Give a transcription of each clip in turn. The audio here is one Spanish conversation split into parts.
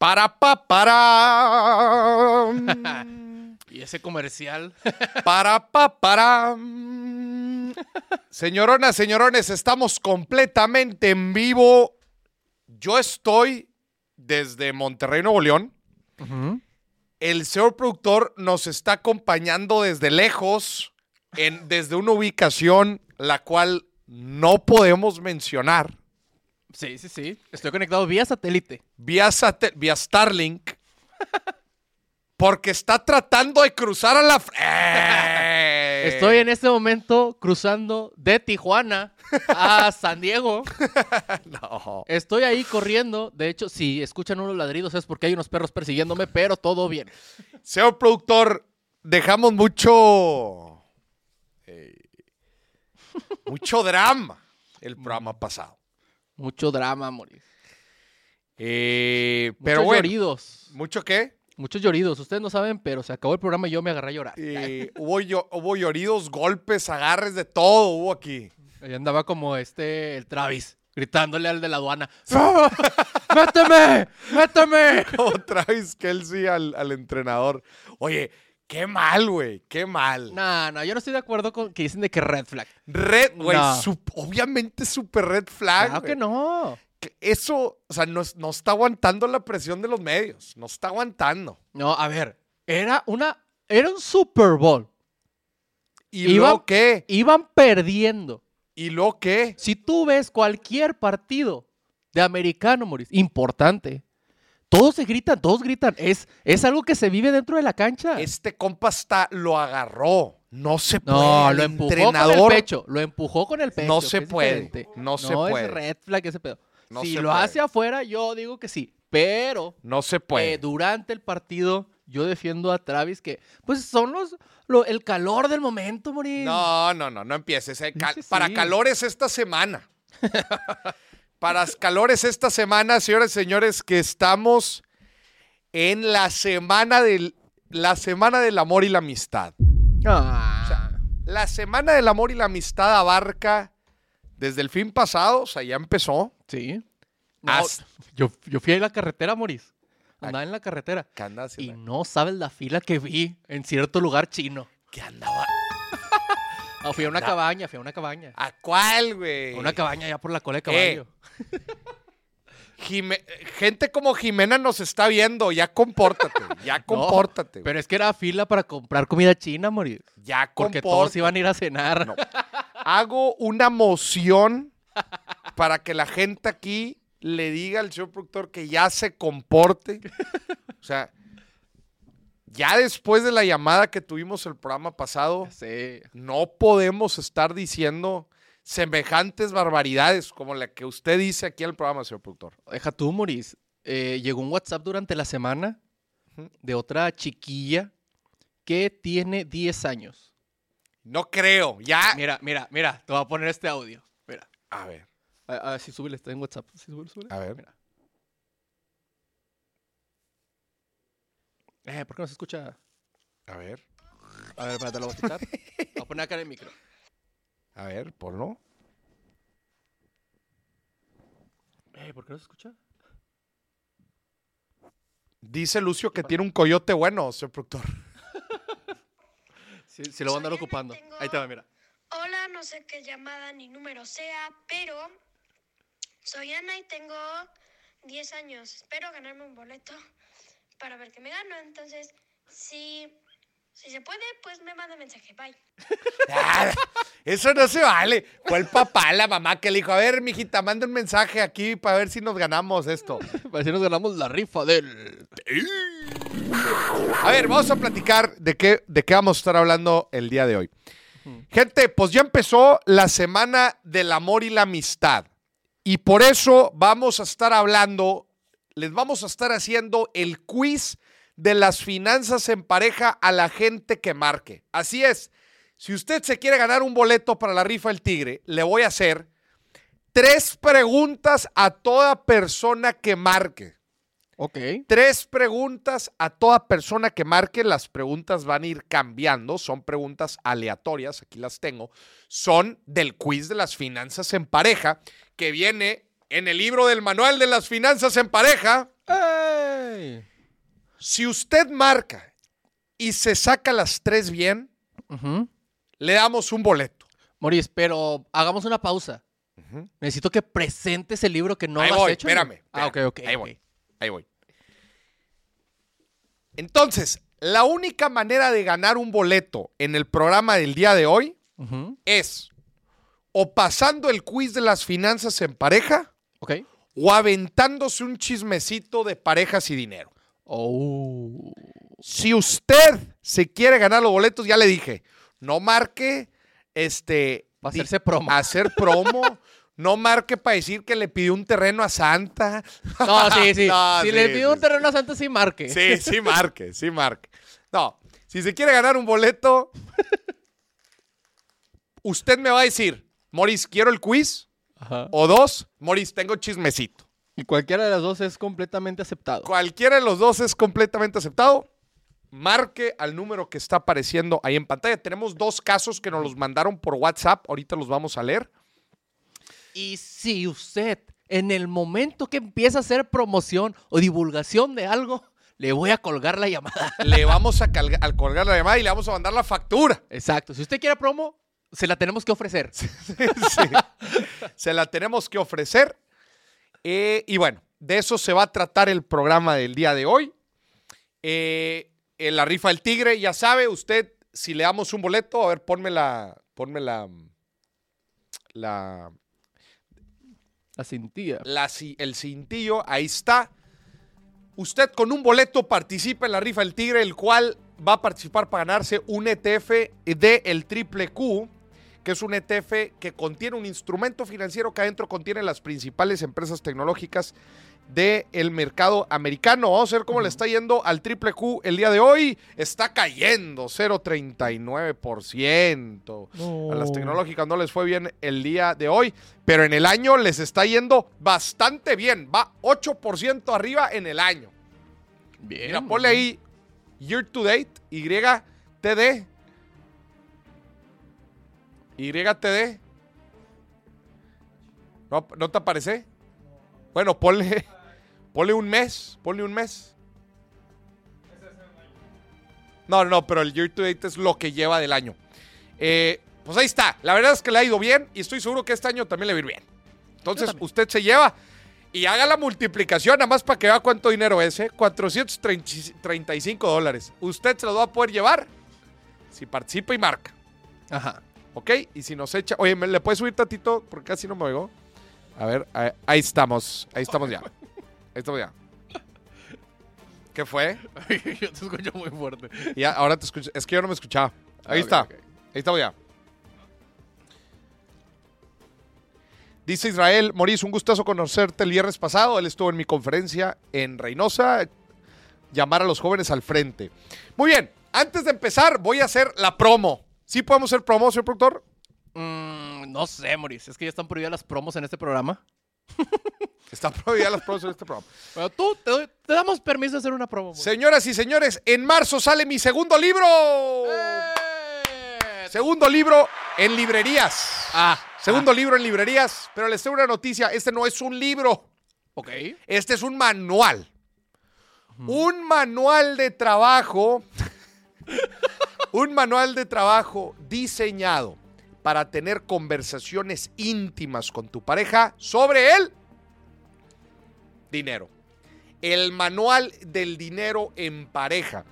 Para pa para. Y ese comercial. Para pa para. Señoronas, señorones, estamos completamente en vivo. Yo estoy desde Monterrey, Nuevo León. El señor productor nos está acompañando desde lejos, en, desde una ubicación la cual no podemos mencionar. Sí, sí, sí. Estoy conectado vía satélite. Vía, sate- vía Starlink. Porque está tratando de cruzar a la... ¡Eh! Estoy en este momento cruzando de Tijuana a San Diego. No. Estoy ahí corriendo. De hecho, si escuchan unos ladridos es porque hay unos perros persiguiéndome, pero todo bien. Señor productor, dejamos mucho... eh, mucho drama el programa pasado. Mucho drama, Moris. Eh, pero Muchos bueno, lloridos. ¿mucho qué? Muchos lloridos. Ustedes no saben, pero se acabó el programa y yo me agarré a llorar. Eh, hubo, llo- hubo lloridos, golpes, agarres, de todo hubo aquí. Ahí andaba como este, el Travis, gritándole al de la aduana. ¡Ah! ¡Méteme! ¡Méteme! Como Travis Kelsey al, al entrenador. Oye, qué mal, güey, qué mal. No, no, yo no estoy de acuerdo con que dicen de que red flag. Red, güey, No. obviamente super red flag. Claro que no. Eso, o sea, no, no está aguantando la presión de los medios. No está aguantando. No, a ver, era una, era un Super Bowl. ¿Y Iba- luego qué? Iban perdiendo. ¿Y luego qué? Si tú ves cualquier partido de americano, Moris, importante, todos se gritan, todos gritan. Es, es algo que se vive dentro de la cancha. Este compa está, lo agarró. No se puede. no, lo empujó con el entrenador pecho. Lo empujó con el pecho. No se puede, diferente. no se No puede. es red flag ese pedo. No si lo puede. hace afuera, yo digo que sí. Pero No se puede. eh, durante el partido, yo defiendo a Travis que, pues son los, lo- el calor del momento, Moris. No, no, no, no empieces. eh. Cal-. Para calores esta semana. Para calores esta semana, señores y señores, que estamos en la semana del la semana del amor y la amistad. Ah. La semana del amor y la amistad abarca desde el fin pasado, o sea, ya empezó. Sí. No, yo, yo fui a la carretera, Moris. Andaba en la carretera. ¿Qué anda Y no sabes la fila que vi en cierto lugar chino. ¿Qué andaba? Ah, fui a una No. cabaña, fui a una cabaña. ¿A cuál, güey? A una cabaña allá por la cola de Eh, caballo. Jime- Gente como Jimena nos está viendo. Ya compórtate. Ya No, compórtate. Pero es que era fila para comprar comida china, Moris. ya Porque compórtate. todos iban a ir a cenar. No. Hago una moción para que la gente aquí le diga al señor productor que ya se comporte. O sea, ya después de la llamada que tuvimos el programa pasado, Sí. no podemos estar diciendo semejantes barbaridades como la que usted dice aquí en el programa, señor productor. Deja tú, Moris. Eh, llegó un WhatsApp durante la semana de otra chiquilla que tiene 10 años. No creo, ya. Mira, mira, mira. Te voy a poner este audio. Mira. A ver, A, a ver si súbele, está en WhatsApp. Sí, súbele, súbele. a ver. Mira. Eh, ¿por qué no se escucha? A ver, A ver, espérate, lo voy a quitar. Voy a poner acá en el micro. a ver, ponlo. Eh, ¿por qué no se escucha? Dice Lucio que tiene un coyote bueno, señor productor. Sí, sí lo voy a andar ocupando. tengo- Ahí te va, mira. Hola, no sé qué llamada ni número sea, pero soy Ana y tengo 10 años. Espero ganarme un boleto para ver qué me gano. Entonces, si, si se puede, pues me manda mensaje. Bye. Eso no se vale. Fue el papá, la mamá que le dijo, a ver, mijita, manda un mensaje aquí para ver si nos ganamos esto. Para si nos ganamos la rifa del... A ver, vamos a platicar de qué, de qué vamos a estar hablando el día de hoy. Gente, pues ya empezó la semana del amor y la amistad. Y por eso vamos a estar hablando, les vamos a estar haciendo el quiz de las finanzas en pareja a la gente que marque. Así es, si usted se quiere ganar un boleto para la rifa del tigre, le voy a hacer tres preguntas a toda persona que marque. Ok. Tres preguntas a toda persona que marque. Las preguntas van a ir cambiando. Son preguntas aleatorias. Aquí las tengo. Son del quiz de las finanzas en pareja que viene en el libro del manual de las finanzas en pareja. Ey. Si usted marca y se saca las tres bien, le damos un boleto. Moris, pero hagamos una pausa. Necesito que presentes el libro que no Ahí has voy, hecho. espérame, Ah, ok, espérame. ok. Ahí ok. voy. Ahí voy. Entonces, la única manera de ganar un boleto en el programa del día de hoy es o pasando el quiz de las finanzas en pareja O aventándose un chismecito de parejas y dinero. Oh. Si usted se quiere ganar los boletos, ya le dije, no marque este Va a di- hacerse promo. hacer promo, no marque para decir que le pidió un terreno a Santa. No, sí, sí. No, si sí, le pido sí, un terreno a Santa, sí marque. Sí, sí marque, sí marque. No, si se quiere ganar un boleto, usted me va a decir, Moris, quiero el quiz. Ajá. O dos, Moris, tengo chismecito. Y cualquiera de las dos es completamente aceptado. Cualquiera de los dos es completamente aceptado. Marque al número que está apareciendo ahí en pantalla. Tenemos dos casos que nos los mandaron por WhatsApp. Ahorita los vamos a leer. Y si usted, en el momento que empieza a hacer promoción o divulgación de algo, le voy a colgar la llamada. Le vamos a, calga- al colgar la llamada y le vamos a mandar la factura. Exacto. Si usted quiere promo, se la tenemos que ofrecer. Sí. Se la tenemos que ofrecer. Eh, y bueno, de eso se va a tratar el programa del día de hoy. Eh, en la rifa del tigre, ya sabe, usted, si le damos un boleto, a ver, ponme la. Ponme la. La. La cintilla. la el cintillo, ahí está. Usted con un boleto participa en la rifa del tigre, el cual va a participar para ganarse un ETF de el triple Q, que es un ETF que contiene un instrumento financiero que adentro contiene las principales empresas tecnológicas del mercado americano. Vamos a ver cómo le está yendo al triple Q el día de hoy. Está cayendo 0.39%. A las tecnológicas no les fue bien el día de hoy, pero en el año les está yendo bastante bien. Va 8% arriba en el año. Bien. Mira, ponle ahí year to date, YTD. YTD. ¿No, ¿No te aparece? Bueno, ponle, ponle un mes, ponle un mes. No, no, pero el year to date es lo que lleva del año. Eh, pues ahí está. La verdad es que le ha ido bien y estoy seguro que este año también le va a ir bien. Entonces, usted se lleva y haga la multiplicación, nada más para que vea cuánto dinero es, ¿eh? 435 dólares. Usted se los va a poder llevar si participa y marca. Ajá. ¿Ok? Y si nos echa. Oye, ¿me le puedes subir tantito? Porque casi no me oigo. A ver, ahí, ahí estamos. Ahí estamos ya. Ahí estamos ya. ¿Qué fue? Yo te escucho muy fuerte. Ya, ahora te escucho. Es que yo no me escuchaba. Ahí Ok, está. Ahí estamos ya. Dice Israel, Moris, un gustazo conocerte el viernes pasado. Él estuvo en mi conferencia en Reynosa. Llamar a los jóvenes al frente. Muy bien, antes de empezar, voy a hacer la promo. ¿Sí podemos hacer promo, señor productor? Mm, no sé, Moris. Es que ya están prohibidas las promos en este programa. Están prohibidas las promos en este programa. Pero tú, te, doy- te damos permiso de hacer una promo. Moris. Señoras y señores, en marzo sale mi segundo libro. ¡Eh! Segundo libro en librerías. Ah, Segundo libro en librerías. Pero les tengo una noticia. Este no es un libro. ok. Este es un manual. Un manual de trabajo. un manual de trabajo diseñado para tener conversaciones íntimas con tu pareja sobre el dinero. El manual del dinero en pareja.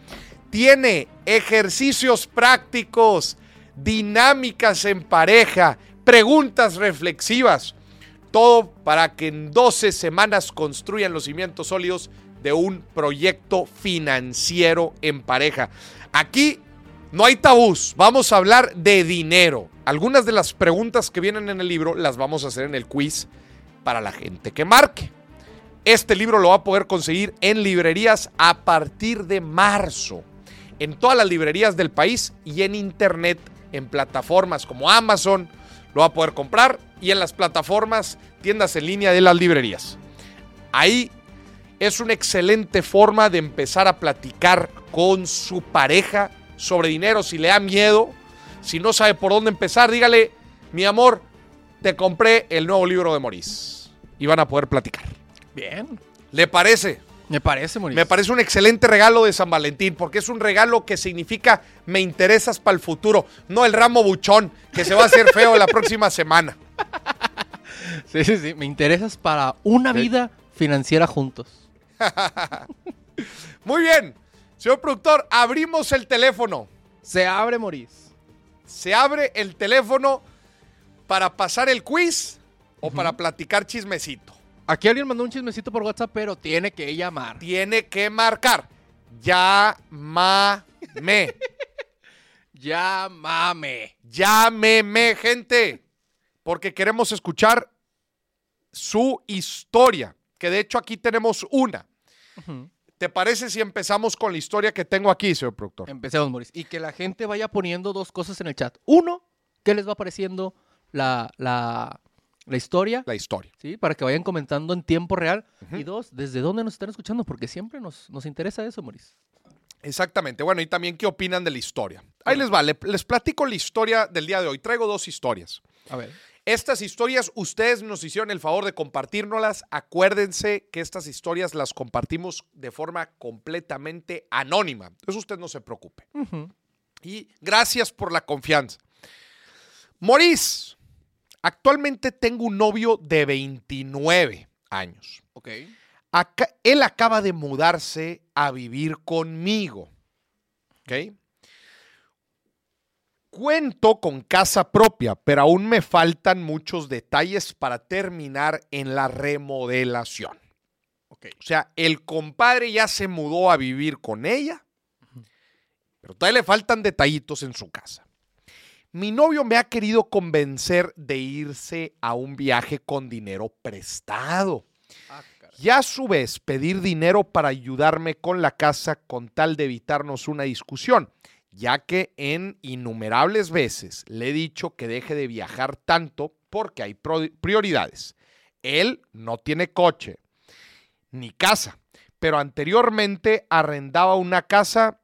Tiene ejercicios prácticos, dinámicas en pareja, preguntas reflexivas. Todo para que en 12 semanas construyan los cimientos sólidos de un proyecto financiero en pareja. Aquí no hay tabús, vamos a hablar de dinero. Algunas de las preguntas que vienen en el libro las vamos a hacer en el quiz para la gente que marque. Este libro lo va a poder conseguir en librerías a partir de marzo. En todas las librerías del país y en internet, en plataformas como Amazon, lo va a poder comprar y en las plataformas, tiendas en línea de las librerías. Ahí es una excelente forma de empezar a platicar con su pareja sobre dinero. Si le da miedo, si no sabe por dónde empezar, dígale, mi amor, te compré el nuevo libro de Maurice. Y van a poder platicar. Bien. ¿Le parece? Me parece, Maurice. Me parece un excelente regalo de San Valentín, porque es un regalo que significa me interesas para el futuro, no el ramo buchón que se va a hacer feo la próxima semana. Sí, sí, sí. Me interesas para una Sí. vida financiera juntos. Muy bien, señor productor, abrimos el teléfono. Se abre, Maurice. Se abre el teléfono para pasar el quiz o para platicar chismecito. Aquí alguien mandó un chismecito por WhatsApp, pero tiene que llamar. Tiene que marcar. Llámame. Llámame. Llámeme, gente. Porque queremos escuchar su historia. Que de hecho aquí tenemos una. Ujú. ¿Te parece si empezamos con la historia que tengo aquí, señor productor? Empecemos, Maurice. Y que la gente vaya poniendo dos cosas en el chat. Uno, ¿qué les va pareciendo la, la, la historia? La historia. ¿Sí? Para que vayan comentando en tiempo real. Y dos, ¿desde dónde nos están escuchando? Porque siempre nos, nos interesa eso, Maurice. Exactamente. Bueno, y también qué opinan de la historia. Ahí les va. le- Les platico la historia del día de hoy. Traigo dos historias. A ver. Estas historias, ustedes nos hicieron el favor de compartírnoslas. Acuérdense que estas historias las compartimos de forma completamente anónima. Entonces usted no se preocupe. Y gracias por la confianza. Maurice, actualmente tengo un novio de 29 años. Ok. Acá- él acaba de mudarse a vivir conmigo. ¿Ok? Cuento con casa propia, pero aún me faltan muchos detalles para terminar en la remodelación. O sea, el compadre ya se mudó a vivir con ella, pero todavía le faltan detallitos en su casa. Mi novio me ha querido convencer de irse a un viaje con dinero prestado Ah, y a su vez pedir dinero para ayudarme con la casa con tal de evitarnos una discusión, ya que en innumerables veces le he dicho que deje de viajar tanto porque hay prioridades. Él no tiene coche ni casa, pero anteriormente arrendaba una casa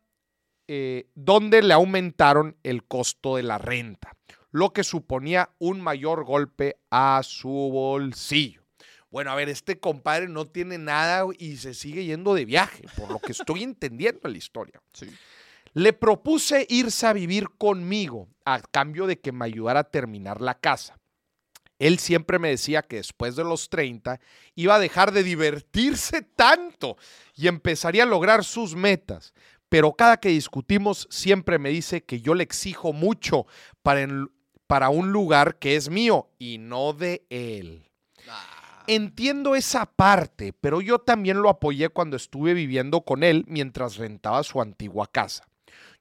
eh, donde le aumentaron el costo de la renta, lo que suponía un mayor golpe a su bolsillo. Bueno, a ver, este compadre no tiene nada y se sigue yendo de viaje, por lo que estoy entendiendo en la historia. Sí. Le propuse irse a vivir conmigo a cambio de que me ayudara a terminar la casa. Él siempre me decía que después de los 30 iba a dejar de divertirse tanto y empezaría a lograr sus metas. Pero cada que discutimos siempre me dice que yo le exijo mucho para, en- para un lugar que es mío y no de él. Entiendo esa parte, pero yo también lo apoyé cuando estuve viviendo con él mientras rentaba su antigua casa.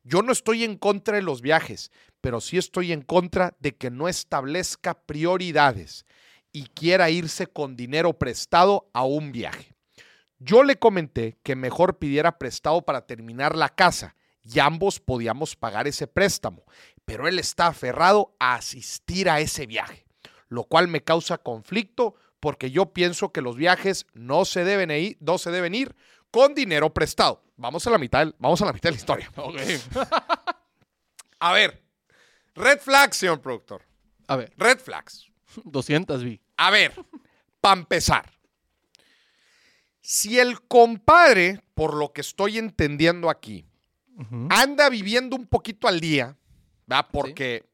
Yo no estoy en contra de los viajes, pero sí estoy en contra de que no establezca prioridades y quiera irse con dinero prestado a un viaje. Yo le comenté que mejor pidiera prestado para terminar la casa y ambos podíamos pagar ese préstamo, pero él está aferrado a asistir a ese viaje, lo cual me causa conflicto porque yo pienso que los viajes no se deben ir, no se deben ir con dinero prestado. Vamos a la mitad, vamos a la mitad de la historia. Ok. A ver, red flags, señor productor. A ver, Red flags. 200 vi. A ver, para empezar. Si el compadre, por lo que estoy entendiendo aquí, anda viviendo un poquito al día, ¿verdad? Porque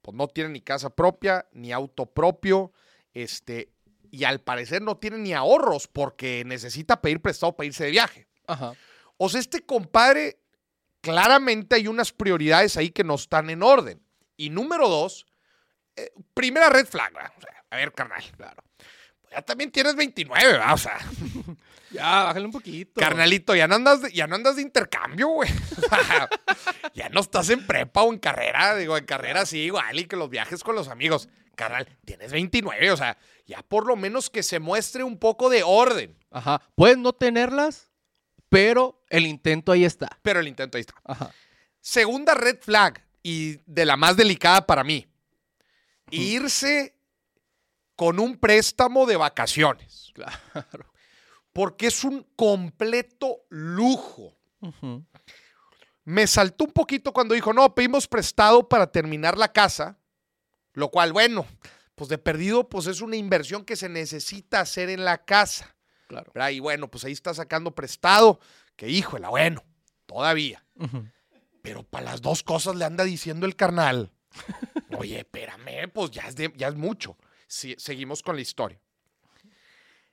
pues, no tiene ni casa propia, ni auto propio, este, y al parecer no tiene ni ahorros porque necesita pedir prestado para irse de viaje. Ajá. O sea, este compadre, claramente hay unas prioridades ahí que no están en orden. Y número dos, eh, primera red flag, ¿verdad? O sea, a ver, carnal, claro. Pues ya también tienes 29, ¿verdad? O sea, Ya, bájale un poquito. carnalito, ya no andas de, ya no andas de intercambio, güey. O sea, ya no estás en prepa o en carrera. Digo, en carrera sí, igual, y que los viajes con los amigos. Carnal, tienes 29, o sea, ya por lo menos que se muestre un poco de orden. Ajá. Puedes no tenerlas, pero el intento ahí está. Pero el intento ahí está. Ajá. Segunda red flag y de la más delicada para mí. Irse con un préstamo de vacaciones. Claro. Porque es un completo lujo. Me saltó un poquito cuando dijo, no, pedimos prestado para terminar la casa. Lo cual, bueno, pues de perdido, pues es una inversión que se necesita hacer en la casa. Claro. ¿verdad? Y bueno, pues ahí está sacando prestado, que híjole, bueno, todavía. Pero para las dos cosas le anda diciendo el carnal. Oye, espérame, pues ya es, de- ya es mucho. Sí, seguimos con la historia.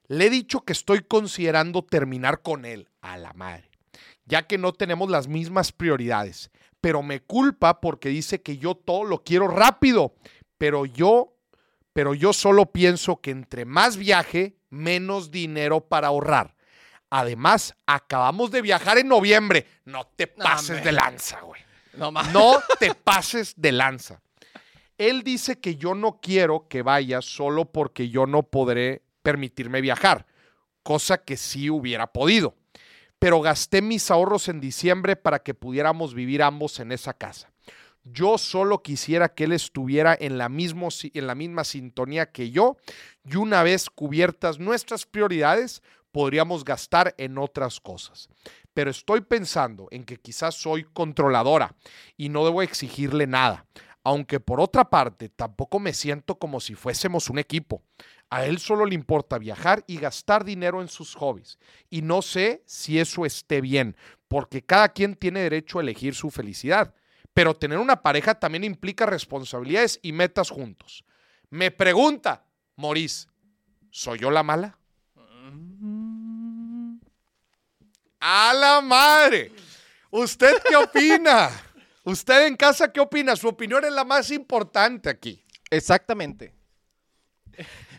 Le he dicho que estoy considerando terminar con él, a la madre, ya que no tenemos las mismas prioridades. Pero me culpa porque dice que yo todo lo quiero rápido. Pero yo, pero yo solo pienso que entre más viaje, menos dinero para ahorrar. Además, acabamos de viajar en noviembre. No te pases de lanza, güey. No. No te pases de lanza. Él dice que yo no quiero que vayas solo porque yo no podré permitirme viajar, cosa que sí hubiera podido. Pero gasté mis ahorros en diciembre para que pudiéramos vivir ambos en esa casa. Yo solo quisiera que él estuviera en la, mismo, en la misma sintonía que yo y una vez cubiertas nuestras prioridades, podríamos gastar en otras cosas. Pero estoy pensando en que quizás soy controladora y no debo exigirle nada. Aunque por otra parte, tampoco me siento como si fuésemos un equipo. A él solo le importa viajar y gastar dinero en sus hobbies. Y no sé si eso esté bien, porque cada quien tiene derecho a elegir su felicidad. Pero tener una pareja también implica responsabilidades y metas juntos. Me pregunta, Maurice, ¿soy yo la mala? Mm. ¡A la madre! ¿Usted qué opina? ¿Usted en casa qué opina? Su opinión es la más importante aquí. Exactamente.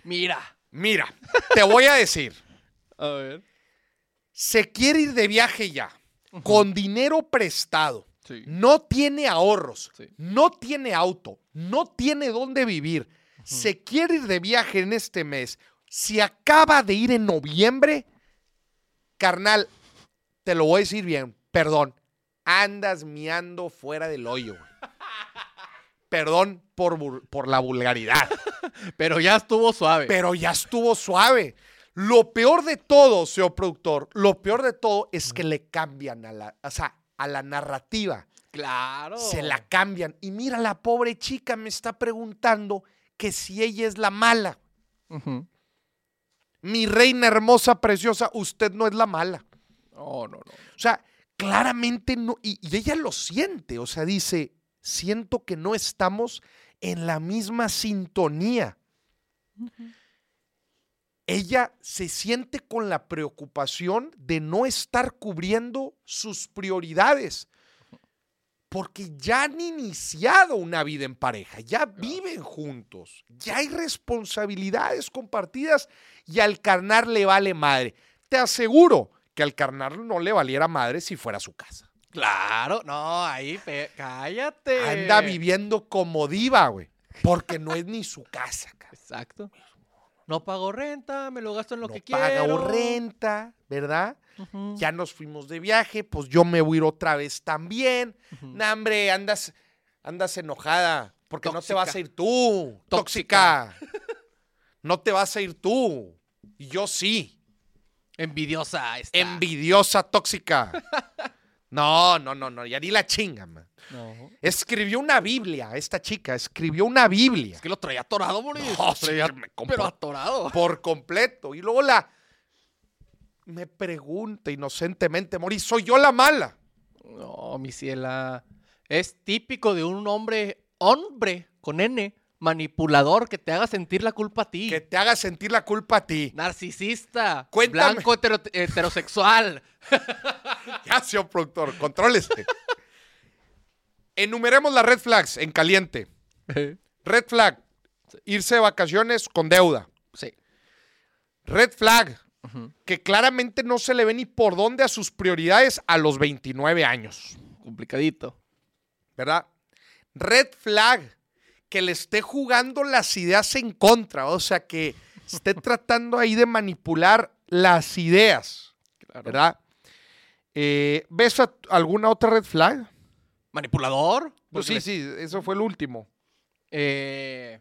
Mira. Mira, te voy a decir, A ver. se quiere ir de viaje ya, con dinero prestado, Sí. no tiene ahorros, Sí. no tiene auto, no tiene dónde vivir, se quiere ir de viaje en este mes, si acaba de ir en noviembre, carnal, te lo voy a decir bien, perdón, andas miando fuera del hoyo. güey. Perdón por, por la vulgaridad. Pero ya estuvo suave. pero ya estuvo suave. Lo peor de todo, señor productor, lo peor de todo es que le cambian a la, o sea, a la narrativa. Claro. Se la cambian. Y mira, la pobre chica me está preguntando que si ella es la mala. Mi reina hermosa, preciosa, usted no es la mala. No, no, no. O sea, claramente no. Y, y ella lo siente. O sea, dice, siento que no estamos en la misma sintonía. Ella se siente con la preocupación de no estar cubriendo sus prioridades. Porque ya han iniciado una vida en pareja, ya viven juntos, ya hay responsabilidades compartidas y al carnal le vale madre. Te aseguro que al carnal no le valiera madre si fuera su casa. Claro. No, ahí, cállate. Anda viviendo como diva, güey. Porque no es ni su casa, cabrón. Exacto. No pago renta, me lo gasto en lo no que quiero. renta, ¿verdad? Ya nos fuimos de viaje, pues yo me voy a ir otra vez también. Nah, hombre, andas, andas enojada porque no te vas a ir tú. Tóxica. no te vas a ir tú. Y yo sí. Envidiosa está. Envidiosa, tóxica. No, no, no, no, ya ni la chinga, man. No. Escribió una Biblia, esta chica, escribió una Biblia. Es que lo traía atorado, Mauricio. No, sí me pero atorado. por completo. Y luego la me pregunta inocentemente, Mori, ¿soy yo la mala? No, mi ciela. Es típico de un hombre, hombre, con N, manipulador, que te haga sentir la culpa a ti. Que te haga sentir la culpa a ti. Narcisista. Cuéntame. Blanco hetero- heterosexual. Ya, señor productor, contrólese. Enumeremos las red flags en caliente. Red flag, irse de vacaciones con deuda. sí. Red flag, Que claramente no se le ve ni por dónde a sus prioridades a los 29 años. Complicadito. ¿verdad? Red flag, que le esté jugando las ideas en contra, o sea, que esté tratando ahí de manipular las ideas, Claro. ¿verdad? Eh, ¿Ves a- alguna otra red flag? ¿Manipulador? Pues sí, sí, eso fue el último. Eh,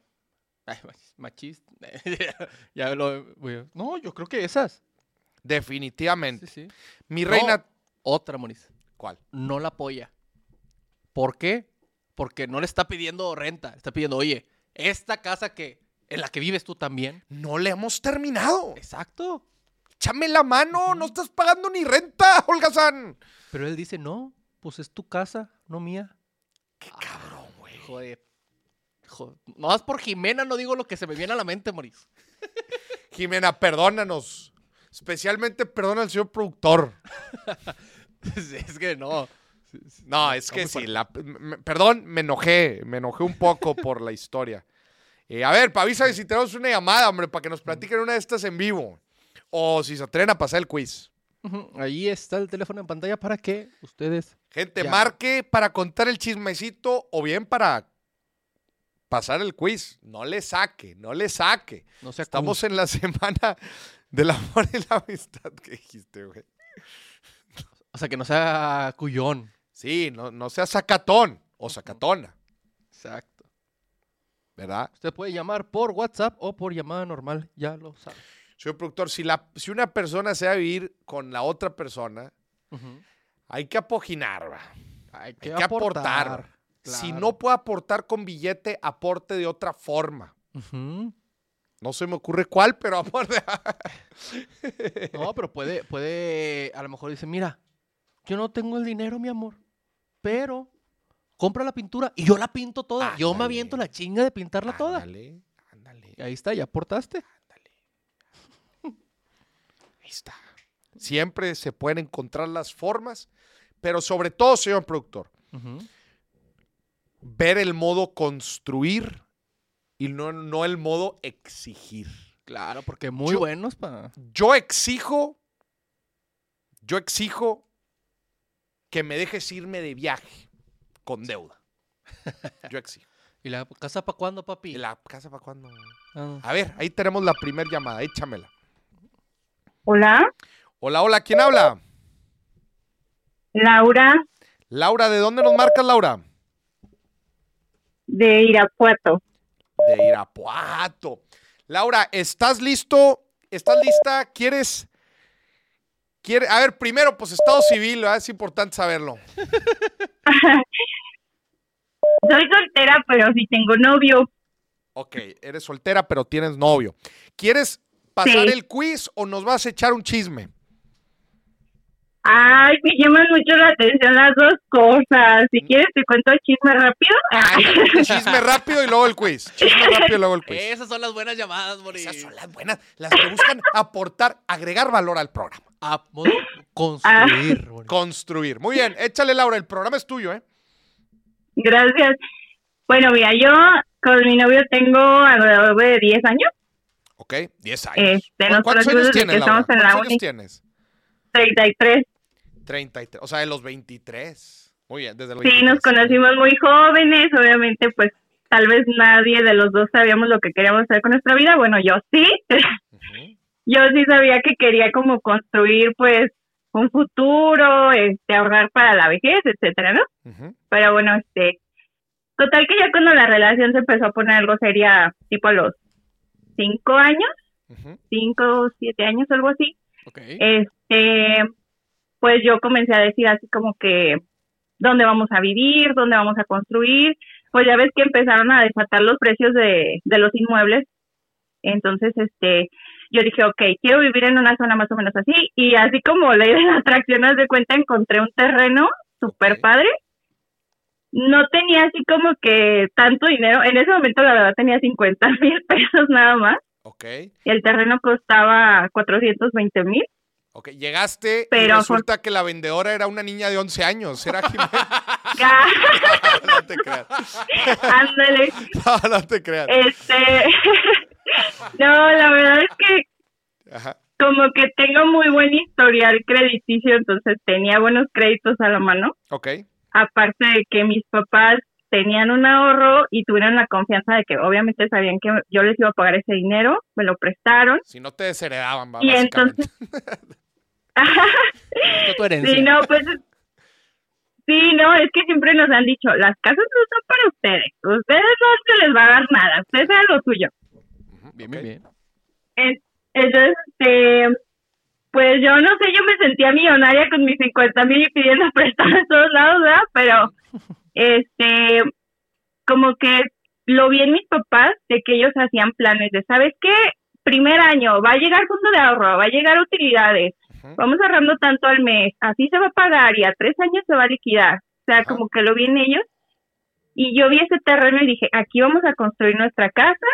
ay, machista. ya lo. a- No, yo creo que esas. Definitivamente. Sí, sí. Mi No, reina, Otra, Moniz. ¿cuál? No la apoya. ¿Por qué? Porque no le está pidiendo renta. Está pidiendo, oye, esta casa que en la que vives tú también. No le hemos terminado. Exacto. Échame la mano, no estás pagando ni renta, Holgazán. Pero él dice, no, pues es tu casa, no mía. Qué cabrón, güey. Joder. Joder. No más por Jimena no digo lo que se me viene a la mente, Moris. Jimena, perdónanos. Especialmente perdona al señor productor. es que no. No, es que sí. la- perdón, me enojé. Me enojé un poco por la historia. Eh, a ver, avísame si tenemos una llamada, hombre, para que nos platiquen una de estas en vivo. O si se atreven a pasar el quiz. Ahí está el teléfono en pantalla para que ustedes. Gente, Ya. marque para contar el chismecito o bien para pasar el quiz. No le saque, no le saque. No se Estamos en la semana del amor y la amistad que dijiste, güey. O sea, que no sea cuyón. Sí, no, no sea sacatón o sacatona, Exacto. ¿verdad? Usted puede llamar por WhatsApp o por llamada normal, ya lo sabe. Señor productor, si, la, si una persona se va a vivir con la otra persona, hay que apoginar, va. Hay Hay que, que aportar. Si no puede aportar con billete, aporte de otra forma. No se me ocurre cuál, pero aporte. No, pero puede, puede, a lo mejor dice, mira, yo no tengo el dinero, mi amor, pero compra la pintura y yo la pinto toda. Yo me Ándale. aviento la chinga de pintarla toda. Ándale, ándale, Y ahí está, ya aportaste. ándale. Ahí está. Siempre se pueden encontrar las formas, pero sobre todo, señor productor, Ujú. Ver el modo construir y no, no el modo exigir. Claro, porque muy Yo- buenos para... Yo exijo, yo exijo que me dejes irme de viaje con deuda. Yo exijo. ¿Y la casa para cuándo, papi? ¿Y la casa para cuándo? Ah. A ver, ahí tenemos la primera llamada, échamela. Hola, Hola, hola, ¿quién habla? Laura Laura, ¿de dónde nos marcas, Laura? De Irapuato. De Irapuato. Laura, ¿estás listo? ¿Estás lista? ¿Quieres? ¿Quiere? A ver, primero, pues estado civil, ¿verdad? Es importante saberlo. Soy soltera, pero sí tengo novio. Ok, eres soltera, pero tienes novio. ¿Quieres pasar Sí. el quiz o nos vas a echar un chisme? Ay, me llaman mucho la atención las dos cosas. Si quieres te cuento el chisme rápido. Chisme rápido y luego el quiz. Chisme rápido y luego el quiz. Esas son las buenas llamadas, Moris. Esas son las buenas, las que buscan aportar, agregar valor al programa. A modo construir. Moris. Construir. Muy bien, échale, Laura, el programa es tuyo, ¿eh? Gracias. Bueno, mira, yo con mi novio tengo alrededor de 10 años, Ok, 10 años. Este, ¿Cu- nos ¿Cuántos años tienes, que Laura? ¿Cuántos años tienes? 33. 33, o sea, de los 23. Muy bien, desde los Sí, 23. nos conocimos muy jóvenes, obviamente pues tal vez nadie de los dos sabíamos lo que queríamos hacer con nuestra vida. Bueno, yo sí. Yo sí sabía que quería como construir pues un futuro, este, ahorrar para la vejez, etcétera, ¿no? Pero bueno, este, total que ya cuando la relación se empezó a poner algo seria, tipo a los cinco años, Ujú. cinco, siete años, algo así, Ok. este, pues yo comencé a decir así como que dónde vamos a vivir, dónde vamos a construir, pues ya ves que empezaron a desatar los precios de, de los inmuebles, entonces este, yo dije, ok, quiero vivir en una zona más o menos así, y así como ley de la atracción, de cuenta, encontré un terreno súper padre, no tenía así como que tanto dinero, en ese momento la verdad tenía 50 mil pesos nada más, Ok, el terreno costaba 420 mil, ok. Llegaste y Pero resulta que la vendedora era una niña de 11 años. Era Jimena. No te creas. Ándale. No, no te creas. Este. no, la verdad es que Ajá. como que tengo muy buen historial crediticio, entonces tenía buenos créditos a la mano. Ok. Aparte de que mis papás tenían un ahorro y tuvieron la confianza de que obviamente sabían que yo les iba a pagar ese dinero, me lo prestaron. Si no te desheredaban, va, Y entonces- tu herencia. sí, no, pues. Sí, no, es que siempre nos han dicho, las casas no son para ustedes. Ustedes no se les va a dar nada, ustedes hagan lo suyo. Bien, bien, bien. En- Entonces, este, pues yo no sé, yo me sentía millonaria con mis 50 mil y pidiendo prestado en todos lados, ¿verdad? Pero, este, como que lo vi en mis papás de que ellos hacían planes de, ¿sabes qué? primer año, va a llegar fondo de ahorro, va a llegar utilidades, Vamos ahorrando tanto al mes, así se va a pagar y a tres años se va a liquidar. O sea, Ajá. como que lo vi en ellos. Y yo vi ese terreno y dije, aquí vamos a construir nuestra casa.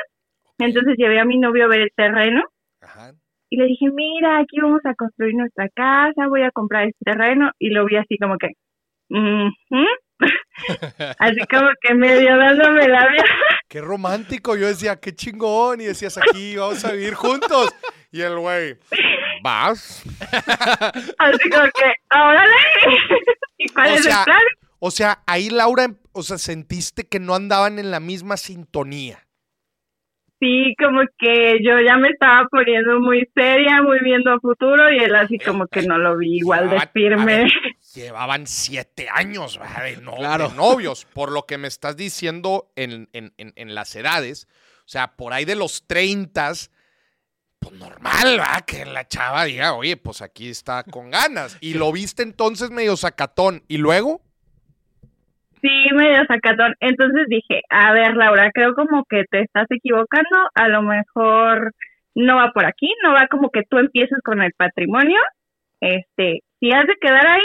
Entonces llevé a mi novio a ver el terreno Ajá. y le dije, mira, aquí vamos a construir nuestra casa, voy a comprar este terreno. Y lo vi así como que, "Ujú". Así como que medio dándome la vida. Qué romántico. Yo decía, qué chingón. Y decías, aquí vamos a vivir juntos. Y el güey, ¿vas? Así como que, órale. ¿Y cuál O es sea, el plan? O sea, ahí Laura, o sea, sentiste que no andaban en la misma sintonía. Sí, como que yo ya me estaba poniendo muy seria, muy viendo a futuro y él así como que no lo vi igual de Llevaban- a firme. Llevaban siete años ¿verdad? de, no- Claro. de novios, por lo que me estás diciendo en, en- en- en las edades. O sea, por ahí de los 30, pues normal, ¿va? Que la chava diga, oye, pues aquí está con ganas. Y lo viste entonces medio sacatón. ¿Y luego? Sí, medio sacatón. Entonces dije, a ver, Laura, creo como que te estás equivocando. A lo mejor no va por aquí, no va como que tú empieces con el patrimonio. Este, si has de quedar ahí,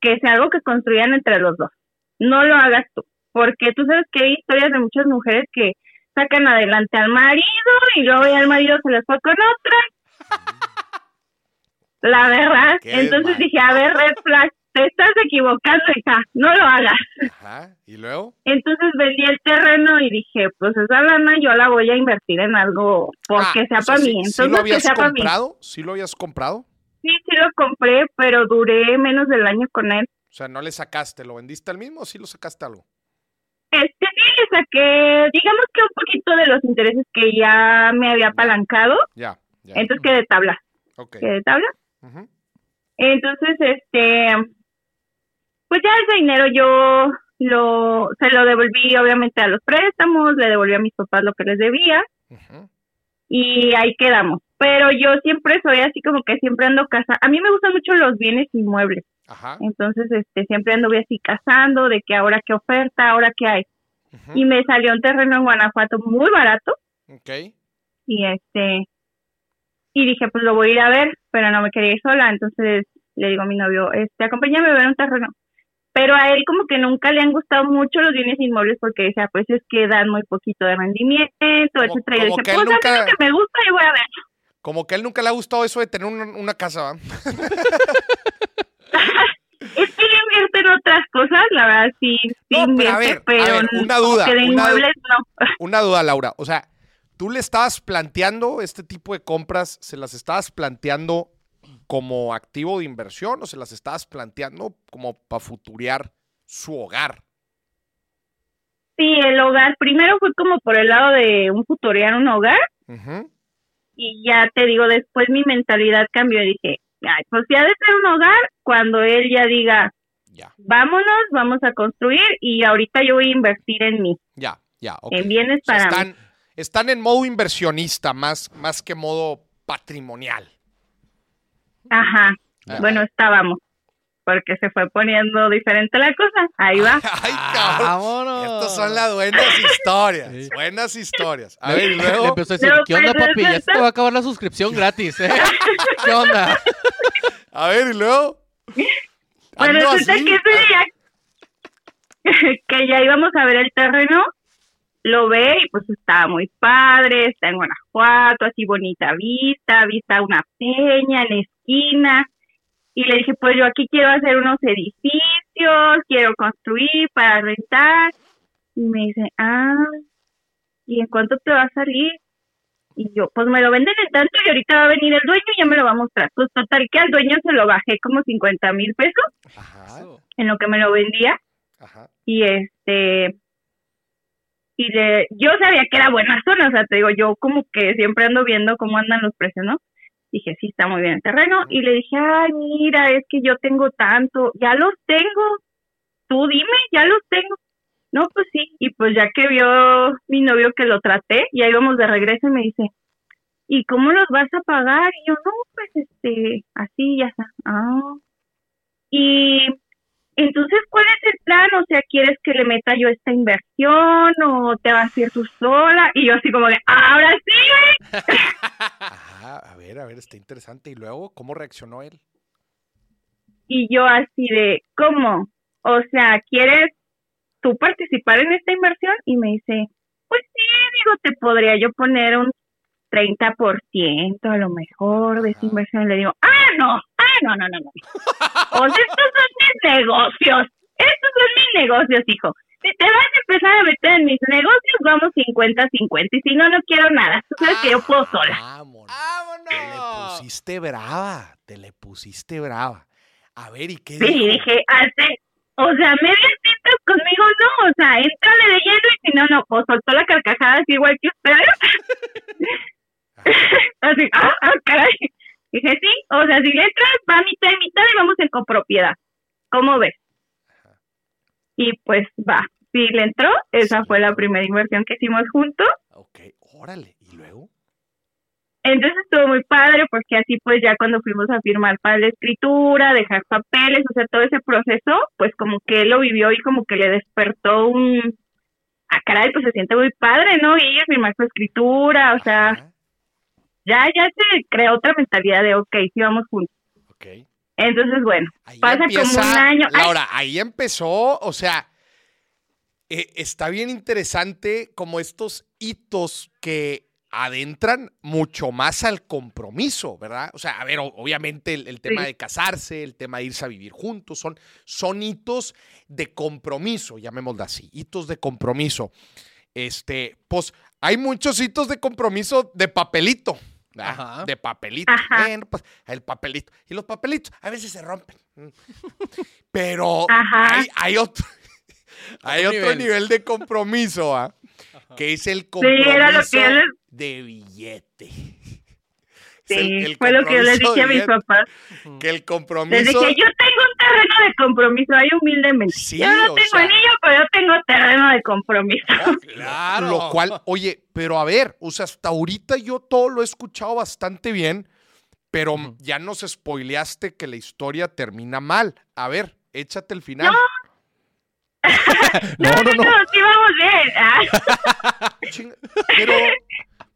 que sea algo que construyan entre los dos. No lo hagas tú, porque tú sabes que hay historias de muchas mujeres que sacan adelante al marido y luego ya el marido se les fue con otra. La verdad. Qué Entonces dije, a ver, red flag, te estás equivocando, hija, no lo hagas. Ajá. ¿Y luego? Entonces vendí el terreno y dije, pues esa lana yo la voy a invertir en algo porque Ah, sea para sí- mí. ¿sí Entonces lo que habías sea para mí. comprado? ¿Sí lo habías comprado? Sí, sí lo compré, pero duré menos del año con él. O sea, no le sacaste, ¿lo vendiste al mismo o sí lo sacaste algo? Este sí le saqué, digamos que un poquito de los intereses que ya me había apalancado, Ya, ya. entonces quedé tabla, Ok. quedé tabla. Entonces, este, pues ya ese dinero yo lo, se lo devolví obviamente a los préstamos, le devolví a mis papás lo que les debía y ahí quedamos. Pero yo siempre soy así como que siempre ando casa. A mí me gustan mucho los bienes inmuebles, Ajá. entonces este siempre ando así cazando de que ahora qué oferta, ahora qué hay. Y me salió un terreno en Guanajuato muy barato Ok. y este y dije pues lo voy a ir a ver pero no me quería ir sola entonces le digo a mi novio este acompáñame a ver un terreno pero a él como que nunca le han gustado mucho los bienes inmuebles porque decía pues es que dan muy poquito de rendimiento etcétera y yo dije pues a mí nunca- lo que me gusta yo voy a ver Como que a él nunca le ha gustado eso de tener una, una casa, ¿va? es que él invierte en otras cosas la verdad sí, sí No, pero a invierte ver, a pero ver, una duda, que de una inmuebles no Una duda, Laura. O sea, ¿tú le estabas planteando este tipo de compras, se las estabas planteando como activo de inversión o se las estabas planteando como para futurear su hogar? sí el hogar primero fue como por el lado de un futurear un hogar Ujú. Y ya te digo, después mi mentalidad cambió y dije, ay, pues ya de ser un hogar, cuando él ya diga, Ya, vámonos, vamos a construir y ahorita yo voy a invertir en mí, ya, ya. en bienes O sea, para mí. están, están en modo inversionista más, más que modo patrimonial. Ajá, bueno, estábamos, porque se fue poniendo diferente la cosa, ahí va. Ay, cabrón. Vámonos. Estas son las buenas historias. Sí. Buenas historias. A ver, y Le luego. empezó a decir, No, ¿qué onda, pues, papi? Ya se te va a acabar la suscripción gratis, ¿eh? ¿Qué onda? A ver, y luego. Pues Ando resulta así. que ese día que ya íbamos a ver el terreno, lo ve y pues estaba muy padre, está en Guanajuato, así bonita vista, vista una peña en la esquina. Y le dije, pues yo aquí quiero hacer unos edificios, quiero construir para rentar. Y me dice, ah, ¿y en cuánto te va a salir? Y yo, pues me lo venden en tanto y ahorita va a venir el dueño y ya me lo va a mostrar. Pues total que al dueño se lo bajé como 50 mil pesos Ajá, en lo que me lo vendía ajá. y este y le, yo sabía que era buena zona, o sea, te digo, yo como que siempre ando viendo cómo andan los precios, ¿no? Dije, sí, está muy bien el terreno. Y le dije, ay, mira, es que yo tengo tanto, ya los tengo. Tú dime, ya los tengo. No, pues sí. Y pues ya que vio mi novio que lo traté, ya íbamos de regreso y me dice, ¿y cómo los vas a pagar? Y yo, no, pues este, así, ya está. Ah. Y entonces, ¿cuál es el plan? O sea, ¿quieres que le meta yo esta inversión o te vas a ir tú sola? Y yo así como de, ahora sí. Ajá, a ver, a ver, está interesante. ¿Y luego cómo reaccionó él? Y yo así de, ¿cómo? O sea, ¿quieres tú participar en esta inversión? Y me dice, pues sí, digo, te podría yo poner un 30% a lo mejor de esa inversión. Y le digo, ah, no, ah, no, no, no, no. O sea, estos son mis negocios. Estos son mis negocios, hijo. Si te vas a empezar a meter en mis negocios, vamos 50-50. Y si no, no quiero nada. Tú sabes que yo puedo sola. Vámonos. Te le ¡Vámonos! pusiste brava. Te le pusiste brava. A ver, ¿y qué Sí, dijo? dije, hace, o sea, medias tintas conmigo no, o sea, entrale de lleno y si no, no, pues soltó la carcajada así igual que ustedes. así, ah, ah, caray. Dije, sí, o sea, si le entras, va mitad y mitad y vamos en copropiedad. ¿Cómo ves? Y pues va, sí le entró, esa Sí. fue la primera inversión que hicimos juntos. Ok, órale. ¿Y luego? Entonces estuvo muy padre porque así pues ya cuando fuimos a firmar para la escritura, dejar papeles, o sea, todo ese proceso, pues como que él lo vivió y como que le despertó un... Ah, caray, pues se siente muy padre, ¿no? Y firmar su escritura, o sea, ya, ya se creó otra mentalidad de, ok, sí vamos juntos. ok. Entonces, bueno, Ahí pasa como un año. Ay, Laura, ahí empezó, o sea, eh, está bien interesante como estos hitos que adentran mucho más al compromiso, ¿verdad? O sea, a ver, obviamente el, el tema Sí. de casarse, el tema de irse a vivir juntos, son, son hitos de compromiso, llamémoslo así, hitos de compromiso. Este, pues hay muchos hitos de compromiso de papelito. ¿Verdad? Ajá. De papelito. Ajá. Bueno, pues el papelito. Y los papelitos a veces se rompen. Pero hay, hay otro, hay Otro nivel. nivel de compromiso, ¿ah? que es el Sí, compromiso era lo que yo les- de billete. Sí, el- el fue lo que yo les dije a mis papás. Que el Les compromiso. dije, yo tengo un terreno de compromiso, ahí humildemente. Sí, yo no tengo sea- anillo, pero yo tengo terreno de compromiso. Claro. Lo cual, oye, pero a ver, o sea, hasta ahorita yo todo lo he escuchado bastante bien, pero ya nos spoileaste que la historia termina mal. A ver, échate el final. No, no, no. sí vamos bien. Ah, Pero,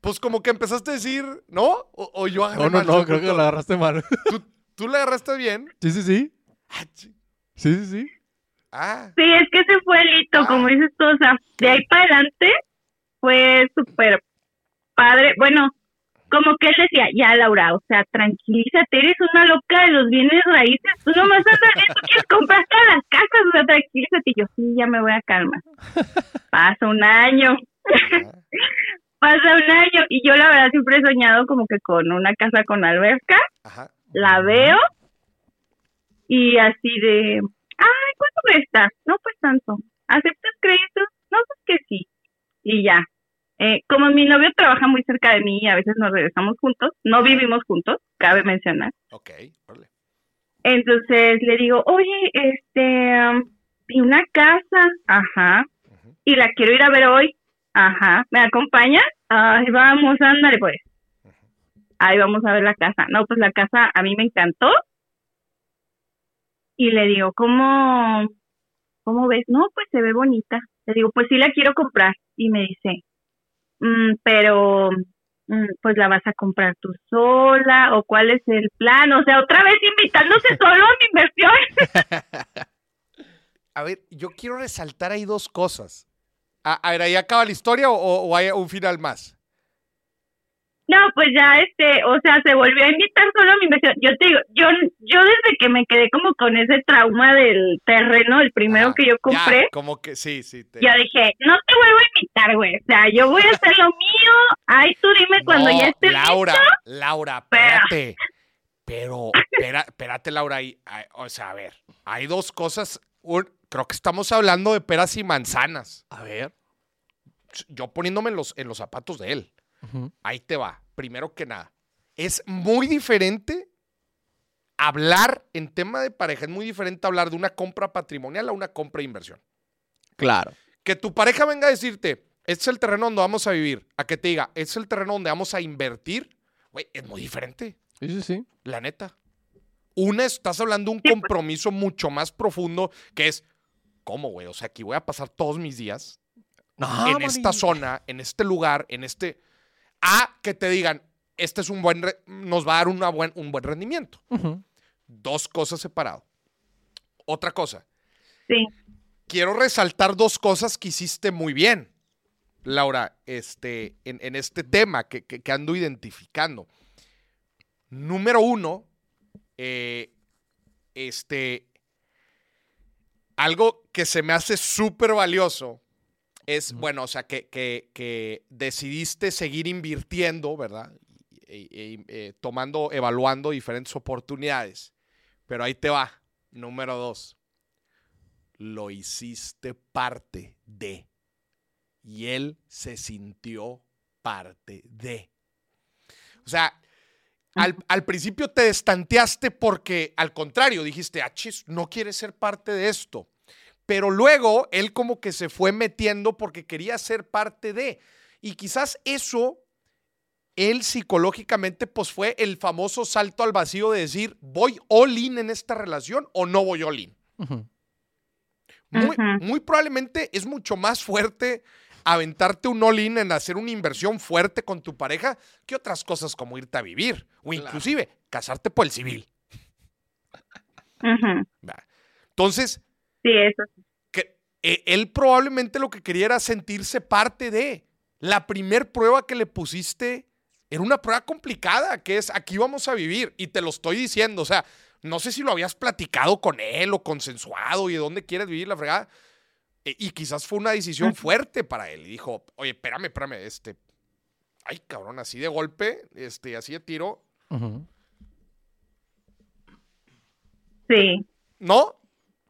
pues como que empezaste a decir, ¿no? O, o yo agarré No, no, mal no, creo que la agarraste mal. ¿Tú, tú la agarraste bien. Sí, sí, sí. Ah, Sí, sí, sí. ah, Sí, es que ese fue el hito, Ah. como dices tú, o sea, de ahí para adelante fue súper padre. Bueno, como que él decía, ya Laura, o sea, tranquilízate, eres una loca de los bienes raíces, tú nomás andas en eso, quieres comprar todas las casas, o sea, tranquilízate. Y yo, sí, ya me voy a calmar. Pasa un año, pasa un año, y yo la verdad siempre he soñado como que con una casa con alberca, ajá. la veo y así de, ay, ¿cuánto cuesta? No, pues tanto. ¿Aceptas créditos? No, pues que sí. Y ya. Eh, como mi novio trabaja muy cerca de mí y a veces nos regresamos juntos, no vivimos juntos, cabe mencionar. Ok, órale. Entonces le digo, oye, este, um, vi una casa, ajá, y la quiero ir a ver hoy, ajá, ¿me acompañas? Ay, vamos, ándale pues. Ahí vamos a ver la casa. No, pues la casa a mí me encantó. Y le digo, ¿cómo, cómo ves? No, pues se ve bonita. Le digo, pues sí la quiero comprar. Y me dice, "Mm, pero, mm, pues la vas a comprar tú sola, o cuál es el plan. O sea, otra vez invitándose solo a mi inversión. A ver, yo quiero resaltar ahí dos cosas. A, a ver, ¿ahí acaba la historia o hay un final más? No, pues ya, este, o sea, se volvió a invitar solo a mi inversión. Yo te digo, yo, yo desde que me quedé como con ese trauma del terreno, el primero Ajá, que yo ya, compré, como que sí, sí. te- yo dije, no te vuelvo a invitar, güey. O sea, yo voy a hacer lo mío. Ay, tú dime cuando No, ya esté Laura, listo. Laura, Pero- espérate. Pero, espera- espérate, Laura. ahí- ahí- o sea, a ver, hay dos cosas. Un- creo que estamos hablando de peras y manzanas. A ver. Yo poniéndome en los, en los zapatos de él. Ahí te va. Primero que nada, es muy diferente hablar en tema de pareja. Es muy diferente hablar de una compra patrimonial a una compra de inversión. Claro. Que tu pareja venga a decirte, este es el terreno donde vamos a vivir. A que te diga, este es el terreno donde vamos a invertir. Güey, es muy diferente. Sí, sí, sí. La neta. Una, estás hablando de un compromiso mucho más profundo que es, ¿cómo, güey? O sea, aquí voy a pasar todos mis días No, en esta zona, en este lugar, en este... a que te digan, este es un buen, re- nos va a dar una buen, un buen rendimiento. Dos cosas separado. Otra cosa, Sí. quiero resaltar dos cosas que hiciste muy bien, Laura, este, en, en este tema que, que- que ando identificando. Número uno, eh, este, algo que se me hace súper valioso es, bueno, o sea, que, que- que decidiste seguir invirtiendo, ¿verdad? Eh, tomando, evaluando diferentes oportunidades. Pero ahí te va, número dos lo hiciste parte de. Y él se sintió parte de. O sea, al, al principio te destanteaste porque, al contrario, dijiste, ah, chis, no quieres ser parte de esto. Pero luego él como que se fue metiendo porque quería ser parte de. Y quizás eso, él psicológicamente, pues fue el famoso salto al vacío de decir, ¿voy all in en esta relación o no voy all in? Muy, probablemente es mucho más fuerte aventarte un all-in en hacer una inversión fuerte con tu pareja que otras cosas como irte a vivir o inclusive casarte por el civil. Entonces, Sí, eso. que, eh, él probablemente lo que quería era sentirse parte de. La primer prueba que le pusiste era una prueba complicada, que es aquí vamos a vivir. Y te lo estoy diciendo, o sea, no sé si lo habías platicado con él o consensuado y de dónde quieres vivir la fregada. E- Y quizás fue una decisión fuerte para él. Y dijo, oye, espérame, espérame, este. Ay, cabrón, así de golpe, este, así de tiro. Ujú. Sí. ¿No?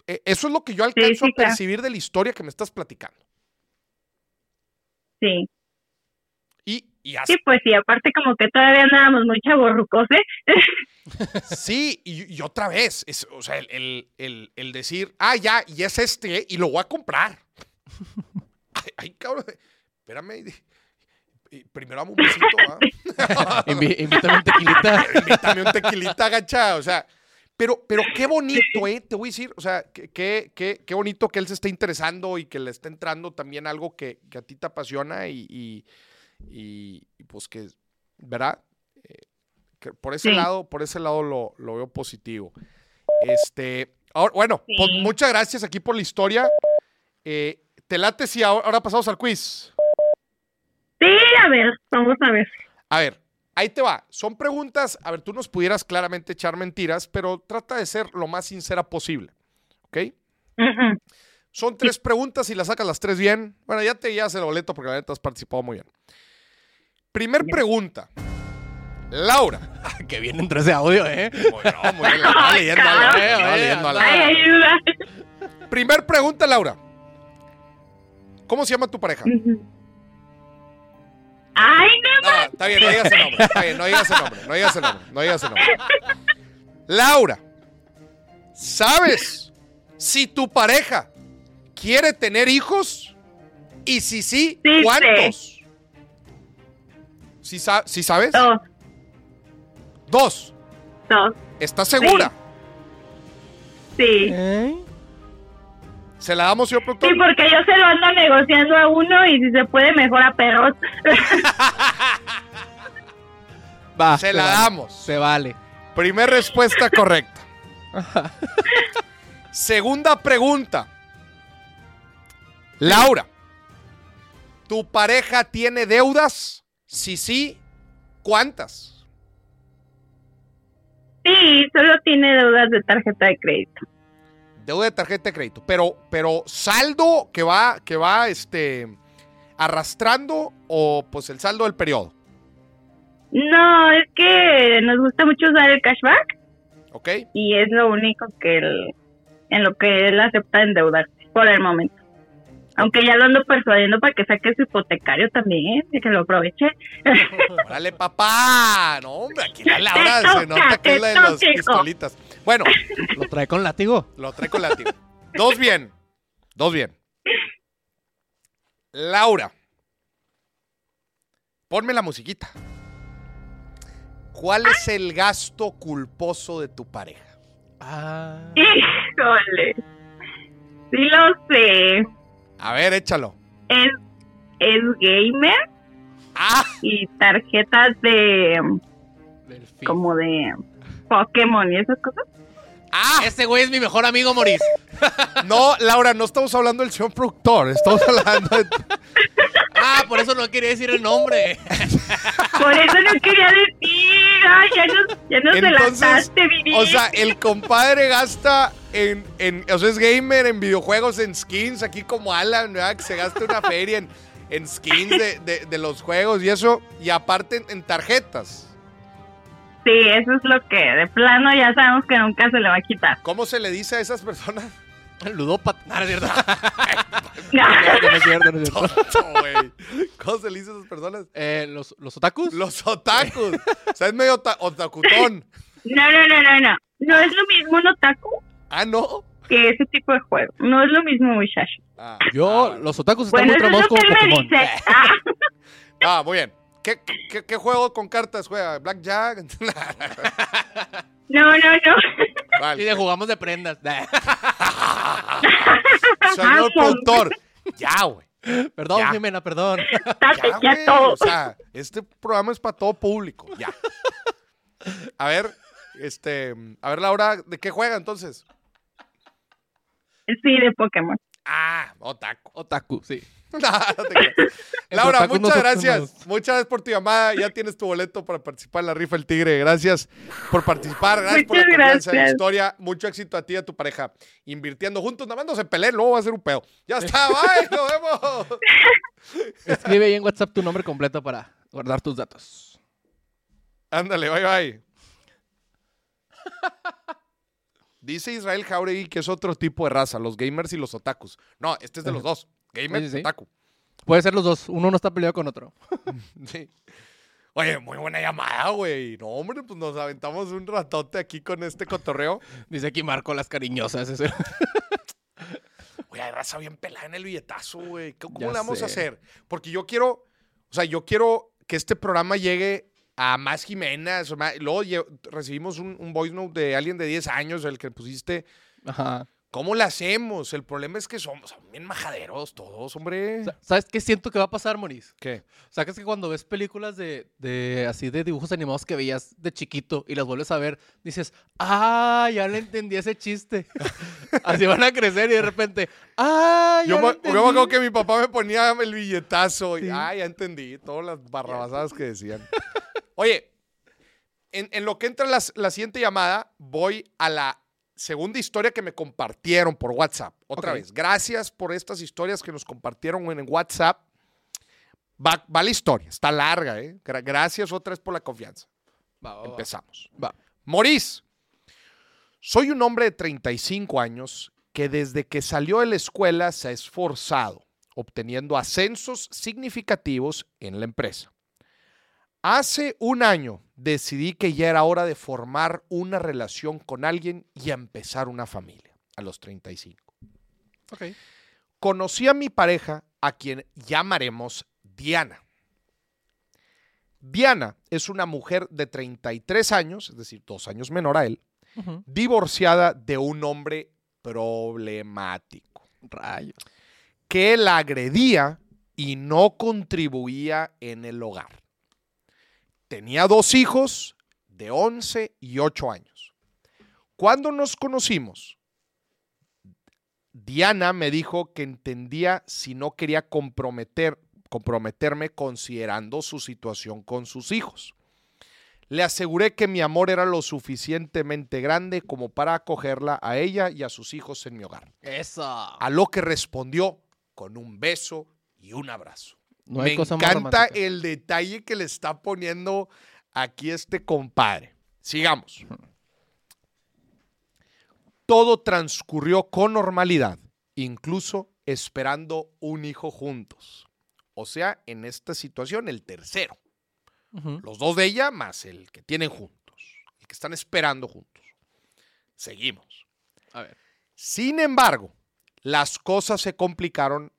E- Eso es lo que yo alcanzo sí, a claro. percibir de la historia que me estás platicando. Sí. Y, y así Sí, pues sí, aparte como que todavía andábamos muy chavorrucos, ¿eh? Sí, y, y otra vez, es, o sea, el, el- el- el decir, ah, ya, y es este, y lo voy a comprar. Ay, ay, cabrón, espérame. y- y primero dame un besito. Invi- invítame un tequilita. Invítame un tequilita, gacha. O sea, pero, pero qué bonito, ¿eh? Te voy a decir, o sea, qué, qué, qué- bonito que él se esté interesando y que le esté entrando también algo que, que a ti te apasiona y, y- y- y, pues que, ¿verdad? Eh, que por ese Sí. lado, por ese lado lo, lo veo positivo. Este, ahora, bueno, pues muchas gracias aquí por la historia. Eh, ¿Te late si ahora, ahora pasamos al quiz? Sí, a ver, vamos a ver. A ver, ahí te va. Son preguntas, a ver, tú nos pudieras claramente echar mentiras, pero trata de ser lo más sincera posible. ¿Ok? Son tres preguntas y las sacas las tres bien. Bueno, ya te llevas el boleto porque la neta has participado muy bien. Primer pregunta. Laura. que bien entró ese audio, ¿eh? Bueno, muy bien, la leyendo, la leyendo, la- Ay, ayuda. Primer pregunta, Laura. ¿Cómo se llama tu pareja? Ay, no. No, está bien, no digas el nombre. Está bien, no digas el nombre. No digas el nombre. No digas el nombre. Laura, ¿sabes si tu pareja quiere tener hijos? Y si sí, Sí, ¿cuántos? ¿Sí, sa- sí sabes? Dos, Dos. dos. ¿Estás segura? Sí. ¿Eh? ¿Se la damos, señor Sí, productor? porque yo se lo ando negociando a uno y si se puede mejor a perros. Va, Se la vale. damos. Se vale. Primer respuesta correcta. Segunda pregunta. Laura, ¿tu pareja tiene deudas? Si sí, ¿cuántas? Sí, solo tiene deudas de tarjeta de crédito. Deuda de tarjeta de crédito, pero, pero saldo que va, que va este, arrastrando o pues el saldo del periodo, No, es que nos gusta mucho usar el cashback ¿ok? y es lo único que él, en lo que él acepta endeudarse por el momento. Aunque ya lo ando persuadiendo para que saque su hipotecario también, y que lo aproveche. Órale, papá. No, hombre, aquí la Laura se nota que es la de las pistolitas. Bueno, ¿Lo trae con látigo? Lo trae con látigo. Dos bien. Dos bien. Laura. Ponme la musiquita. ¿Cuál es el gasto culposo de tu pareja? Ah. Híjole. Sí lo sé. A ver, échalo. Es, es gamer. ¡Ah! y tarjetas de como de Pokémon y esas cosas. ¡Ah! Ese güey es mi mejor amigo, Moris. No, Laura, no estamos hablando del señor productor. Estamos hablando de. Ah, por eso no quería decir el nombre. Por eso no quería decir. Ay, ya nos, ya nos Entonces, delataste, Viri. O sea, el compadre gasta en, en. O sea, es gamer en videojuegos, en skins, aquí como Alan, ¿verdad? Que se gasta una feria en, en skins de, de- de los juegos y eso. Y aparte en, en tarjetas. Sí, eso es lo que de plano ya sabemos que nunca se le va a quitar. ¿Cómo se le dice a esas personas? Ludópata. No, es cierto. No. No, no es cierto, no es cierto. ¿Cómo se le dice a esas personas? Eh, ¿los, ¿Los otakus? Los otakus. O sea, es medio ota- otakutón. No, no, no, no, no. No es lo mismo un otaku Ah, ¿no? que ese tipo de juego. No es lo mismo, muchacho. Ah, Yo, ah, los otakus están Bueno, muy eso es tramados lo como que él me Pokémon. dice. Ah, Ah, muy bien. ¿Qué, qué, qué juego con cartas juega? ¿Blackjack? no, no, no. Y de jugamos de prendas. Señor productor. Ya, güey. perdón, Ya. Jimena, perdón. Ya, güey. O sea, este programa es para todo público. Ya. A ver, este. A ver, Laura, ¿de qué juega entonces? Sí, de Pokémon. Ah, otaku. Otaku, sí. No, no te creas. Laura, muchas gracias. Muchas gracias por tu llamada. Ya tienes tu boleto para participar en la rifa El Tigre. Gracias por participar. Gracias por la confianza en la historia. Mucho éxito a ti y a tu pareja. Invirtiendo juntos. Nada más no se peleen, luego va a ser un pedo. Ya está, bye. Nos vemos. Escribe ahí en WhatsApp tu nombre completo para guardar tus datos. Ándale, bye, bye. Dice Israel Jauregui que es otro tipo de raza, los gamers y los otakus. No, este es de los dos. Gamer Sí, sí. otaku. Puede ser los dos. Uno no está peleado con otro. Sí. Oye, muy buena llamada, güey. No, hombre, pues nos aventamos un ratote aquí con este cotorreo. Dice aquí Marco las cariñosas. ese- Oye, hay raza bien pelada en el billetazo, güey. ¿Cómo Ya le vamos a hacer? Porque yo quiero, o sea, yo quiero que este programa llegue a más Jimenas. más- Luego recibimos un, un voice note de alguien de 10 años, el que pusiste. Ajá. ¿Cómo le hacemos? El problema es que somos, son bien majaderos todos, hombre. Sa- ¿Sabes qué siento que va a pasar, Moris? ¿Qué? O sea, que es que cuando ves películas de, de así de dibujos animados que veías de chiquito y las vuelves a ver, dices, ah, ya le entendí ese chiste. así van a crecer y de repente, ah, ya Yo me, entendí". yo me acuerdo que mi papá me ponía el billetazo. Y, Sí. ah, ya entendí. Todas las barrabasadas que decían. Oye, en, en lo que entra la, la siguiente llamada, voy a la segunda historia que me compartieron por WhatsApp. Otra vez, gracias por estas historias que nos compartieron en WhatsApp. Va, va la historia, está larga, ¿eh? Gra- Gracias otra vez por la confianza. Va, va, va. Empezamos. Va. Morís, soy un hombre de 35 años que desde que salió de la escuela se ha esforzado, obteniendo ascensos significativos en la empresa. Hace un año decidí que ya era hora de formar una relación con alguien y empezar una familia, a los 35. Ok. Conocí a mi pareja, a quien llamaremos Diana. Diana es una mujer de 33 años, es decir, dos años menor a él, divorciada de un hombre problemático, que la agredía y no contribuía en el hogar. Tenía dos hijos de 11 y 8 años. Cuando nos conocimos, Diana me dijo que entendía si no quería comprometer, comprometerme considerando su situación con sus hijos. Le aseguré que mi amor era lo suficientemente grande como para acogerla a ella y a sus hijos en mi hogar. Eso. A lo que respondió con un beso y un abrazo. No hay Me cosa encanta el detalle que le está poniendo aquí este compadre. Sigamos. Todo transcurrió con normalidad, incluso esperando un hijo juntos. O sea, en esta situación, el tercero. Los dos de ella más el que tienen juntos, el que están esperando juntos. Seguimos. A ver. Sin embargo, las cosas se complicaron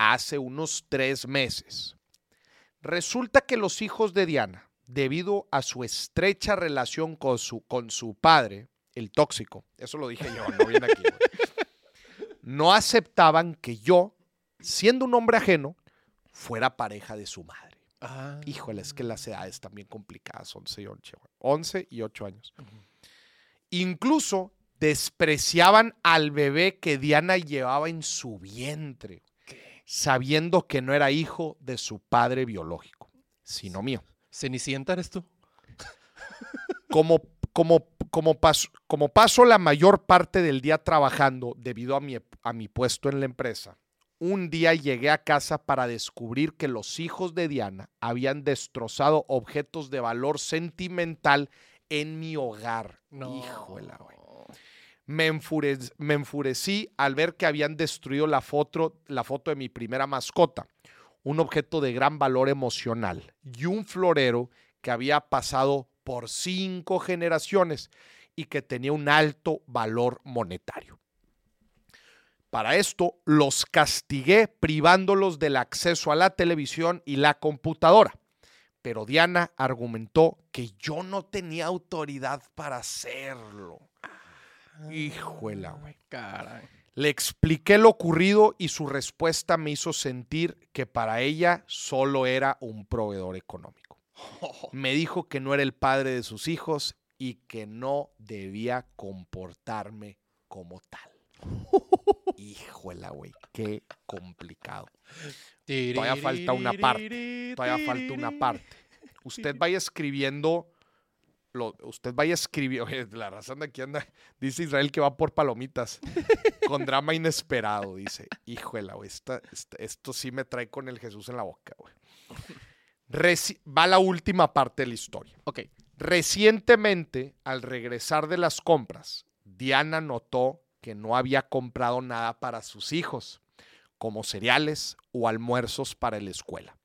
hace unos tres meses. Resulta que los hijos de Diana, debido a su estrecha relación con su, con su padre, el tóxico, eso lo dije yo, no viene aquí, no aceptaban que yo, siendo un hombre ajeno, fuera pareja de su madre. Ah. Híjole, es que las edades también complicadas, 11 y 8, 11 y 8 años. Incluso despreciaban al bebé que Diana llevaba en su vientre, sabiendo que no era hijo de su padre biológico, sino mío. ¿Cenicienta eres tú? Como, como, como, paso, como paso la mayor parte del día trabajando debido a mi, a mi puesto en la empresa, un día llegué a casa para descubrir que los hijos de Diana habían destrozado objetos de valor sentimental en mi hogar. No. Híjole, güey. Me, enfurec- me enfurecí al ver que habían destruido la foto de mi primera mascota, un objeto de gran valor emocional y un florero que había pasado por cinco generaciones y que tenía un alto valor monetario. Para esto los castigué privándolos del acceso a la televisión y la computadora. Pero Diana argumentó que yo no tenía autoridad para hacerlo. Híjuela, güey. Caray. Le expliqué lo ocurrido y su respuesta me hizo sentir que para ella solo era un proveedor económico. Me dijo que no era el padre de sus hijos y que no debía comportarme como tal. Híjola, güey, qué complicado. Todavía falta una parte, Todavía falta una parte. Usted vaya escribiendo, lo- usted vaya escribiendo, oye, la razón de aquí anda, dice Israel que va por palomitas, con drama inesperado, dice. Híjola, güey, esta- esta- esto sí me trae con el Jesús en la boca, güey. Reci- va la última parte de la historia. Ok. Recientemente, al regresar de las compras, Diana notó que no había comprado nada para sus hijos, como cereales o almuerzos para la escuela.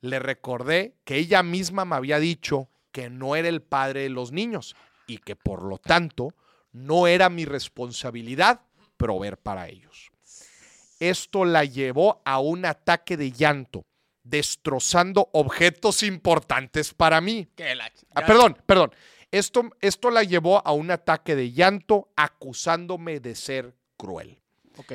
Le recordé que ella misma me había dicho que no era el padre de los niños y que por lo tanto no era mi responsabilidad proveer para ellos. Esto la llevó a un ataque de llanto, destrozando objetos importantes para mí. La Ah, perdón, perdón. Esto, esto la llevó a un ataque de llanto acusándome de ser cruel. Ok.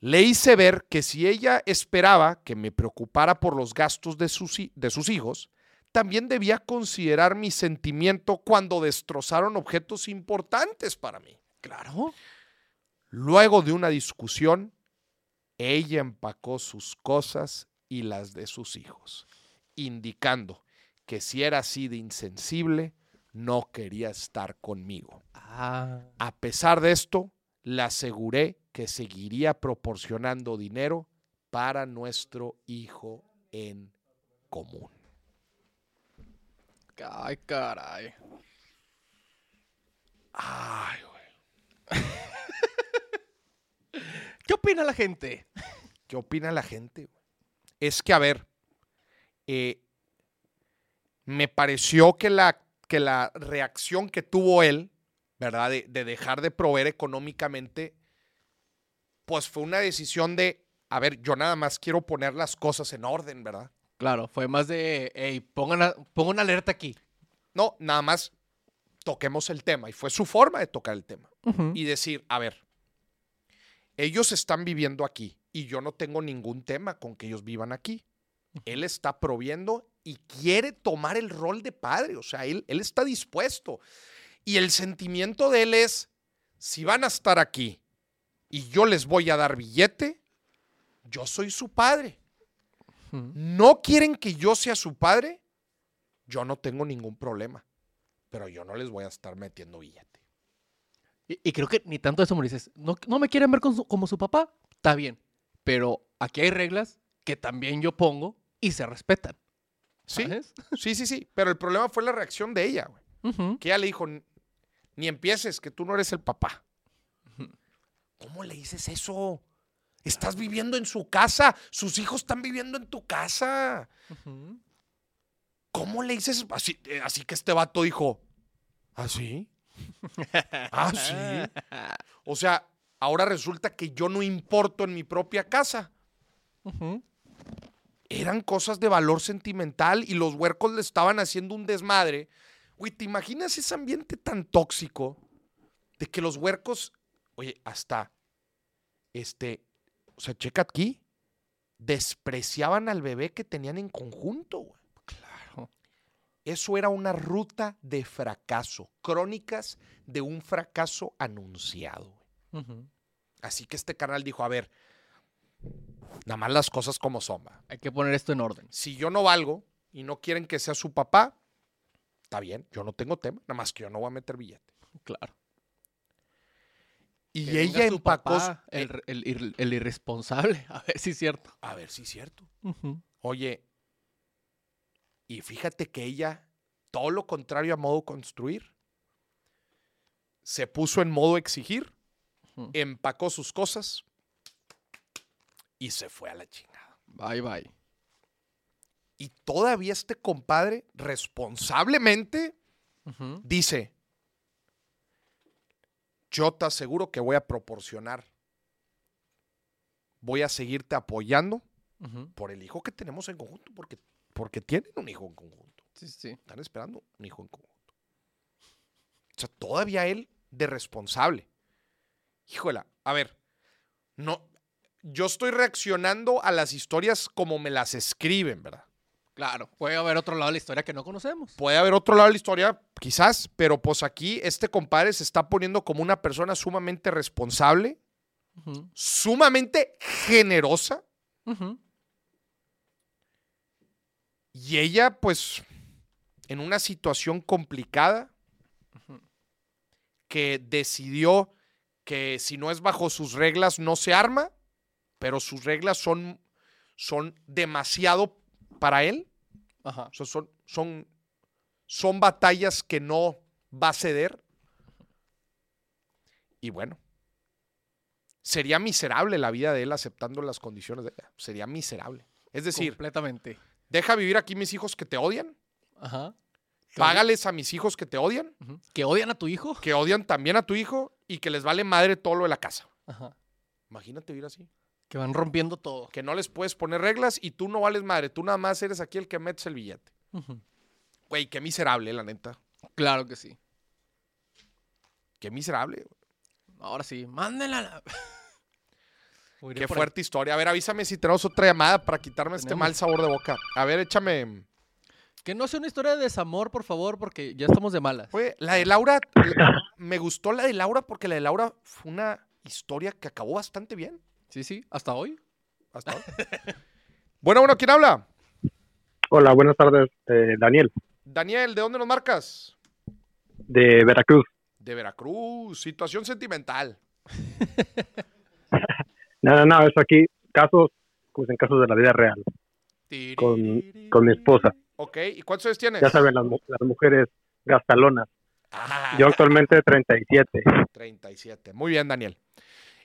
Le hice ver que si ella esperaba que me preocupara por los gastos de sus, de sus hijos, también debía considerar mi sentimiento cuando destrozaron objetos importantes para mí. Claro. Luego de una discusión, ella empacó sus cosas y las de sus hijos, indicando que si era así de insensible, no quería estar conmigo. Ah. A pesar de esto, le aseguré que seguiría proporcionando dinero para nuestro hijo en común. Ay, caray. Ay, güey. ¿Qué opina la gente? ¿Qué opina la gente? Es que, a ver, eh, me pareció que la, que la reacción que tuvo él, ¿verdad? De, de dejar de proveer económicamente, pues fue una decisión de, a ver, yo nada más quiero poner las cosas en orden, ¿verdad? Claro, fue más de, hey, pongan, una alerta aquí. No, nada más toquemos el tema. Y fue su forma de tocar el tema. Y decir, a ver, ellos están viviendo aquí y yo no tengo ningún tema con que ellos vivan aquí. Él está proviendo y quiere tomar el rol de padre. O sea, él, él está dispuesto. Y el sentimiento de él es, si van a estar aquí y yo les voy a dar billete, yo soy su padre. ¿No quieren que yo sea su padre? Yo no tengo ningún problema. Pero yo no les voy a estar metiendo billete. Y, y creo que ni tanto eso me dices, no, no me quieren ver con su- como su papá, está bien. Pero aquí hay reglas que también yo pongo y se respetan. Sí, ¿sabes? sí, sí, sí. Pero el problema fue la reacción de ella, güey. Que ella le dijo, ni empieces, que tú no eres el papá. ¿Cómo le dices eso? Estás viviendo en su casa. Sus hijos están viviendo en tu casa. ¿Cómo le dices? Así, eh, así que este vato dijo, ¿ah, sí? ¿Ah? O sea, ahora resulta que yo no importo en mi propia casa. Eran cosas de valor sentimental y los huercos le estaban haciendo un desmadre. Güey, ¿te imaginas ese ambiente tan tóxico de que los huercos, oye, hasta, este, o sea, checa aquí, despreciaban al bebé que tenían en conjunto, güey. Eso era una ruta de fracaso, crónicas de un fracaso anunciado. güey. Así que este canal dijo, a ver, nada más las cosas como son. va. Hay que poner esto en orden. Si yo no valgo y no quieren que sea su papá, está bien, yo no tengo tema, nada más que yo no voy a meter billete. Claro. Y Que ella empacó... papá, el, irresponsable. A ver si es cierto. A ver si es cierto. Oye, y fíjate que ella, todo lo contrario a modo construir, se puso en modo exigir, empacó sus cosas y se fue a la chingada. Bye, bye. Y todavía este compadre responsablemente dice, yo te aseguro que voy a proporcionar, voy a seguirte apoyando por el hijo que tenemos en conjunto, porque, porque tienen un hijo en conjunto. Sí, sí. Están esperando un hijo en conjunto. O sea, todavía él de responsable. Híjola, a ver, no, yo estoy reaccionando a las historias como me las escriben, ¿verdad? Claro. Puede haber otro lado de la historia que no conocemos. Puede haber otro lado de la historia, quizás, pero pues aquí este compadre se está poniendo como una persona sumamente responsable, sumamente generosa, y ella, pues, en una situación complicada, que decidió que si no es bajo sus reglas no se arma, pero sus reglas son, son demasiado para él. Ajá. O sea, son, son, son batallas que no va a ceder. Y bueno, sería miserable la vida de él aceptando las condiciones de ella. Sería miserable. Es decir, Completamente. deja vivir aquí mis hijos que te odian, Ajá. págales a mis hijos que te odian. ¿Que odian a tu hijo? que odian también a tu hijo y que les vale madre todo lo de la casa. Ajá. Imagínate vivir así. Que van rompiendo todo. Que no les puedes poner reglas y tú no vales madre. Tú nada más eres aquí el que metes el billete. Güey, qué miserable, la neta. Claro que sí. Qué miserable. Ahora sí, mándenla. la- Qué ahí. fuerte historia. A ver, avísame si tenemos otra llamada para quitarme este mal sabor de boca. A ver, échame. Que no sea una historia de desamor, por favor, porque ya estamos de malas. Oye, la de Laura. la- me gustó la de Laura porque la de Laura fue una historia que acabó bastante bien. Sí, sí, hasta hoy. Hasta ahora. bueno, bueno, ¿quién habla? Hola, buenas tardes, eh, Daniel, Daniel, ¿de dónde nos marcas? de Veracruz. De Veracruz. Situación sentimental. No, no, no, eso aquí, casos, pues en casos de la vida real, con, con mi esposa. Ok, ¿y cuántos años tienes? Ya saben, las mujeres gastalonas. Ah, Yo actualmente 37. 37. Muy bien, Daniel.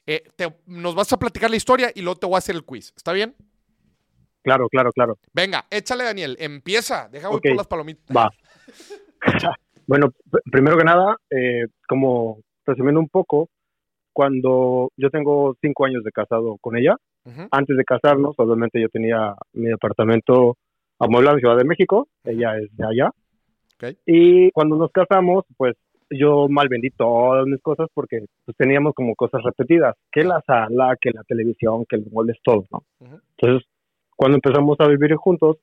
Eh, te- nos vas a platicar la historia y luego te voy a hacer el quiz. ¿Está bien? Claro, claro, claro. Venga, échale, Daniel. Empieza. Deja voy Ok. por las palomitas. Va. bueno, pr- primero que nada, eh, como resumiendo un poco, cuando yo tengo cinco años de casado con ella, Ujú. antes de casarnos, obviamente yo tenía mi departamento amueblado en Ciudad de México, ella es de allá. Ok. Y cuando nos casamos, pues yo mal vendí todas mis cosas porque pues, teníamos como cosas repetidas, que la sala, que la televisión, que los muebles, todo, ¿no? Entonces, cuando empezamos a vivir juntos,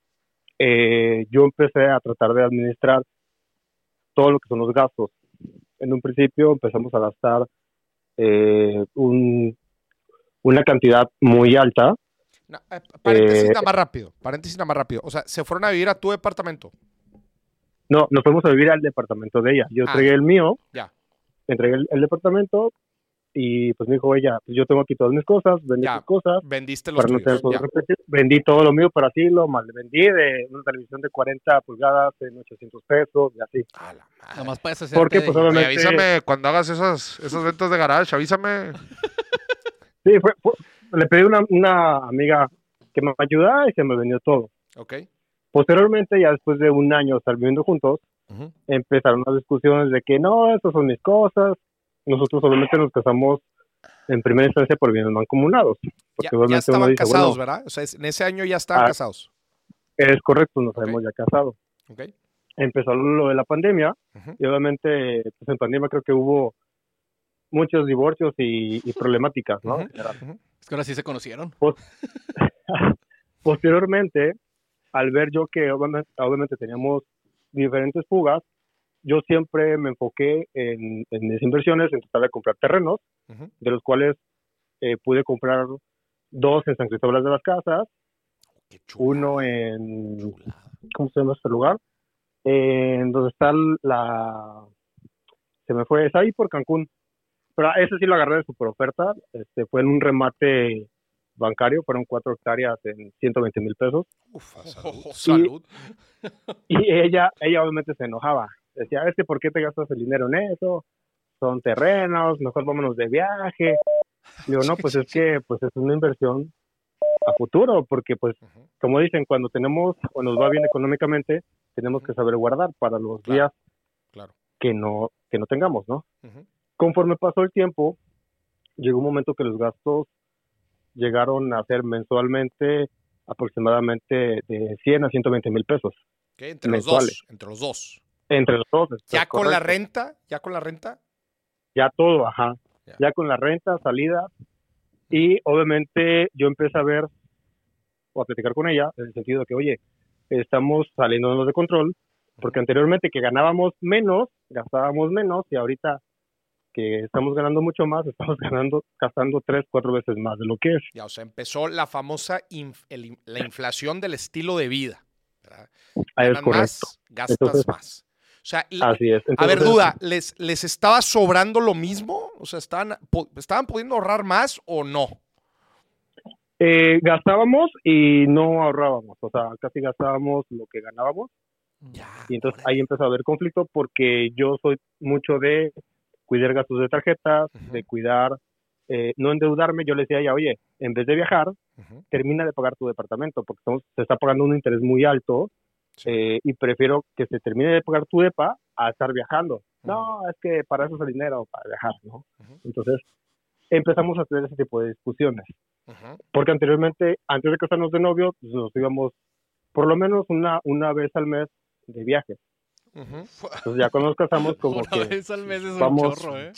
eh, yo empecé a tratar de administrar todo lo que son los gastos. En un principio empezamos a gastar eh, un- una cantidad muy alta. No, eh, paréntesis nada más rápido. Paréntesis nada más rápido. O sea, se fueron a vivir a tu departamento. No, nos fuimos a vivir al departamento de ella. Yo Ah. entregué el mío, Ya. entregué el, el departamento y pues me dijo ella, pues yo tengo aquí todas mis cosas, vendí tus cosas Vendiste los para no tener repetir. Vendí todo lo mío para así, lo mal vendí de una televisión de 40 pulgadas en 800 pesos y así. A la madre. Nada más para ese Porque pues Oye, obviamente... avísame cuando hagas esas, esas ventas de garage. Avísame. Sí, fue, fue- le pedí a una, una amiga que me ayudara y se me vendió todo. Ok. Posteriormente, ya después de un año estar viviendo juntos, empezaron las discusiones de que no, estas son mis cosas. Nosotros solamente nos casamos en primera instancia por bienes mancomunados. Ya, Porque ya obviamente uno estaban dice, casados, bueno, ¿verdad? O sea, en ese año ya estaban Ah. casados. es correcto, nos Ok. habíamos ya casado. Ok. Empezó lo de la pandemia Ujú. y obviamente pues en pandemia creo que hubo muchos divorcios y, y problemáticas, ¿no? General. Ujú. Es que ahora sí se conocieron. Posteriormente, al ver yo que obviamente, obviamente teníamos diferentes fugas, yo siempre me enfoqué en, en mis inversiones, en tratar de comprar terrenos, de los cuales eh, pude comprar dos en San Cristóbal de las Casas, chulada, uno en. ¿cómo se llama este lugar? En donde está la, se me fue, es ahí por Cancún, pero ese sí lo agarré de super oferta, este, fue en un remate bancario, fueron cuatro hectáreas en 120 mil pesos, Ufa, salud. Y- salud. y ella, ella obviamente se enojaba, decía, es que ¿por qué te gastas el dinero en eso? Son terrenos, mejor vámonos de viaje. Digo, no, pues es que pues es una inversión a futuro, porque pues Ujú. como dicen, cuando tenemos o nos va bien económicamente, tenemos que saber guardar para los Claro. días Claro. que no que no tengamos, ¿no? Ujú. Conforme pasó el tiempo, llegó un momento que los gastos llegaron a ser mensualmente aproximadamente de 100 a 120 mil pesos entre Mensuales. los dos. Entre los dos. entre los dos. Ya ¿estás con la renta, ya con la renta. Ya todo, ajá. Ya. Ya con la renta, salida. Y obviamente yo empecé a ver o a platicar con ella en el sentido de que, oye, estamos saliéndonos de control, porque anteriormente que ganábamos menos, gastábamos menos, y ahorita que estamos ganando mucho más, estamos ganando, gastando tres, cuatro veces más de lo que es. Ya, o sea, empezó la famosa inf- el in- la inflación del estilo de vida. ¿verdad? Ah, es Ganas correcto. más, gastas Entonces- más. O sea, Así es. a ver, duda, ¿les, ¿les estaba sobrando lo mismo? O sea, ¿estaban, po- ¿estaban pudiendo ahorrar más o no? eh, gastábamos y no ahorrábamos, o sea, casi gastábamos lo que ganábamos. Ya. Y entonces ahí empezó a haber conflicto porque yo soy mucho de cuidar gastos de tarjetas, de cuidar, eh, no endeudarme. Yo le decía a ella, oye, en vez de viajar, termina de pagar tu departamento porque estamos, se está pagando un interés muy alto sí. eh, y prefiero que se termine de pagar tu depa a estar viajando. No, es que para eso es el dinero, para viajar, ¿no? Entonces empezamos a tener ese tipo de discusiones porque anteriormente, antes de casarnos de novio, pues, nos íbamos por lo menos una, una vez al mes de viaje. ujú. Entonces ya cuando nos casamos, como Una que vez al mes es vamos- un chorro, ¿eh?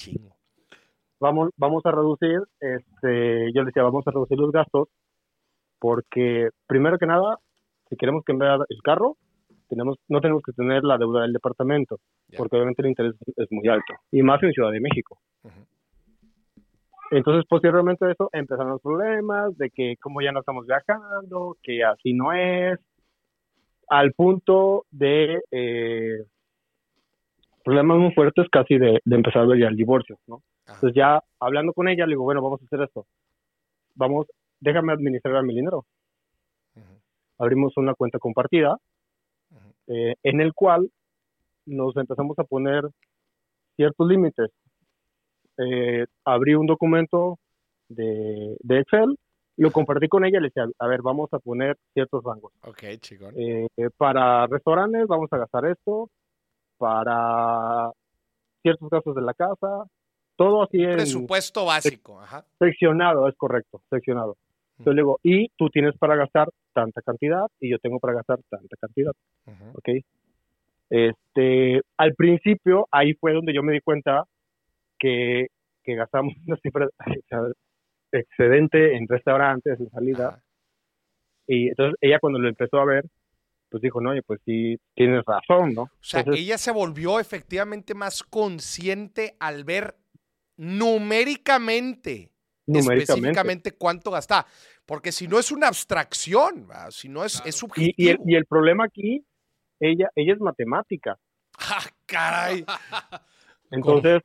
Vamos, vamos a reducir, este, yo le decía, vamos a reducir los gastos, porque primero que nada, si queremos cambiar el carro, tenemos, no tenemos que tener la deuda del departamento, Ya. porque obviamente el interés es muy alto, y más en Ciudad de México. Entonces, posteriormente a eso, empezaron los problemas de que como ya no estamos viajando, que así no es, al punto de eh, problemas muy fuertes casi de, de empezar a ver ya el divorcio, ¿no? Ajá. Entonces ya hablando con ella, le digo, bueno, vamos a hacer esto. Vamos, déjame administrar mi dinero. Abrimos una cuenta compartida eh, en el cual nos empezamos a poner ciertos límites. Eh, abrí un documento de, de Excel, lo compartí con ella y le decía, a ver, vamos a poner ciertos rangos. Ok, chingón. Eh, para restaurantes vamos a gastar esto, para ciertos gastos de la casa, todo así en Presupuesto básico. Ajá. seccionado, es correcto, seccionado. Entonces le digo, y tú tienes para gastar tanta cantidad y yo tengo para gastar tanta cantidad, Ujú. ¿ok? Este, al principio, ahí fue donde yo me di cuenta que, que gastamos una cifra excedente en restaurantes, en salidas, Ajá. y entonces ella cuando lo empezó a ver, pues dijo, no, oye, pues sí, tienes razón, ¿no? O sea, Entonces, ella se volvió efectivamente más consciente al ver numéricamente, numéricamente. específicamente cuánto gasta. Porque si no es una abstracción, ¿verdad? si no es, es Y, subjetivo. y, el, y el problema aquí, ella, ella es matemática, ¡Ah, caray! entonces,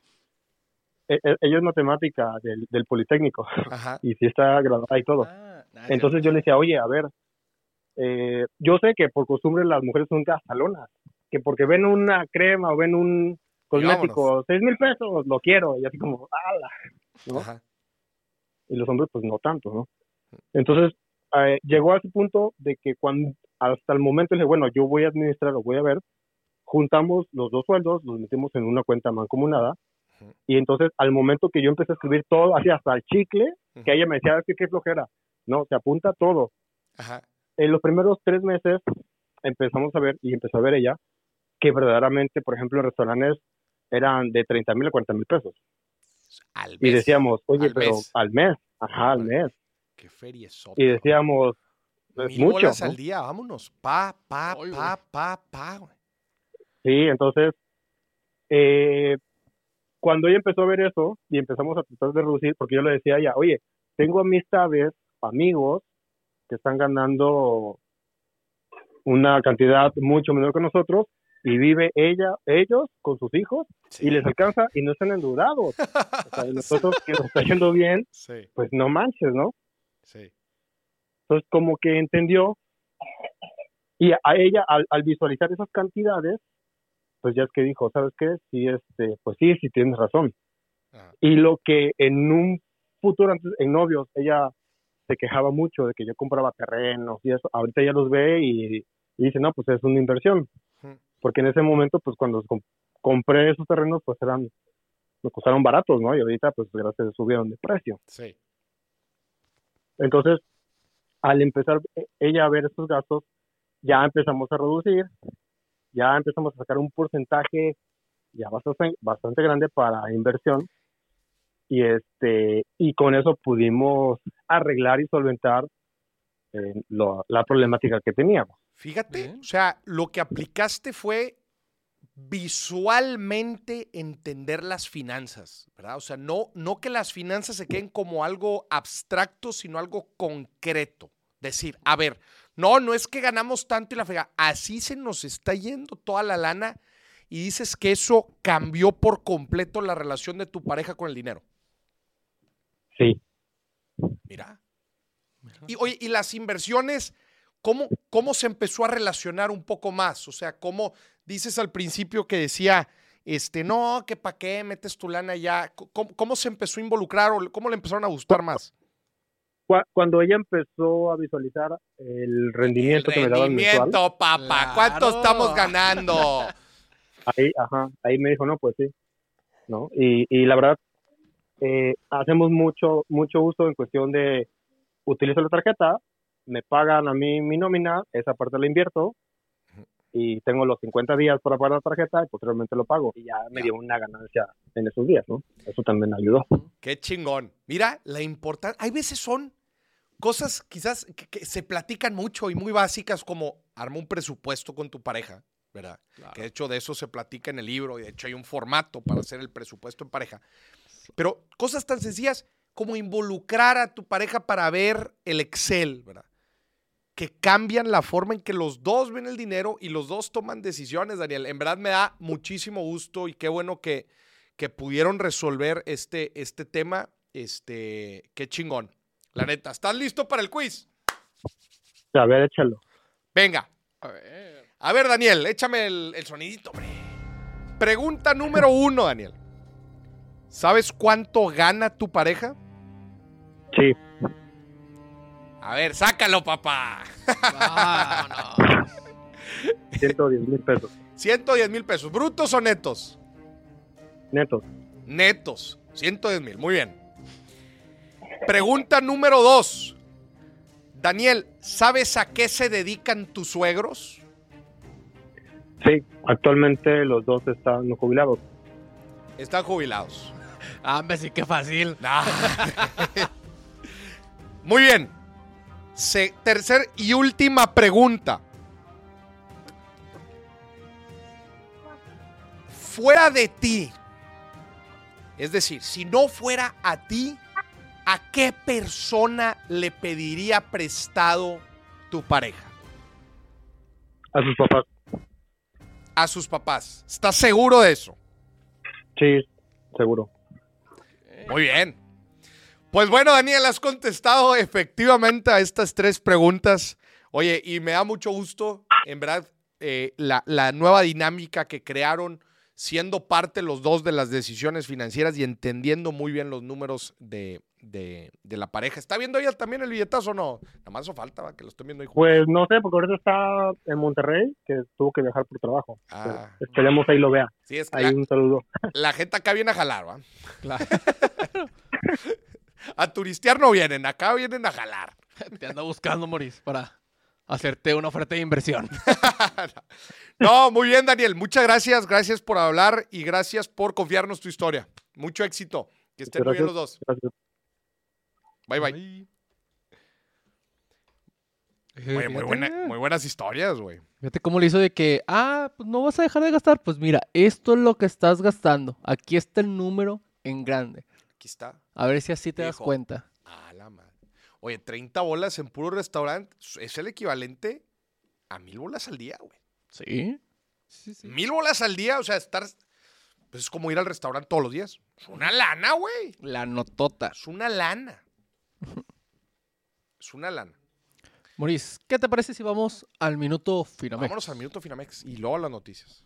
ella es matemática del, del Politécnico, Ajá. y sí está graduada y todo. Ah, Entonces yo le decía, oye, a ver, eh, yo sé que por costumbre las mujeres son gastalonas, que porque ven una crema o ven un cosmético, seis mil pesos, lo quiero, y así como, ala, ¿no? Y los hombres pues no tanto, ¿no? Entonces eh, llegó a ese punto de que cuando hasta el momento le dije, bueno, yo voy a administrar o voy a ver, juntamos los dos sueldos, los metimos en una cuenta mancomunada Y entonces al momento que yo empecé a escribir todo, así hasta el chicle, que ella me decía, "Es que qué flojera, no, se apunta todo. Ajá. En los primeros tres meses empezamos a ver y empezó a ver ella que verdaderamente, por ejemplo, en restaurantes eran de 30 mil a 40 mil pesos. Al Y mes. decíamos, oye, Al pero mes. al mes, ajá, al mes. Qué feria es Y decíamos, es Mil mucho, bolas ¿no? al día, vámonos. Pa, pa, Ay, pa, pa, pa, güey. Sí, entonces, eh, cuando ella empezó a ver eso y empezamos a tratar de reducir, porque yo le decía a ella, oye, tengo amistades, amigos que están ganando una cantidad mucho menor que nosotros y vive ella, ellos con sus hijos Sí. y les alcanza y no están endeudados. O sea, nosotros que nos está yendo bien, Sí, pues no manches, ¿no? sí. Entonces como que entendió y a ella al, al visualizar esas cantidades, pues ya es que dijo, ¿sabes qué? Sí, este, pues sí, sí tienes razón. Ajá. Y lo que en un futuro, antes, en novios, ella se quejaba mucho de que yo compraba terrenos y eso, ahorita ella los ve y, y dice, no, pues es una inversión. Porque en ese momento, pues cuando com- compré esos terrenos, pues eran, me costaron baratos, ¿no? Y ahorita, pues gracias subieron de precio. Sí. Entonces, al empezar eh, ella a ver estos gastos, ya empezamos a reducir, ya empezamos a sacar un porcentaje ya bastante, bastante grande para inversión y este y con eso pudimos arreglar y solventar eh, lo- la problemática que teníamos. Fíjate, Bien. o sea, lo que aplicaste fue visualmente entender las finanzas, ¿verdad? O sea, no, no que las finanzas se queden como algo abstracto, sino algo concreto. Decir, a ver, no, no es que ganamos tanto y la frega, así se nos está yendo toda la lana y dices que eso cambió por completo la relación de tu pareja con el dinero. Sí. Mira. Y oye, y las inversiones, ¿cómo, ¿cómo se empezó a relacionar un poco más? O sea, ¿cómo dices al principio que decía, este, no, que para qué metes tu lana ya? ¿Cómo, cómo se empezó a involucrar o cómo le empezaron a gustar más? Cu- Cuando ella empezó a visualizar el rendimiento que me daban mensual, rendimiento, papá. ¿Cuánto Claro. estamos ganando? ahí, ajá, ahí me dijo, no, pues sí, ¿no? Y, y la verdad, eh, hacemos mucho, mucho uso en cuestión de, utilizo la tarjeta, me pagan a mí mi nómina, esa parte la invierto, y tengo los 50 días para pagar la tarjeta y posteriormente lo pago. Y ya me dio una ganancia en esos días, ¿no? Eso también ayudó. Qué chingón. Mira, la importancia. Hay veces son cosas quizás que, que se platican mucho y muy básicas, como arma un presupuesto con tu pareja, ¿verdad? Que de hecho de eso se platica en el libro y de hecho hay un formato para hacer el presupuesto en pareja. Pero cosas tan sencillas como involucrar a tu pareja para ver el Excel, ¿verdad? Que cambian la forma en que los dos ven el dinero y los dos toman decisiones, Daniel. En verdad me da muchísimo gusto y qué bueno que, que pudieron resolver este, este tema. Este, qué chingón. La neta, ¿estás listo para el quiz? A ver, échalo. Venga. A ver. A ver, Daniel, échame el, el sonidito, hombre. Pregunta número uno, Daniel. ¿Sabes cuánto gana tu pareja? Sí, A ver, sácalo, papá. Vámonos. 110 mil pesos 110 mil pesos. ¿Brutos o netos? netos. Netos. 110 mil. Muy bien. Pregunta número dos. Daniel, ¿sabes a qué se dedican tus suegros? Sí, actualmente los dos están jubilados. Están jubilados. Ah, hombre, sí, qué fácil. Nah. Muy bien. Se- tercer y última pregunta. Fuera de ti, es decir, si no fuera a ti, ¿a qué persona le pediría prestado tu pareja? A sus papás. A sus papás. ¿Estás seguro de eso? Sí, seguro. Muy bien. Pues bueno, Daniel, has contestado efectivamente a estas tres preguntas. Oye, y me da mucho gusto, en verdad, eh, la, la nueva dinámica que crearon, siendo parte los dos de las decisiones financieras y entendiendo muy bien los números de, de- de la pareja. ¿Está viendo ella también el billetazo o no? Nada más eso falta, ¿va? que lo estoy viendo ahí. Pues no sé, porque ahorita está en Monterrey, que tuvo que viajar por trabajo. Ah. Esperemos ahí lo vea. Sí, es que Ahí la, un saludo. la gente acá viene a jalar, ¿va? Claro. A turistear no vienen, acá vienen a jalar. Te ando buscando, Moris, para hacerte una oferta de inversión. No, muy bien, Daniel. Muchas gracias. Gracias por hablar y gracias por confiarnos tu historia. Mucho éxito. Que estén muy bien los dos. Gracias. Bye, bye. Güey, muy, Fíjate. buena- muy buenas historias, güey. Fíjate cómo le hizo de que, ah, pues no vas a dejar de gastar. Pues mira, esto es lo que estás gastando. Aquí está el número en grande. Aquí está. A ver si así te das cuenta. A la madre. Oye, 30 bolas en puro restaurante es el equivalente a mil bolas al día, güey. ¿Sí? Sí, sí. Mil bolas al día, o sea, estar. Pues es como ir al restaurante todos los días. Es una lana, güey. La notota. Es una lana. Es una. Maurice, ¿qué te parece si vamos al minuto Finamex? Vámonos al minuto Finamex y luego a las noticias.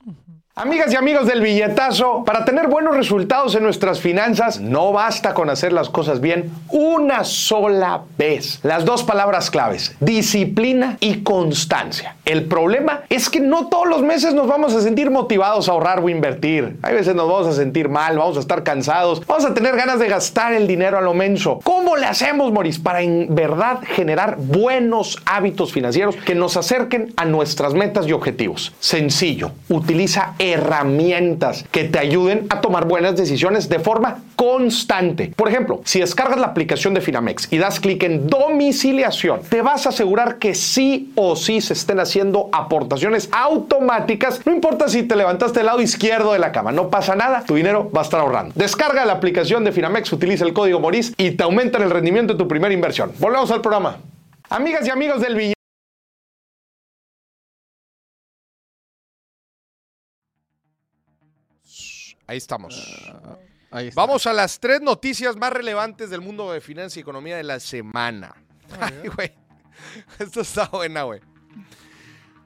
Amigas y amigos del billetazo, para tener buenos resultados en nuestras finanzas no basta con hacer las cosas bien una sola vez. Las dos palabras claves, disciplina y constancia. El problema es que no todos los meses nos vamos a sentir motivados a ahorrar o invertir. Hay veces nos vamos a sentir mal, vamos a estar cansados, vamos a tener ganas de gastar el dinero a lo menso. ¿Cómo le hacemos, Moris, para en verdad generar buenos hábitos financieros que nos acerquen a nuestras metas y objetivos? Sencillo, utiliza herramientas que te ayuden a tomar buenas decisiones de forma constante. Por ejemplo, si descargas la aplicación de Finamex y das clic en domiciliación, te vas a asegurar que sí o sí se estén haciendo aportaciones automáticas. No importa si te levantaste del lado izquierdo de la cama, no pasa nada, tu dinero va a estar ahorrando. Descarga la aplicación de Finamex, utiliza el código MORIS y te aumentan el rendimiento de tu primera inversión. Volvemos al programa. Amigas y amigos del billete. Ahí estamos. Ahí está. Vamos a las tres noticias más relevantes del mundo de finanzas y economía de la semana. Ay, güey. Esto está buena, güey.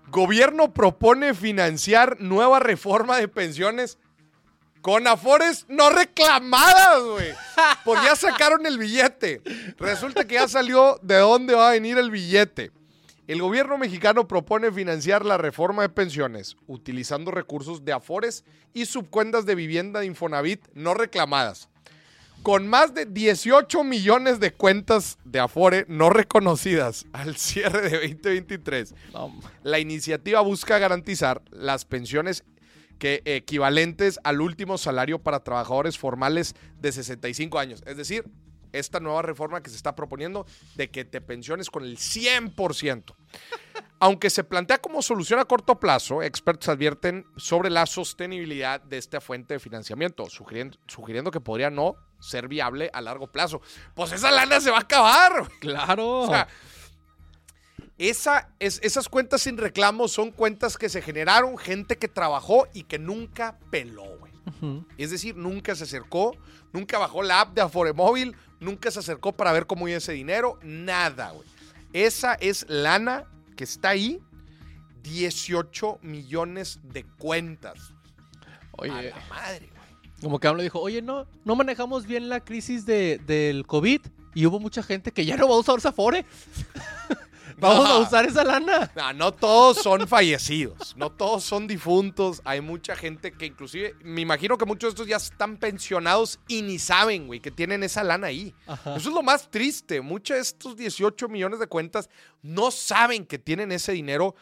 Gobierno propone financiar nueva reforma de pensiones con afores no reclamadas, güey. Pues ya sacaron el billete. Resulta que ya salió de dónde va a venir el billete. El gobierno mexicano propone financiar la reforma de pensiones utilizando recursos de afores y subcuentas de vivienda de Infonavit no reclamadas. Con más de 18 millones de cuentas de afore no reconocidas al cierre de 2023, No, la iniciativa busca garantizar las pensiones que equivalentes al último salario para trabajadores formales de 65 años. Es decir, esta nueva reforma que se está proponiendo de que te pensiones con el 100%. Aunque se plantea como solución a corto plazo, expertos advierten sobre la sostenibilidad de esta fuente de financiamiento, sugiriendo, sugiriendo que podría no ser viable a largo plazo. Pues esa lana se va a acabar. claro. O sea, esa, es- esas cuentas sin reclamos son cuentas que se generaron, gente que trabajó y que nunca peló, güey. Es decir, nunca se acercó, nunca bajó la app de Afore Móvil, nunca se acercó para ver cómo iba ese dinero, nada, güey. Esa es lana que está ahí, 18 millones de cuentas. A Oye, la madre, güey. como que AMLO dijo, oye, no, no manejamos bien la crisis de, del COVID y hubo mucha gente que ya no va a usar Safore. Vamos No. a usar esa lana. No, no todos son fallecidos, no todos son difuntos. Hay mucha gente que inclusive, me imagino que muchos de estos ya están pensionados y ni saben, güey, que tienen esa lana ahí. Ajá. Eso es lo más triste. Muchos de estos 18 millones de cuentas no saben que tienen ese dinero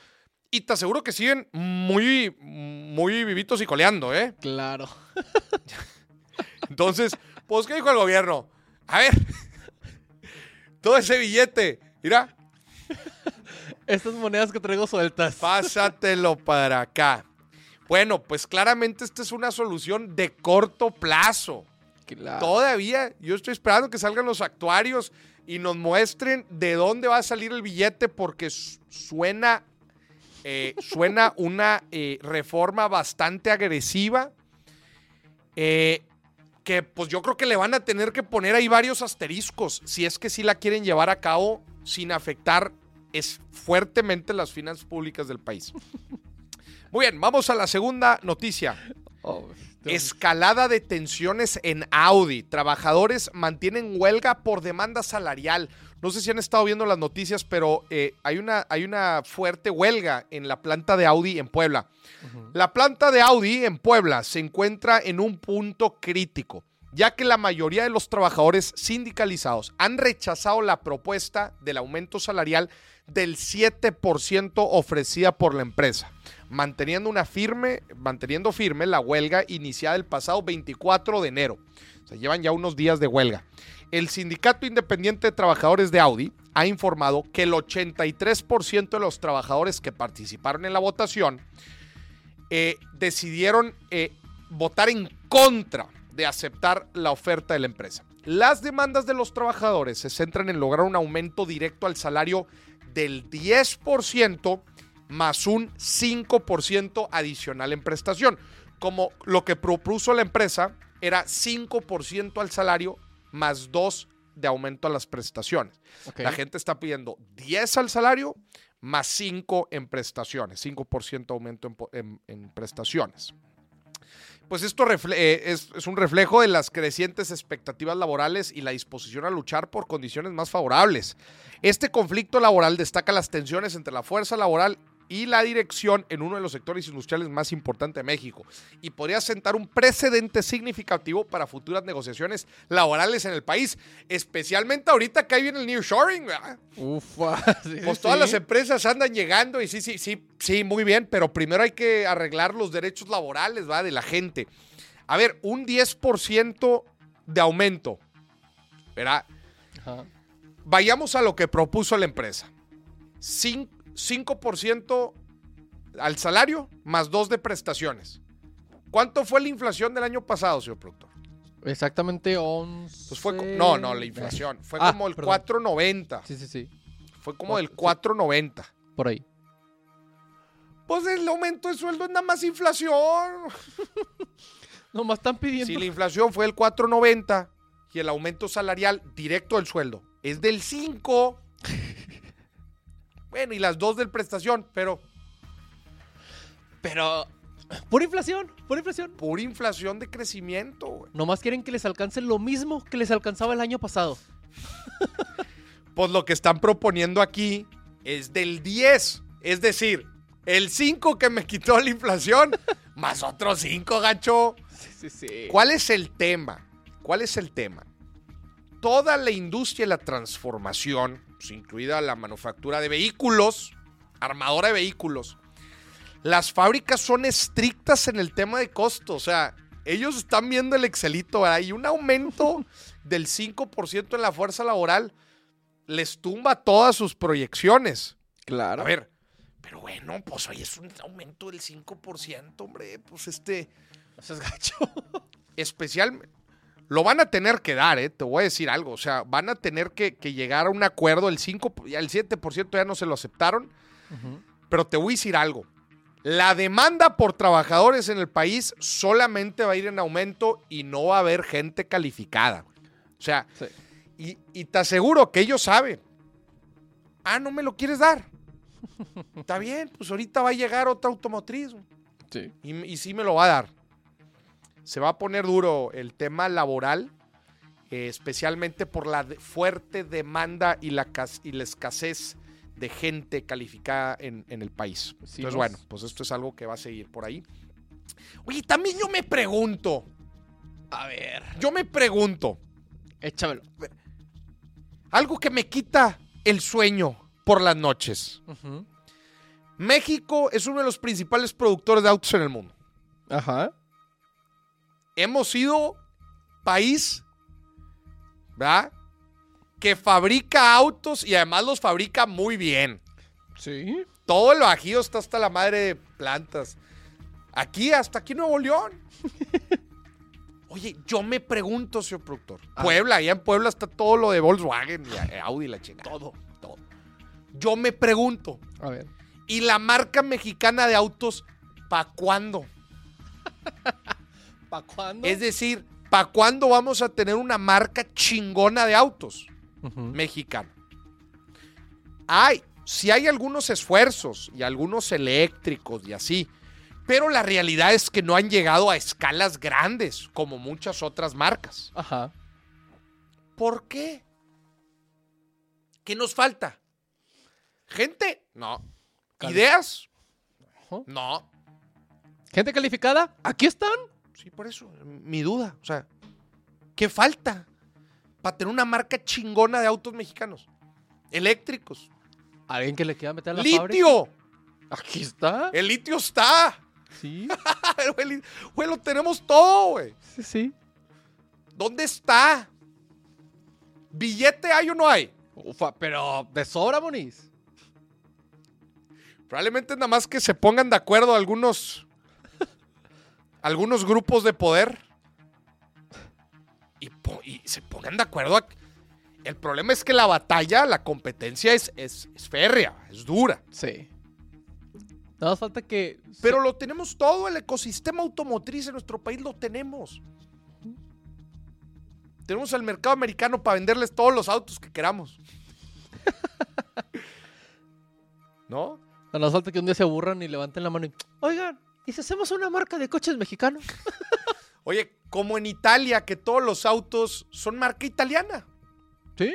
y te aseguro que siguen muy, muy vivitos y coleando, ¿eh? Claro. Entonces, pues, ¿qué dijo el gobierno? A ver, todo ese billete, mira, Estas monedas que traigo sueltas. Pásatelo para acá. Bueno, pues claramente esta es una solución de corto plazo. Claro. Todavía yo estoy esperando que salgan los actuarios y nos muestren de dónde va a salir el billete porque su- suena, eh, suena una eh, reforma bastante agresiva. eh, que pues yo creo que le van a tener que poner ahí varios asteriscos si es que sí la quieren llevar a cabo sin afectar es fuertemente las finanzas públicas del país. Muy bien, vamos a la segunda noticia. Oh. Escalada de tensiones en Audi. Trabajadores mantienen huelga por demanda salarial. No sé si han estado viendo las noticias, pero eh, hay, una, hay una fuerte huelga en la planta de Audi en Puebla. La planta de Audi en Puebla se encuentra en un punto crítico, ya que la mayoría de los trabajadores sindicalizados han rechazado la propuesta del aumento salarial del 7% ofrecida por la empresa, manteniendo una firme, manteniendo firme la huelga iniciada el pasado 24 de enero. O sea, llevan ya unos días de huelga. El Sindicato Independiente de Trabajadores de Audi ha informado que el 83% de los trabajadores que participaron en la votación eh, decidieron eh, votar en contra de aceptar la oferta de la empresa. Las demandas de los trabajadores se centran en lograr un aumento directo al salario del 10% más un 5% adicional en prestación. Como lo que propuso la empresa era 5% al salario más 2 de aumento a las prestaciones. La gente está pidiendo 10 al salario más 5 en prestaciones, 5% aumento en, po- en- en prestaciones. Pues esto refle- eh, es, es un reflejo de las crecientes expectativas laborales y la disposición a luchar por condiciones más favorables. Este conflicto laboral destaca las tensiones entre la fuerza laboral y la dirección en uno de los sectores industriales más importantes de México y podría sentar un precedente significativo para futuras negociaciones laborales en el país, especialmente ahorita que ahí viene el nearshoring. Ufa. sí, Pues todas sí. las empresas andan llegando y sí, sí, sí, sí, muy bien, pero primero hay que arreglar los derechos laborales, ¿va? De la gente. A ver, un 10% de aumento, ¿verdad? Ajá. Vayamos a lo que propuso la empresa. Cin- 5% al salario más 2 de prestaciones. ¿Cuánto fue la inflación del año pasado, señor productor? Exactamente 11. Pues fue no, no, la inflación. Fue Ah, como el perdón. 4.90. Sí, sí, sí. Fue como del Sí. 4.90. Por ahí. Pues el aumento de sueldo es nada más inflación. Nomás están pidiendo. Si la inflación fue del 4.90 y el aumento salarial directo del sueldo es del 5. bueno, y las dos del prestación, pero Pero. Pura inflación, pura inflación. pura inflación de crecimiento, güey. Nomás quieren que les alcance lo mismo que les alcanzaba el año pasado. Pues lo que están proponiendo aquí es del 10. Es decir, el 5 que me quitó la inflación, más otros 5, gacho. Sí, sí, sí. ¿Cuál es el tema? ¿Cuál es el tema? Toda la industria de la transformación, pues, incluida la manufactura de vehículos, armadora de vehículos, las fábricas son estrictas en el tema de costo. O sea, ellos están viendo el Excelito, ¿verdad? Y un aumento del 5% en la fuerza laboral les tumba todas sus proyecciones. Claro. A ver, pero bueno, pues hoy es un aumento del 5%, hombre. Pues este Eso es gacho. especial. Lo van a tener que dar, ¿eh? Te voy a decir algo. O sea, van a tener que, que llegar a un acuerdo. El 5, ya el 7% ya no se lo aceptaron. Pero te voy a decir algo. La demanda por trabajadores en el país solamente va a ir en aumento y no va a haber gente calificada. O sea, Sí. y, y te aseguro que ellos saben. Ah, no me lo quieres dar. Está bien, pues ahorita va a llegar otra automotriz. Sí. Y, y sí me lo va a dar. Se va a poner duro el tema laboral, eh, especialmente por la de- fuerte demanda y la, cas- y la escasez de gente calificada en, en el país. Sí, Entonces, bueno, pues esto es algo que va a seguir por ahí. Oye, también yo me pregunto, A ver. yo me pregunto, Échamelo. algo que me quita el sueño por las noches. México es uno de los principales productores de autos en el mundo. Ajá. Hemos sido país, ¿verdad? Que fabrica autos y además los fabrica muy bien. Sí. Todo el bajío está hasta la madre de plantas. Aquí, hasta aquí Nuevo León. Oye, yo me pregunto, señor productor. A Puebla, allá en Puebla está todo lo de Volkswagen y eh, Audi la chingada. Todo, todo. Yo me pregunto, A ver. ¿y la marca mexicana de autos, pa' cuándo? ¿Para cuándo? Es decir, ¿para cuándo vamos a tener una marca chingona de autos Ujú. mexicana? Hay, sí hay algunos esfuerzos y algunos eléctricos y así, pero la realidad es que no han llegado a escalas grandes como muchas otras marcas. Ajá. ¿Por qué? ¿Qué nos falta? ¿Gente? No. ¿Ideas? No. ¿Gente calificada? Aquí están. Sí, por eso, mi duda. O sea, ¿qué falta para tener una marca chingona de autos mexicanos? Eléctricos. Alguien que le quiera meter a la fábrica. ¡Litio! Aquí está. El litio está. Sí. Güey, lo tenemos todo, güey. Sí, sí. ¿Dónde está? ¿Billete hay o no hay? Ufa, pero de sobra, Moniz. Probablemente nada más que se pongan de acuerdo algunos. Algunos grupos de poder. Y, po- y se pongan de acuerdo. a- el problema es que la batalla, la competencia es, es, es férrea, es dura. Sí. Nada más falta que. Pero lo tenemos todo, el ecosistema automotriz en nuestro país lo tenemos. Tenemos al mercado americano para venderles todos los autos que queramos. ¿No? Nada más falta que un día se aburran y levanten la mano y. Oigan, ¿y si hacemos una marca de coches mexicanos? Oye, como en Italia, que todos los autos son marca italiana. Sí.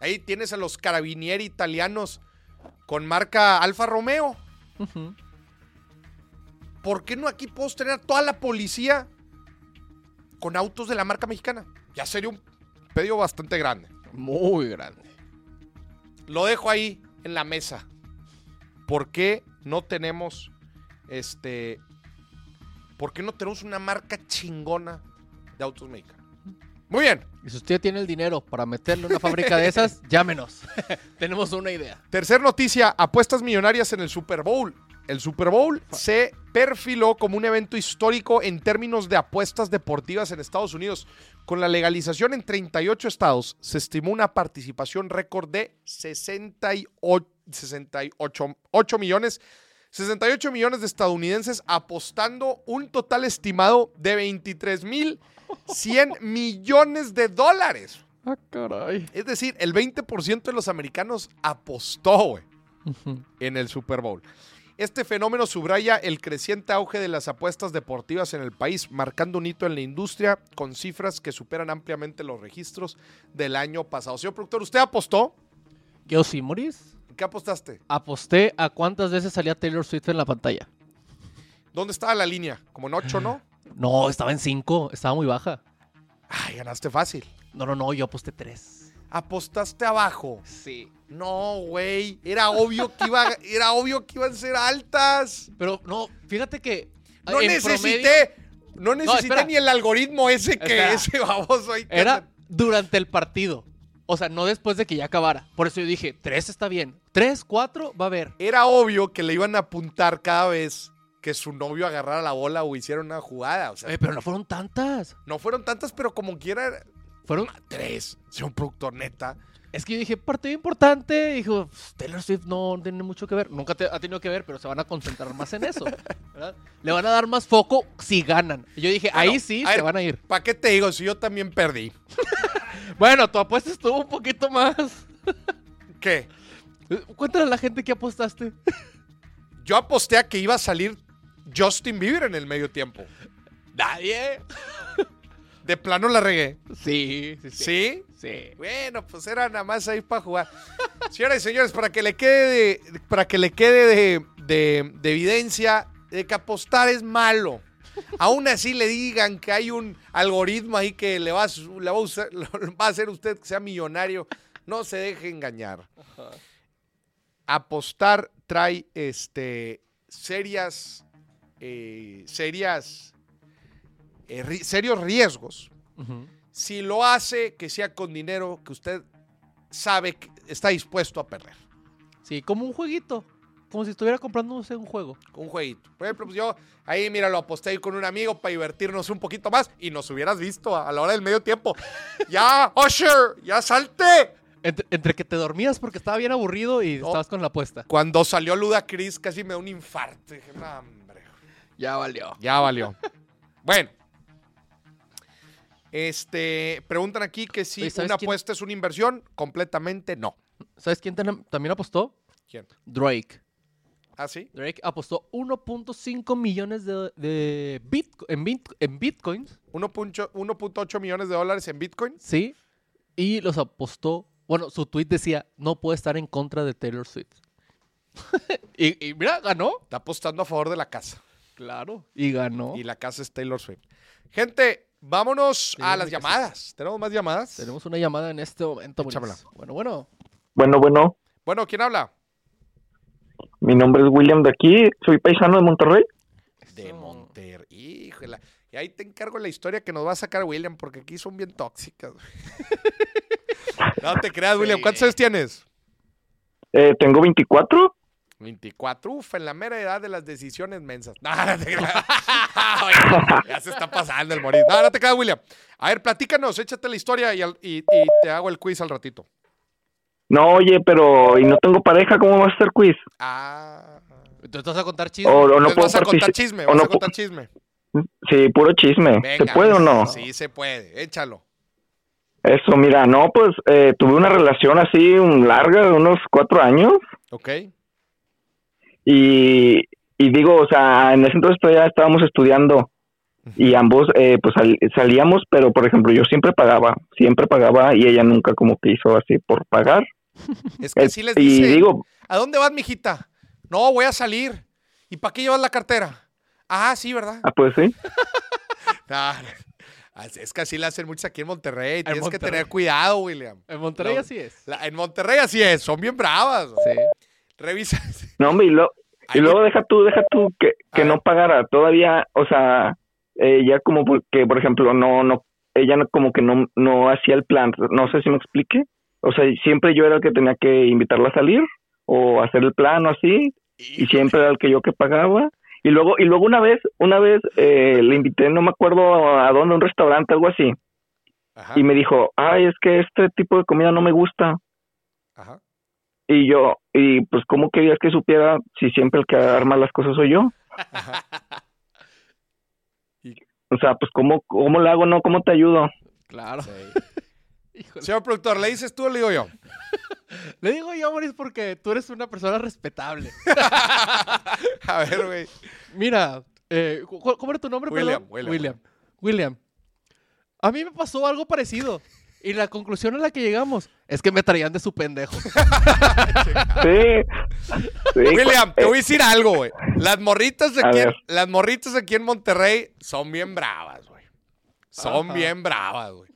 Ahí tienes a los carabinieri italianos con marca Alfa Romeo. ¿Por qué no aquí podemos tener a toda la policía con autos de la marca mexicana? Ya sería un pedido bastante grande. Muy grande. Lo dejo ahí en la mesa. ¿Por qué no tenemos este por qué no tenemos una marca chingona de autos mexicanos? Muy bien. Y si usted tiene el dinero para meterle una fábrica de esas, llámenos. Tenemos una idea. Tercer noticia, apuestas millonarias en el Super Bowl. El Super Bowl se perfiló como un evento histórico en términos de apuestas deportivas en Estados Unidos. Con la legalización en 38 estados, se estimó una participación récord de 68, 68 8 millones, 68 millones de estadounidenses apostando un total estimado de 23 mil 100 millones de dólares. Ah, caray. Es decir, el 20% de los americanos apostó, güey, en el Super Bowl. Este fenómeno subraya el creciente auge de las apuestas deportivas en el país, marcando un hito en la industria con cifras que superan ampliamente los registros del año pasado. Señor productor, ¿usted apostó? Yo sí, Moris. ¿En ¿Qué apostaste? Aposté a cuántas veces salía Taylor Swift en la pantalla. ¿Dónde estaba la línea? Como en 8, ¿no? No, estaba en 5. Estaba muy baja. Ay, ganaste fácil. No, no, no. Yo aposté 3. Apostaste abajo. Sí. No, güey. Era obvio que iba, era obvio que iban a ser altas. Pero no, fíjate que. No necesité, no necesité ni el algoritmo ese que Espera. ese baboso ahí. Era durante el partido. O sea, no después de que ya acabara. Por eso yo dije, 3 está bien. 3, 4 va a haber. Era obvio que le iban a apuntar cada vez que su novio agarrara la bola o hiciera una jugada. O sea, pero no fueron tantas. no fueron tantas, pero como quiera, Fueron. tres. Sea un productor neta. Es que yo dije, partido importante. Dijo, "Pff, Taylor Swift no tiene mucho que ver. Nunca te- ha tenido que ver, pero se van a concentrar más en eso. ¿verdad? Le van a dar más foco si ganan. Y yo dije, Bueno, ahí sí se ver. van a ir. ¿Para qué te digo si yo también perdí? Bueno, tu apuesta estuvo un poquito más. ¿Qué? Cuéntale a la gente que apostaste. Yo aposté a que iba a salir Justin Bieber en el medio tiempo. Nadie. De plano la regué. Sí, sí, sí. ¿Sí? Sí. Bueno, pues era nada más ahí para jugar. Señoras y señores, para que le quede de, para que le quede de, de- de evidencia de que apostar es malo. Aún así le digan que hay un algoritmo ahí que le va a, le va a, usar- va a hacer usted que sea millonario. No se deje engañar. Apostar trae este serias, eh, serias, eh, ri- serios riesgos si lo hace, que sea con dinero que usted sabe que está dispuesto a perder. Sí, como un jueguito. Como si estuviera comprándose un juego. Un jueguito. Por ejemplo, pues yo ahí, mira, lo aposté ahí con un amigo para divertirnos un poquito más y nos hubieras visto a, a la hora del medio tiempo. ¡Ya, Usher! ¡Ya salte! Entre, entre que te dormías porque estaba bien aburrido y No. estabas con la apuesta. Cuando salió Luda Chris casi me da un infarto. Dije, no, hombre. Ya valió. Ya valió. bueno. Este, preguntan aquí que si Oye, ¿sabes una quién- apuesta es una inversión. Completamente no. ¿Sabes quién también apostó? ¿Quién? Drake. ¿Ah, sí? Drake apostó 1.5 millones de, de bitco- en, bit- en bitcoins, 1.8 1.8 millones de dólares en Bitcoin. ¿sí? Y los apostó. Bueno, su tweet decía: no puede estar en contra de Taylor Swift. y, y mira, ganó. Está apostando a favor de la casa. Claro. Y ganó. Y la casa es Taylor Swift. Gente, vámonos a las llamadas. ¿Tenemos más llamadas? Tenemos una llamada en este momento. Bueno, bueno. Bueno, bueno, Bueno, ¿quién habla? Mi nombre es William de aquí, soy paisano de Monterrey. De. Monterrey. Híjole. Y ahí te encargo la historia que nos va a sacar William, porque aquí son bien tóxicas. No te creas, William. Sí. ¿Cuántos años tienes? Eh, tengo 24. 24. Uf, en la mera edad de las decisiones mensas. No, no te creas. Oye, ya se está pasando el morir. No, no te creas, William. A ver, platícanos, échate la historia y, al- y- y te hago el quiz al ratito. No, oye, pero ¿y no tengo pareja? ¿Cómo vas a hacer quiz? Ah. Entonces vas a contar chistes. O, o no puedo vas a contar chisme, o vas no a contar chisme. Sí, puro chisme. Venga, ¿Se puede o no? Sí, se puede. Échalo. Eso, mira, no, pues eh, tuve una relación así un- larga de unos cuatro años ¿Ok? y, y digo, o sea, en ese entonces todavía estábamos estudiando y ambos eh, pues sal- salíamos, pero por ejemplo yo siempre pagaba, siempre pagaba y ella nunca como que hizo así por pagar. Es que Eh, sí les y dice. digo, ¿A dónde vas, mijita? No, voy a salir. ¿Y para qué llevas la cartera? Ah, sí, ¿verdad? ah, pues sí. Es que así le hacen muchos aquí en Monterrey. Tienes que tener cuidado, William. En Monterrey No. así es. La- en Monterrey así es, son bien bravas. Sí. Revisa. No, hombre, y, lo- y luego deja tú, deja tú que, que no pagara. Todavía, o sea, ella como porque, por ejemplo, no, no, ella no, como que no, no hacía el plan. No sé si me explique. O sea, siempre yo era el que tenía que invitarla a salir o hacer el plan o así. Y siempre era el que yo que pagaba. Y luego, y luego una vez, una vez eh, le invité, no me acuerdo a dónde, a un restaurante, algo así. Ajá, Y me dijo, ay, es que este tipo de comida no me gusta. ajá. Y yo, y pues, ¿cómo querías que supiera si siempre el que arma las cosas soy yo? O sea, pues, ¿cómo, cómo le hago, no? ¿Cómo te ayudo? Claro. Sí. Híjole. Señor productor, ¿le dices tú o le digo yo? Le digo yo, Maurice, porque tú eres una persona respetable. A ver, güey. Mira, eh, ¿cómo era tu nombre? William? William. William. William. A mí me pasó algo parecido. Y la conclusión a la que llegamos es que me traían de su pendejo. Sí. Sí, William, te voy a decir algo, güey. Las morritas de aquí, las morritas aquí en Monterrey son bien bravas, güey. Son Ajá. bien bravas, güey.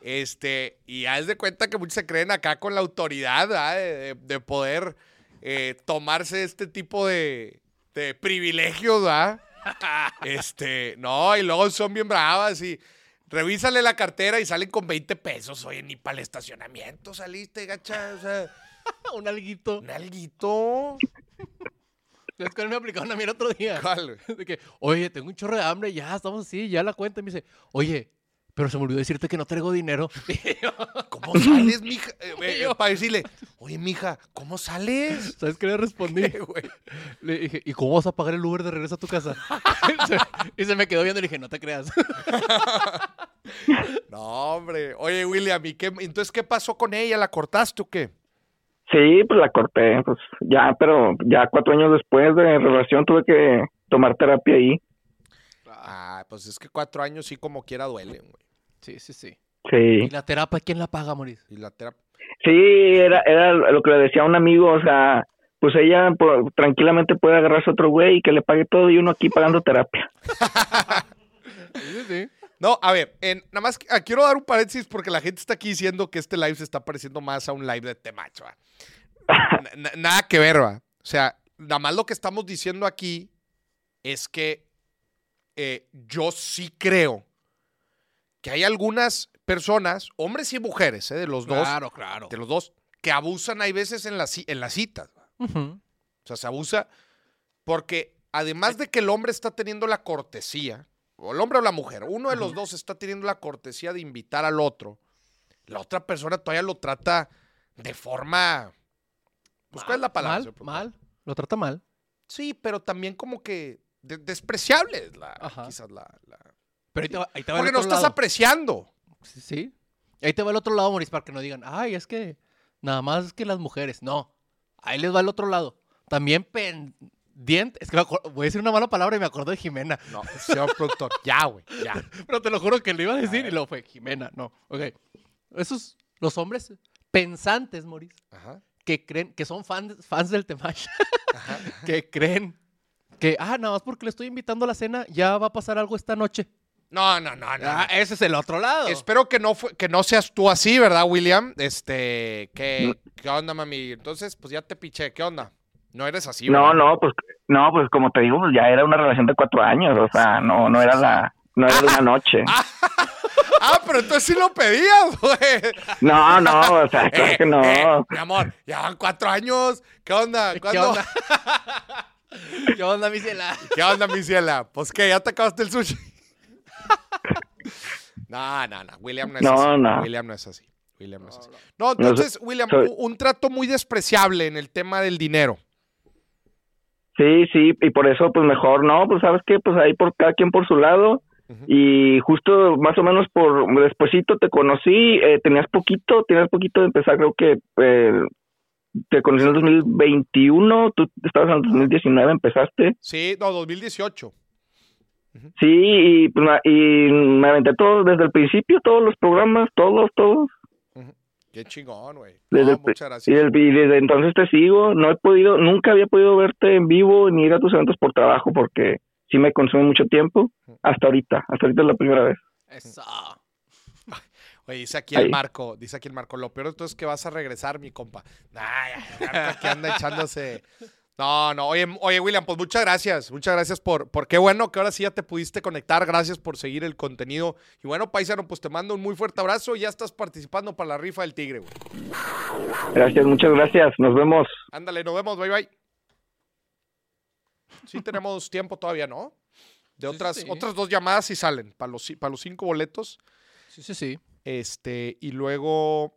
Este, y haz de cuenta que muchos se creen acá con la autoridad de, de- de poder eh, tomarse este tipo de, de privilegios, ¿verdad? Este, no, y luego son bien bravas y revísale la cartera y salen con 20 pesos. Oye, ni para el estacionamiento saliste, gacha. O sea, Un alguito. un alguito. Es que me aplicaron a mí el otro día. ¿Cuál? De que, oye, tengo un chorro de hambre, ya estamos así, ya la cuenta. Y me dice, oye, pero se me olvidó decirte que no traigo dinero. ¿Cómo sales, mija? Eh, eh, yo- para decirle, oye, mija, ¿cómo sales? ¿Sabes qué le respondí? güey? Le dije, ¿y cómo vas a pagar el Uber de regreso a tu casa? y, se, y se me quedó viendo y le dije, no te creas. No, hombre. Oye, William, ¿y qué, entonces qué pasó con ella? ¿La cortaste o qué? Sí, pues la corté, pues ya, pero ya cuatro años después de relación tuve que tomar terapia ahí. Ah, pues es que cuatro años sí como quiera duelen, güey. Sí, sí, sí. Sí. ¿Y la terapia quién la paga, Maurice? Y la terapia. Sí, era, era lo que le decía a un amigo, o sea, pues ella tranquilamente puede agarrarse a otro güey y que le pague todo y uno aquí pagando terapia. Sí, sí, sí. No, a ver, en- nada más ah, quiero dar un paréntesis porque la gente está aquí diciendo que este live se está pareciendo más a un live de Temacho. nada que ver, va. O sea, nada más lo que estamos diciendo aquí es que eh, yo sí creo que hay algunas personas, hombres y mujeres, eh, de los dos, Claro, claro. de los dos, que abusan, hay veces en las, en las citas. O sea, se abusa porque además de que el hombre está teniendo la cortesía, o el hombre o la mujer, uno de los dos está teniendo la cortesía de invitar al otro, la otra persona todavía lo trata de forma... Pues, ¿cuál es la palabra? Mal, mal. Lo trata mal. Sí, pero también como que de- despreciable es la, Ajá. quizás la... la- Pero ahí te va, ahí te va Porque el no otro estás lado. apreciando. Sí, sí. Ahí te va el otro lado, Maurice, para que no digan, ay, es que nada más que las mujeres. No. Ahí les va el otro lado. También pendiente. Es que voy a decir una mala palabra y me acuerdo de Jimena. No, señor productor, ya, güey, ya. Pero te lo juro que lo iba a decir y luego fue Jimena. No. Ok. Esos, los hombres pensantes, Maurice, Ajá, que creen, que son fans, fans del Temash, ajá. que creen que, ah, nada más porque le estoy invitando a la cena, ya va a pasar algo esta noche. No, no, no, no. Ah, no. ese es el otro lado. Espero que no, fue, que no seas tú así, ¿verdad, William? Este, ¿qué, ¿qué onda, mami? Entonces, pues ya te piché, ¿qué onda? No eres así, No, ¿verdad? no, pues, no, pues como te digo, pues ya era una relación de cuatro años, o sea, no, no era la, no era de una noche. Ah, pero entonces sí lo pedías, güey. No, no, o sea, claro que no. Eh, mi amor, ya van cuatro años. ¿Qué onda? ¿Qué ¿Cuándo? onda? ¿Qué onda, mi ciela? ¿Qué onda, mi ciela? Pues que ya te acabaste el sushi. No, no, no. William no es No, así. no. William no es así. William no es así. No, entonces, William, soy- un- trato muy despreciable en el tema del dinero. Sí, sí, y por eso, pues mejor no, pues sabes que, pues ahí por cada quien por su lado. Y justo más o menos por despuesito te conocí, eh, tenías poquito, tenías poquito de empezar, creo que eh, te conocí en el 2021, tú estabas en el 2019, empezaste. Sí, no, 2018. Sí, y, y me aventé todo desde el principio, todos los programas, todos, todos. Qué chingón, güey. No, muchas Y, gracias. y desde entonces te sigo, no he podido, nunca había podido verte en vivo ni ir a tus eventos por trabajo porque sí me consume mucho tiempo, hasta ahorita, hasta ahorita es la primera vez. Eso. Oye, dice aquí el. Marco, dice aquí el Marco, lo peor entonces es que vas a regresar, mi compa. Marco aquí anda echándose. No, no, oye, oye, William, pues muchas gracias, muchas gracias por, por qué bueno que ahora sí ya te pudiste conectar, gracias por seguir el contenido. Y bueno, paisano, pues te mando un muy fuerte abrazo y ya estás participando para la rifa del tigre, güey. Gracias, muchas gracias, nos vemos. Ándale, nos vemos, bye bye. Sí tenemos tiempo todavía, ¿no? De Sí, otras, sí. otras dos llamadas sí salen, para los, para los cinco boletos. Sí, sí, sí. Este, y luego.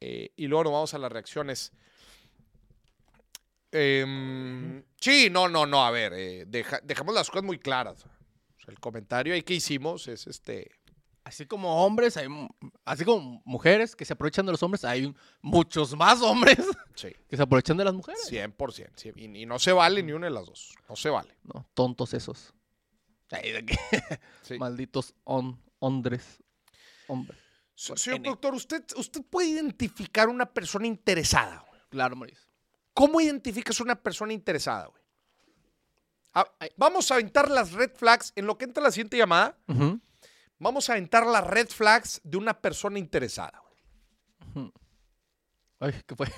eh, y luego nos vamos a las reacciones. Em, sí, no, no, no. A ver, eh, deja- dejamos las cosas muy claras. O sea, el comentario ahí que hicimos es este. Así como hombres, hay, así como mujeres que se aprovechan de los hombres, hay muchos más hombres Sí, que se aprovechan de las mujeres. 100%. sí, y, y no se vale ni una de las dos. No se vale. No, tontos esos. Sí. Malditos hombres. Señor N. doctor, ¿usted, usted puede identificar una persona interesada. Claro, Mauricio. ¿Cómo identificas una persona interesada, güey? Vamos a aventar las red flags en lo que entra la siguiente llamada. Vamos a aventar las red flags de una persona interesada. Ay, ¿qué fue?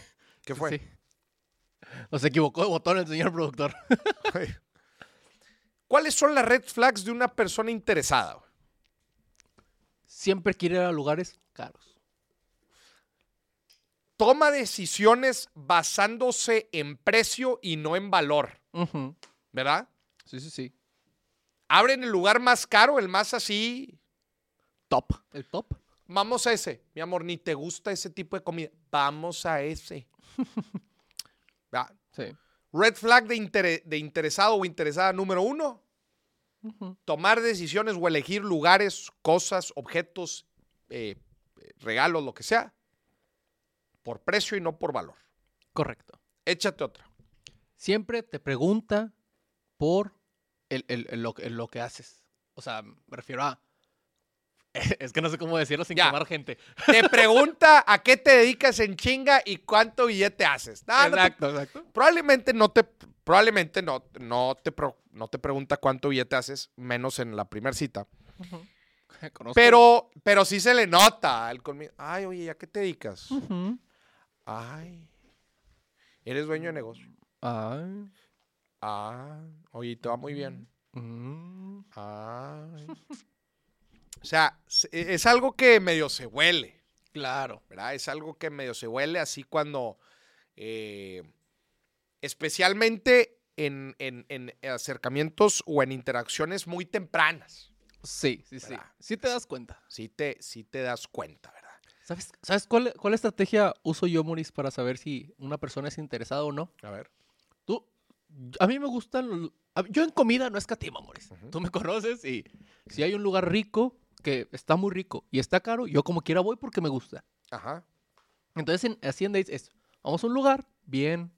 ¿Qué fue? Sí. No se equivocó de botón el señor productor. ¿Cuáles son las red flags de una persona interesada? Siempre quiere ir a lugares caros. Toma decisiones basándose en precio y no en valor. ¿verdad? Sí, sí, sí. Abren el lugar más caro, el más así. Top. El top. Vamos a ese. Mi amor, ni te gusta ese tipo de comida. Vamos a ese. ¿Verdad? Sí. Red flag de, intere- de interesado o interesada número uno. Tomar decisiones o elegir lugares, cosas, objetos, eh, eh, regalos, lo que sea, por precio y no por valor. Correcto. Échate otra. Siempre te pregunta por el, el- el lo, que- el lo que haces. O sea, me refiero a... Es que no sé cómo decirlo sin Ya. quemar gente. Te pregunta a qué te dedicas en chinga y cuánto billete haces. No, no te- exacto, exacto. probablemente no te, probablemente no, no, te, pro- no te pregunta cuánto billete haces, menos en la primera cita. Conozco- Pero, pero sí se le nota al conmigo. Ay, oye, ¿a qué te dedicas? Ujú. Ay, eres dueño de negocio. Ay. Ah, oye, te va muy bien. Mm. Ay. O sea, se- e, es algo que medio se huele, Claro. ¿verdad? Es algo que medio se huele así cuando, eh, especialmente en, en- en acercamientos o en interacciones muy tempranas. Sí, sí, sí. ¿Verdad? Sí te das cuenta. Sí te, sí te das cuenta. ¿Sabes, ¿sabes cuál, cuál estrategia uso yo, Maurice, para saber si una persona es interesada o no? A ver. Tú, a mí me gustan los... a- Yo en comida no escatimo, Maurice. Ujú. Tú me conoces y si hay un lugar rico que está muy rico y está caro, yo como quiera voy porque me gusta. Ajá. Entonces en Hacienda es esto. Vamos a un lugar bien,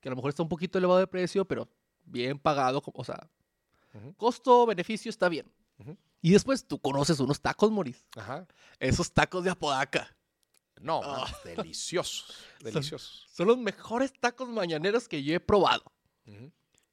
que a lo mejor está un poquito elevado de precio, pero bien pagado, o sea, Ujú. costo-beneficio está bien. Ujú. Y después tú conoces unos tacos, Maurice. Ajá. Esos tacos de Apodaca. No, Ah. deliciosos. Deliciosos. Son los mejores tacos mañaneros que yo he probado.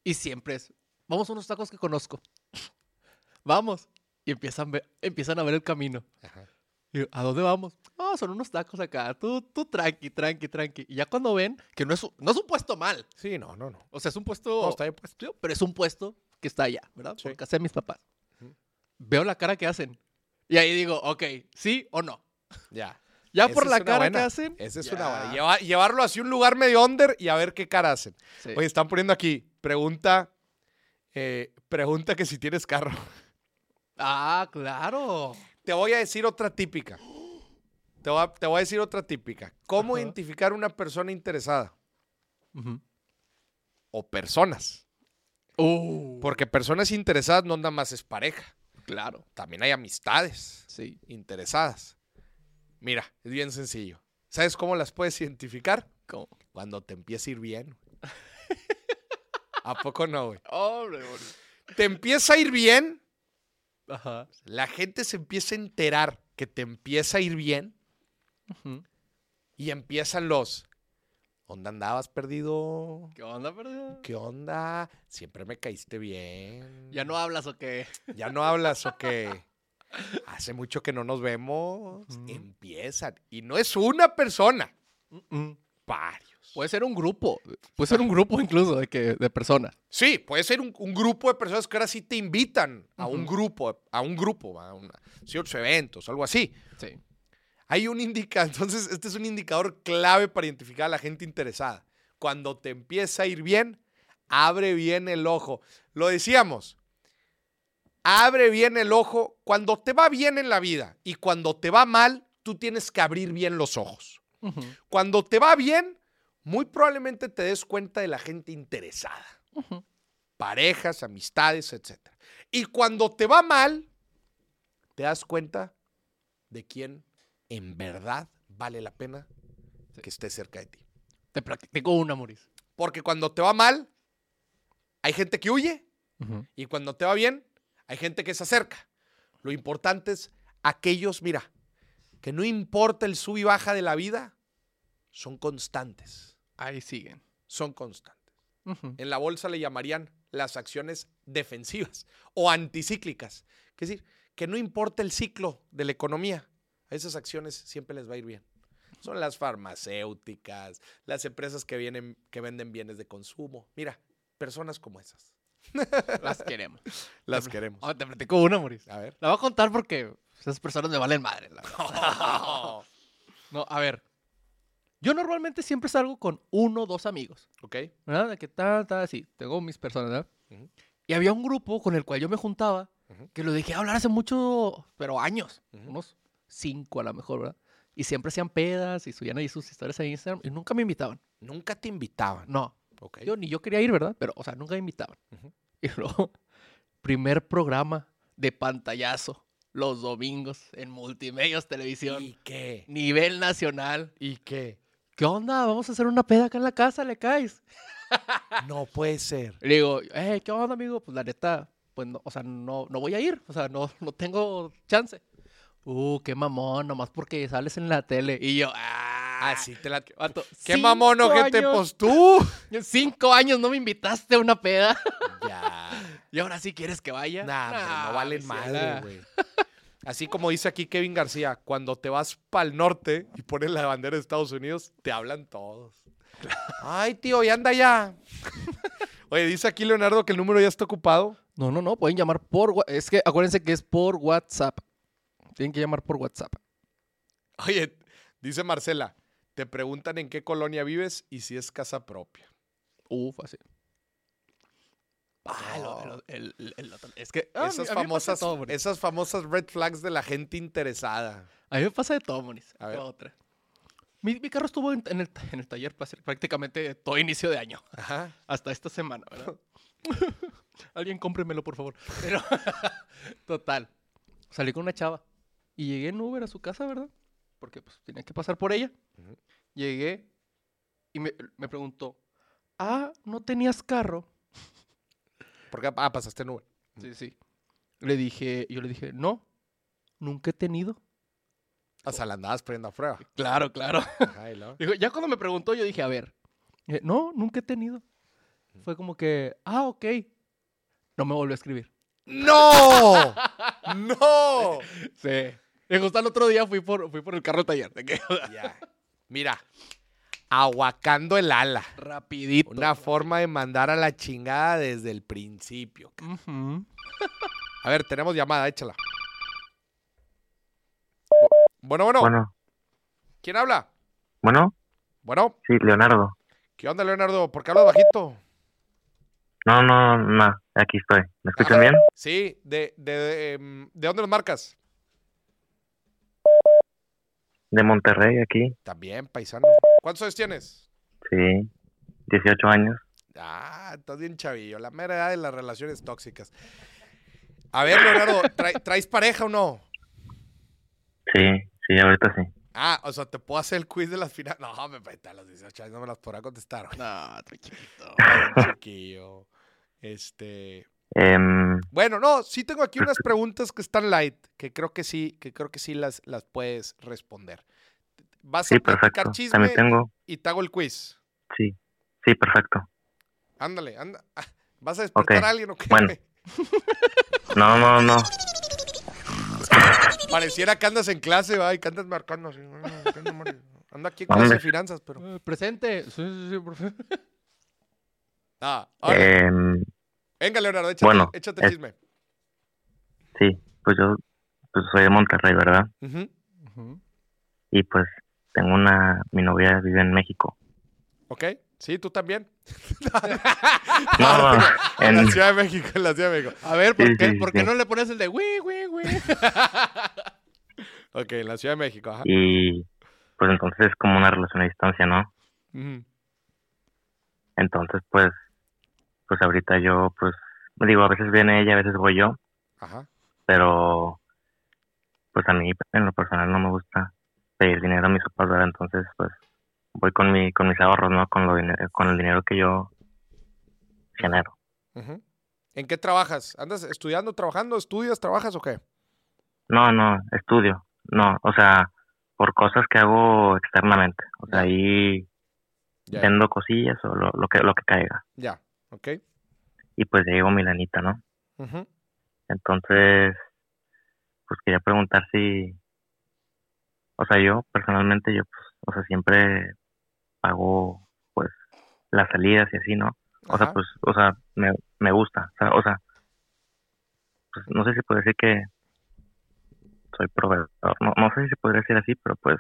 Y siempre es, vamos a unos tacos que conozco. vamos. Y empiezan, ve- empiezan a ver el camino. Ajá. Y yo, ¿a dónde vamos? Ah, son unos tacos acá. Tú, tú tranqui, tranqui, tranqui. Y ya cuando ven que no es, no es un puesto mal. Sí, no, no, no. O sea, es un puesto... No, está bien puesto. Pero es un puesto que está allá, ¿verdad? Sí. Por casa de mis papás. Veo la cara que hacen. Y ahí digo, ok, ¿sí o no? Ya. Ya Esa por la cara buena. que hacen. Esa es ya. una buena. Lleva- llevarlo hacia un lugar medio under y a ver qué cara hacen. Sí. Oye, están poniendo aquí, pregunta, eh, pregunta que si tienes carro. Ah, claro. Te voy a decir otra típica. Te voy a, te voy a decir otra típica. ¿Cómo Ajá. identificar una persona interesada? O personas. Uh, Porque personas interesadas no nada más es pareja. Claro. También hay amistades Sí. interesadas. Mira, es bien sencillo. ¿Sabes cómo las puedes identificar? ¿Cómo? Cuando te empieza a ir bien. ¿A poco no, güey? Hombre, Te empieza a ir bien, Ajá. la gente se empieza a enterar que te empieza a ir bien y empiezan los. ¿Dónde andabas perdido? ¿Qué onda, perdido? ¿Qué onda? Siempre me caíste bien. ¿Ya no hablas o qué? ¿Ya no hablas o qué? Hace mucho que no nos vemos. Empiezan. Y no es una persona, varios. Puede ser un grupo. Puede ser un grupo incluso de, que, de personas. Sí, puede ser un, un grupo de personas que ahora sí te invitan a un grupo, a un grupo, a una- ciertos eventos, algo así. Sí. Hay un indicador, entonces este es un indicador clave para identificar a la gente interesada. Cuando te empieza a ir bien, abre bien el ojo. Lo decíamos, abre bien el ojo cuando te va bien en la vida y cuando te va mal, tú tienes que abrir bien los ojos. Cuando te va bien, muy probablemente te des cuenta de la gente interesada. Parejas, amistades, etc. Y cuando te va mal, te das cuenta de quién en verdad vale la pena que esté cerca de ti. Te practico una, Maurice. Porque cuando te va mal, hay gente que huye y cuando te va bien, hay gente que se acerca. Lo importante es aquellos, mira, que no importa el sub y baja de la vida, son constantes. Ahí siguen. Son constantes. En la bolsa le llamarían las acciones defensivas o anticíclicas. Es decir, que no importa el ciclo de la economía, a esas acciones siempre les va a ir bien. Son las farmacéuticas, las empresas que, vienen, que venden bienes de consumo. Mira, personas como esas. Las queremos. Las queremos. Ah, te platico una, Maurice. A ver. La voy a contar porque esas personas me valen madre. la verdad. No, a ver. Yo normalmente siempre salgo con uno o dos amigos. ok. ¿Verdad? De que tal, tal, así. Tengo mis personas, ¿verdad? Ujú. Y había un grupo con el cual yo me juntaba Ujú. que lo dejé hablar hace mucho, pero años. Ujú. Unos cinco a lo mejor, ¿verdad? Y siempre hacían pedas y subían ahí sus historias en Instagram y nunca me invitaban. Nunca te invitaban. No. Ok. Yo ni yo quería ir, ¿verdad? Pero, o sea, nunca me invitaban. Ujú. Y luego, primer programa de pantallazo los domingos en Multimedios Televisión, ¿Y qué? nivel nacional. ¿Y qué? ¿Qué onda? Vamos a hacer una peda acá en la casa, ¿le caes? No puede ser. Le digo, eh, ¿qué onda, amigo? Pues la neta, pues no, o sea, no, no voy a ir, o sea, no, no tengo chance. Uh, qué mamón, nomás porque sales en la tele. Y yo, ah, Así te la... vato, ¡Qué mamón, años- Pues tú. Cinco años no me invitaste a una peda. ya. ¿Y ahora sí quieres que vaya? Nah, no valen madre, güey. Así como dice aquí Kevin García, cuando te vas para el norte y pones la bandera de Estados Unidos, te hablan todos. Ay, tío, ya anda ya. Oye, dice aquí Leonardo que el número ya está ocupado. No, no, no, pueden llamar por... Es que acuérdense que es por WhatsApp. Tienen que llamar por WhatsApp. Oye, dice Marcela, te preguntan en qué colonia vives y si es casa propia. Uh, fácil. Ah, el- el- el otro- es que... ah, esas, a mí famosas, todo, esas famosas red flags de la gente interesada. A mí me pasa de todo, Monis. A ver. Otra. Mi, mi carro estuvo en, en el, en el taller prácticamente todo inicio de año. Ajá. Hasta esta semana, ¿verdad? Alguien cómpremelo, por favor. Pero, total. Salí con una chava. Y llegué en Uber a su casa, ¿verdad? Porque pues tenía que pasar por ella. Llegué y me, me preguntó, ah, ¿no tenías carro? Porque, ah, pasaste nube. Sí, sí. Le dije, yo le dije, no, nunca he tenido. O sea, la andabas poniendo a prueba. Claro, claro. Ajá, y ya cuando me preguntó, yo dije, a ver. Dije, no, nunca he tenido. Fue como que, ah, ok. No me volvió a escribir. ¡No! ¡No! Sí. Y justo al otro día fui por, fui por el carro taller. De que, Ya. Mira, aguacando el ala. rapidito. Una forma de mandar a la chingada desde el principio. Ujú. A ver, tenemos llamada, échala. Bueno, bueno. Bueno, ¿Quién habla? bueno, Bueno, sí, Leonardo. ¿qué onda, Leonardo? ¿Por qué hablas bajito? No, no, no, aquí estoy. ¿Me escuchan bien? Sí, de, de, de, em, ¿de dónde nos marcas? De Monterrey, aquí. También, paisano. ¿Cuántos años tienes? Sí, 18 años. Ah, estás bien chavillo. La mera edad de las relaciones tóxicas. A ver, Leonardo, ¿trae- ¿traes pareja o no? Sí, sí, ahorita sí. Ah, o sea, ¿te puedo hacer el quiz de las finales? No, me peta a los 18 años, no me las podrá contestar. güey. No, tranquilito. Ay, chiquillo. Este. Em, Bueno, no, sí tengo aquí unas preguntas que están light, que creo que sí, que creo que sí las, las puedes responder. Vas sí, a platicar perfecto. chisme También tengo, y te hago el quiz. sí, sí, perfecto. Ándale, anda. ¿Vas a despertar a alguien o qué? bueno. No, no, no. Pareciera que andas en clase, va, y que andas marcando así. "Ah, ¿qué onda, Mario?". Ando aquí en clase de finanzas, pero. Eh, presente. Sí, sí, sí, profe. Ah, órale. Em, Venga, Leonardo, échate, bueno, échate es- chisme. sí, pues yo pues soy de Monterrey, ¿verdad? Y pues tengo una, mi novia vive en México. ¿Ok? Sí, tú también. No, no, En en, la Ciudad de México, en la Ciudad de México. A ver, ¿por Sí, qué, sí, ¿por qué sí. no le pones el de güey, güey, güey? Ok, en la Ciudad de México, ajá. y pues entonces es como una relación a distancia, ¿no? Entonces pues, pues ahorita yo pues, digo, a veces viene ella, a veces voy yo, Ajá. pero pues a mí en lo personal no me gusta pedir dinero a mis papás, ¿verdad? Entonces pues voy con mi, con mis ahorros, ¿no? Con lo con el dinero que yo genero. ¿En qué trabajas? ¿Andas estudiando, trabajando? ¿Estudias, trabajas o qué? No, no, estudio. No, o sea, por cosas que hago externamente. O sea, Ya. ahí Ya, vendo cosillas o lo, lo que lo que caiga. ya, ok. Y pues ya llevo mi lanita, ¿no? Ujú. Entonces, pues quería preguntar si, o sea, yo personalmente, yo, pues, o sea, siempre pago, pues, las salidas y así, ¿no? O sea, pues, o sea, me, me gusta, o sea, o sea, pues, no sé si puedo decir que soy proveedor, no, no sé si podría decir así, pero pues,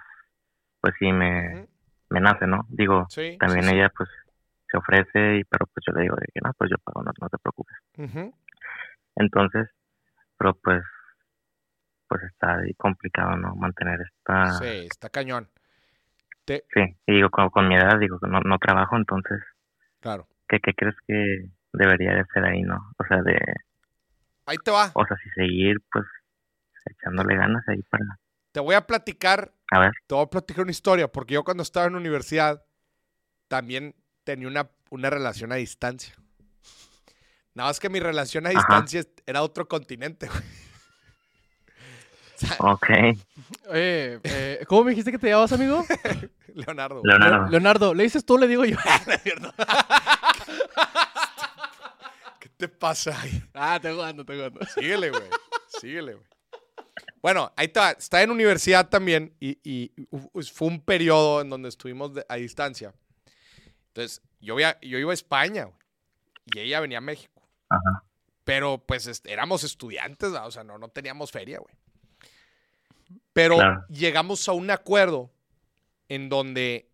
pues sí me, me nace, ¿no? Digo, Sí. también sí. ella, pues, se ofrece, y pero pues yo le digo de que no, pues yo pago, no, no te preocupes. Entonces, pero pues, pues está ahí complicado, ¿no? Mantener esta... Sí, está cañón. Te- Sí, y digo, con, con mi edad, digo, que no, no trabajo, entonces, claro. ¿qué, ¿qué crees que debería de ser ahí, no? O sea, de, Ahí te va. o sea, si seguir, pues, echándole ganas ahí para, Te voy a platicar, a ver, te voy a platicar una historia, porque yo cuando estaba en la universidad también tenía una, una relación a distancia. Nada más que mi relación a Ajá. distancia era otro continente, güey. O sea, ok, Eh, eh, ¿Cómo me dijiste que te llamabas, amigo? Leonardo. Leonardo, Leonardo, ¿le dices tú o le digo yo? ¿Qué te pasa ahí? ah, te jugando, te jugando. Síguele, güey. Síguele, güey. Bueno, ahí está. Está en universidad también y, fue un periodo en donde estuvimos de- a distancia. Entonces, yo, via- yo iba a España güey, y ella venía a México. Ajá. Pero pues este, éramos estudiantes, ¿va? o sea, no, no teníamos feria, güey. Pero Claro. llegamos a un acuerdo en donde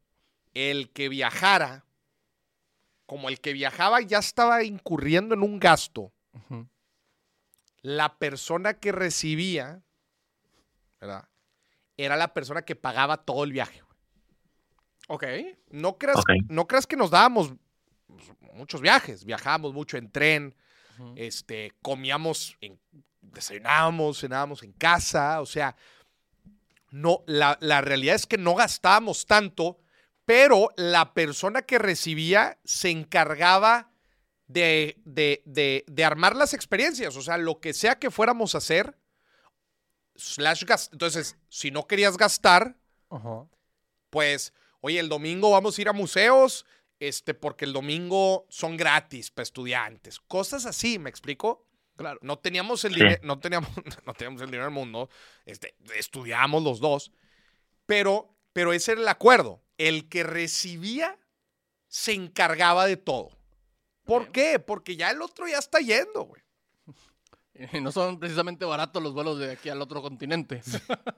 el que viajara, como el que viajaba ya estaba incurriendo en un gasto, la persona que recibía, ¿verdad? Era la persona que pagaba todo el viaje. Ok. No creas, Ok. no creas que nos dábamos muchos viajes. Viajábamos mucho en tren, este, comíamos, en, desayunábamos, cenábamos en casa. O sea, no, la, la realidad es que no gastábamos tanto, pero la persona que recibía se encargaba de, de, de, de armar las experiencias. O sea, lo que sea que fuéramos a hacer, slash gas. Entonces, si no querías gastar, pues, oye, el domingo vamos a ir a museos, este, porque el domingo son gratis para estudiantes. Cosas así, ¿me explico? Claro. No teníamos el Sí. dinero, no teníamos, no teníamos el dinero del mundo, este, estudiamos los dos, pero, pero ese era el acuerdo. El que recibía se encargaba de todo. ¿Por Bien. qué? Porque ya el otro ya está yendo, güey. Y no son precisamente baratos los vuelos de aquí al otro continente.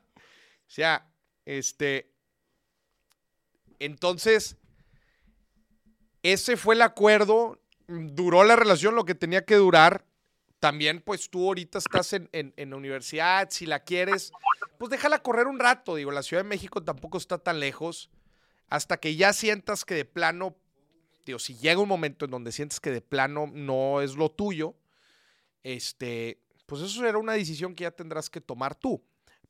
O sea, este. Entonces, ese fue el acuerdo. Duró la relación lo que tenía que durar. También, pues tú ahorita estás en, en- en la universidad. Si la quieres, pues déjala correr un rato. Digo, la Ciudad de México tampoco está tan lejos. Hasta que ya sientas que de plano, digo, si llega un momento en donde sientes que de plano no es lo tuyo, este, pues eso será una decisión que ya tendrás que tomar tú.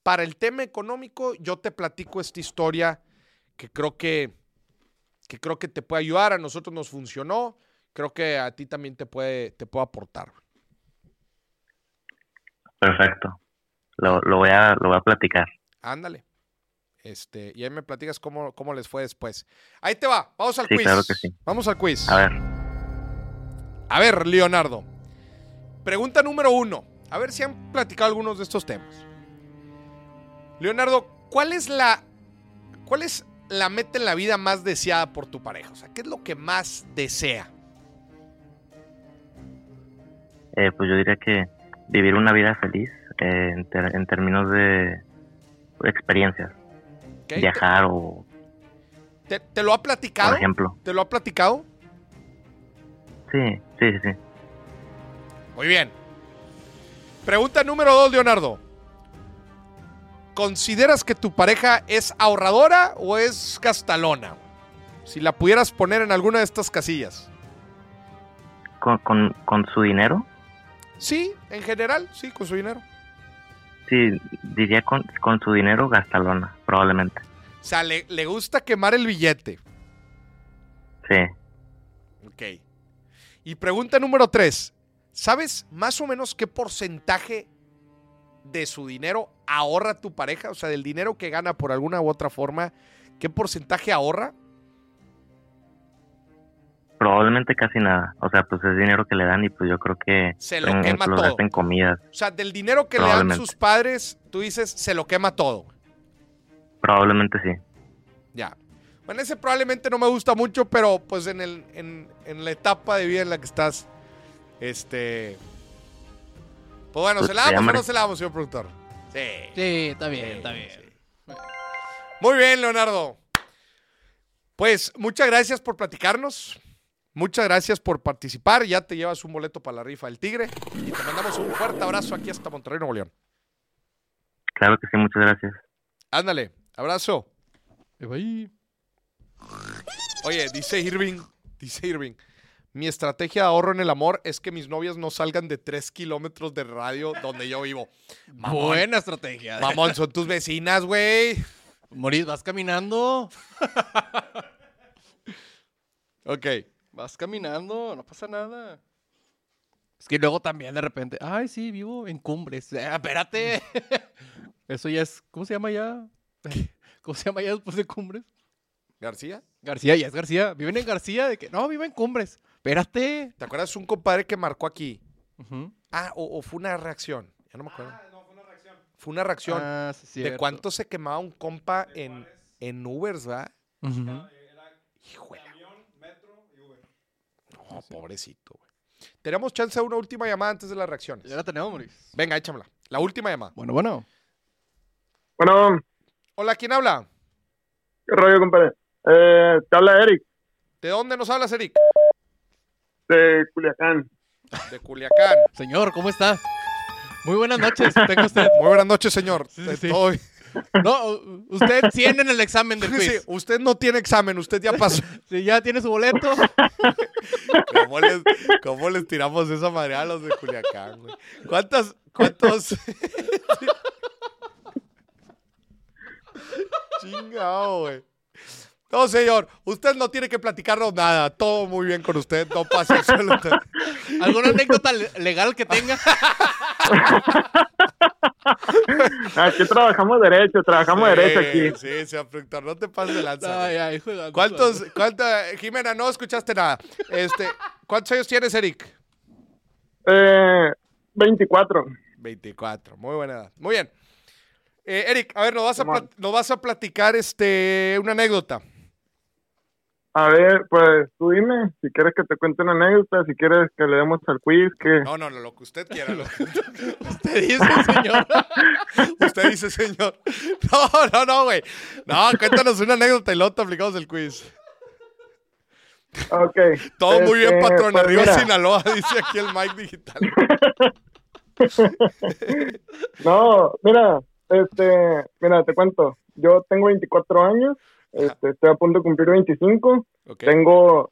Para el tema económico, yo te platico esta historia que creo que, que creo que te puede ayudar. A nosotros nos funcionó. Creo que a ti también te puede, te puede aportar. Perfecto. Lo, lo, voy, a, lo voy a platicar. Ándale. Este, y ahí me platicas cómo, cómo les fue después. Ahí te va. Vamos al Sí, quiz. claro que sí. Vamos al quiz. A ver, A ver, Leonardo. Pregunta número uno. A ver si han platicado algunos de estos temas. Leonardo, ¿cuál es la. ¿Cuál es la meta en la vida más deseada por tu pareja? O sea, ¿qué es lo que más desea? eh, pues yo diría que vivir una vida feliz eh, en, ter- en términos de experiencias. ¿ok? Viajar o, ¿Te, te lo ha platicado? por ejemplo. ¿Te lo ha platicado? Sí, sí, sí. Muy bien. Pregunta número dos, Leonardo. ¿Consideras que tu pareja es ahorradora o es gastalona? Si la pudieras poner en alguna de estas casillas. Con, con, con su dinero, Sí, en general, sí, con su dinero. sí, diría con, con su dinero gastalona, probablemente. O sea, le, le gusta quemar el billete. Sí. Ok. Y pregunta número tres. ¿Sabes más o menos qué porcentaje de su dinero ahorra tu pareja? O sea, del dinero que gana por alguna u otra forma, ¿qué porcentaje ahorra? Probablemente casi nada. O sea, pues es dinero que le dan y pues yo creo que Se lo en- quema todo. en comidas. O sea, del dinero que le dan sus padres, tú dices, se lo quema todo. Probablemente sí. Ya. Bueno, ese probablemente no me gusta mucho, pero pues en, el, en, en la etapa de vida en la que estás, este... Pues bueno, Pues ¿se la damos o no se la damos, señor productor? Sí. Sí, está bien, Sí, está bien. sí. Muy bien, Leonardo. Pues muchas gracias por platicarnos. Muchas gracias por participar. Ya te llevas un boleto para la rifa del Tigre. Y te mandamos un fuerte abrazo aquí hasta Monterrey, Nuevo León. Claro que sí, muchas gracias. Ándale, abrazo. Bye. Oye, dice Irving, dice Irving, mi estrategia de ahorro en el amor es que mis novias no salgan de 3 kilómetros de radio donde yo vivo. Mamón. Buena estrategia. Mamón, son tus vecinas, güey. Moris, vas caminando. Ok. Vas caminando, no pasa nada. Es que luego también de repente, ay, sí, vivo en cumbres. Eh, espérate. Eso ya es, ¿cómo se llama ya? ¿Cómo se llama ya después de cumbres? García, García, ya es García. Viven en García de que, no, vivo en cumbres. Espérate. ¿te acuerdas un compadre que marcó aquí? Ah, o, o fue una reacción. Ya no me acuerdo. fue una reacción. Ah, sí, ¿De cierto. cuánto se quemaba un compa en, en Ubers, verdad? Ujú. Híjole. No, pobrecito, güey. Tenemos chance de una última llamada antes de las reacciones. Ya la tenemos, Moris. Venga, échamela. La última llamada. Bueno, bueno. Bueno, Hola, ¿quién habla? ¿qué rollo, compadre? Eh, te habla Eric, ¿De dónde nos hablas, Eric? De Culiacán. De Culiacán. Señor, ¿cómo está? Muy buenas noches, tenga usted. Muy buenas noches, señor. Sí, sí, sí. No, usted 100 en el examen del Sí, quiz. usted no tiene examen, usted ya pasó. Si ya tiene su boleto. ¿Cómo les, cómo les tiramos esa madre a los de Culiacán, güey? ¿Cuántas, cuántos? Chingado, güey. No, señor, usted no tiene que platicarnos nada. Todo muy bien con usted. No pasa absolutamente. ¿Alguna anécdota le- legal que tenga? Aquí trabajamos derecho, trabajamos derecho aquí. Sí, señor productor, no te pases de lanza. Ay, ay, juega- ¿Cuántos, cuánta, Jimena, no escuchaste nada. Este, ¿cuántos años tienes, Eric? Eh, 24. 24, muy buena edad. Muy bien. Eh, Eric, a ver, nos vas a, nos vas a platicar este, una anécdota. A ver, pues tú dime, si quieres que te cuente una anécdota, si quieres que le demos al quiz, que... No, no, no, lo que usted quiera. lo que- Usted dice, señor. usted dice, señor. No, no, no, güey. No, cuéntanos una anécdota y luego te aplicamos el quiz. Ok. Todo muy bien, este, patrón. pues Arriba mira. Sinaloa, dice aquí el Mike Digital. No, mira, este, mira, te cuento. Yo tengo 24 años, este, estoy a punto de cumplir 25. Ok. Tengo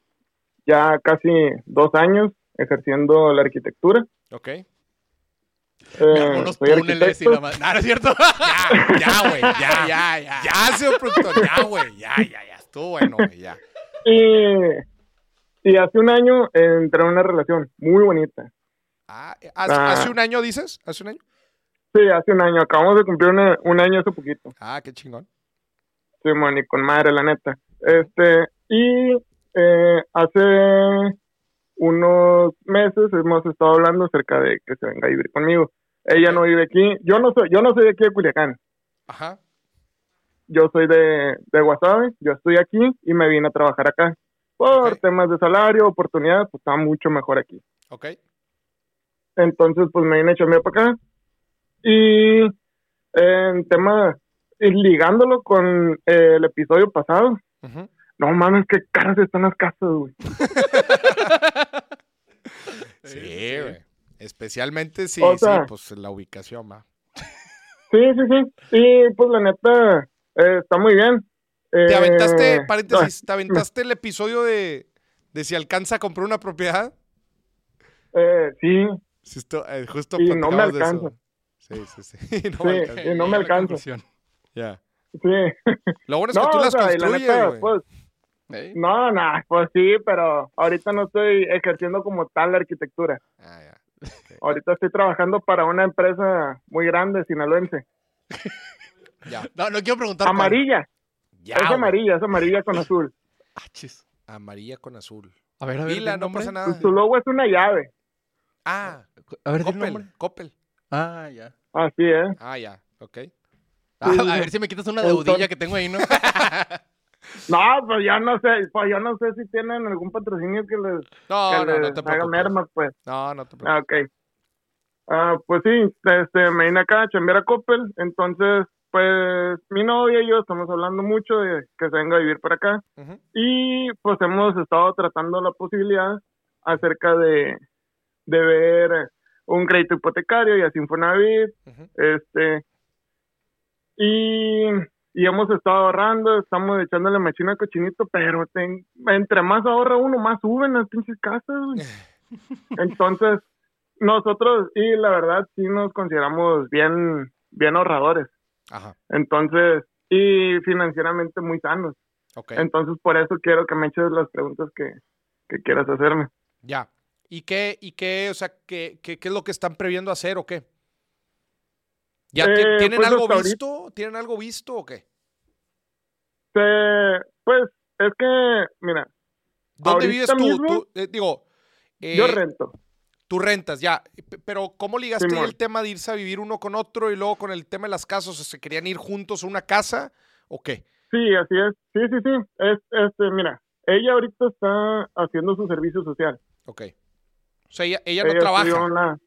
ya casi dos años ejerciendo la arquitectura. Ok. Eh, Unos túneles y la ma- No, no es cierto. Ya, ya, güey. Ya, ya, ya. Ya, señor productor. Ya, güey. Ya, ya, ya. Estuvo bueno, güey. Ya. Y, y hace un año entré en una relación muy bonita. Ah, ¿hace, Ah. hace un año dices? ¿Hace un año? Sí, hace un año. Acabamos de cumplir una- un año hace poquito. Ah, qué chingón. Sí, man, y con madre, la neta. Este, y eh, hace unos meses hemos estado hablando acerca de que se venga a vivir conmigo. Ella no vive aquí. Yo no soy, yo no soy de aquí de Culiacán. Ajá. Yo soy de, de Guasave. Yo estoy aquí y me vine a trabajar acá. Por temas de salario, oportunidades, pues está mucho mejor aquí. Ok. Entonces, pues me vine a chambear para acá. Y en tema, ligándolo con eh, el episodio pasado, no mames, qué caras están las casas, güey. Sí, güey. Especialmente si, O sí, pues la ubicación, va. Sí, sí, sí. Y pues la neta, eh, está muy bien. ¿Te Eh, aventaste, paréntesis, te aventaste el episodio de, de si alcanza a comprar una propiedad? eh, sí, Sí, esto- eh, justo Y no me alcanza. eso. Sí, sí, sí. No Sí. me alcanza. y no me La alcanza. Ya. sí. Lo bueno es no, que tú o las sea, la neta, pues, no, no, pues sí, pero ahorita no estoy ejerciendo como tal la arquitectura. Ah, ya. Ahorita estoy trabajando para una empresa muy grande, sinaloense. Ya. No, no quiero preguntar. Amarilla, Ya, es güey. amarilla, es amarilla con azul. Ah, chis. Amarilla con azul. A ver, a ver. Dila, ¿el no nombre? pasa nada. Su logo es una llave. Ah, A ver, ¿el nombre? Coppel. Coppel. Ah, ya. Así es. Ah, ya. Ok. Ah, a ver si me quitas una Entonces- deudilla que tengo ahí, ¿no? No, pues yo no sé, pues yo no sé si tienen algún patrocinio que les, No, que no, no les te haga merma, pues. No, no te Ah, preocupes. ok. Ah, pues sí, este, me vine acá a chambear a Coppel, entonces, pues, mi novia y yo estamos hablando mucho de que se venga a vivir para acá, y pues hemos estado tratando la posibilidad acerca de, de ver un crédito hipotecario y así Infonavit, Ujú. este, y, y hemos estado ahorrando, estamos echándole machina al cochinito, pero ten- entre más ahorra uno, más suben las pinches casas. Entonces, nosotros, y la verdad, sí nos consideramos bien, bien ahorradores. Ajá. Entonces, y financieramente muy sanos. Ok. Entonces, por eso quiero que me eches las preguntas que, que quieras hacerme. Ya. ¿Y qué, y qué, o sea, qué, qué, qué es lo que están previendo hacer o qué? ¿Ya Eh, tienen pues algo ahorita- visto? ¿Tienen algo visto o qué? Pues, es que, mira, ¿Dónde vives tú? mismo, Tú, eh, digo, eh, yo rento. tú rentas, ya. Pero ¿cómo ligaste Simón. el tema de irse a vivir uno con otro y luego con el tema de las casas? ¿Se querían ir juntos a una casa o qué? Sí, así es. Sí, sí, sí. Es, este, mira, ella ahorita está haciendo su servicio social. Ok. O sea, ella, ella no Ella trabaja.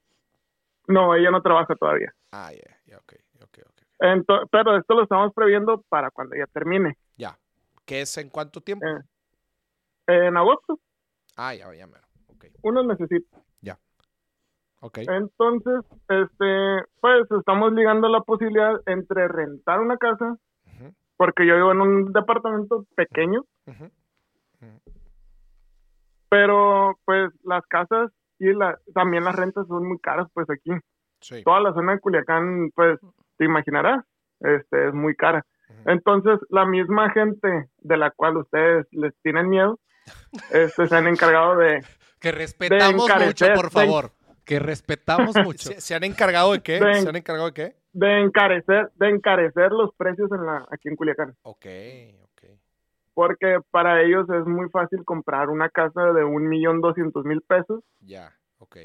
No, ella no trabaja todavía. Ah, ya, ya, ok, ok, ok. Ento- pero esto lo estamos previendo para cuando ella termine. Ya. ¿Qué es en cuánto tiempo? Eh. En agosto, Ah, ya, ya, mero. Ok, unos necesita. ok. Entonces, este, pues estamos ligando la posibilidad entre rentar una casa, porque yo vivo en un departamento pequeño, pero pues las casas y la, también las rentas son muy caras, pues aquí. Sí. Toda la zona de Culiacán, pues te imaginarás, este, es muy cara. Entonces, la misma gente de la cual ustedes les tienen miedo, este, se han encargado de, Que respetamos mucho, por de- favor. Que respetamos mucho. ¿Se, se han encargado de qué? Ven. ¿Se han encargado de qué? de encarecer, de encarecer los precios en la, aquí en Culiacán. Ok, ok. Porque para ellos es muy fácil comprar una casa de un millón doscientos mil pesos, Ya, ok.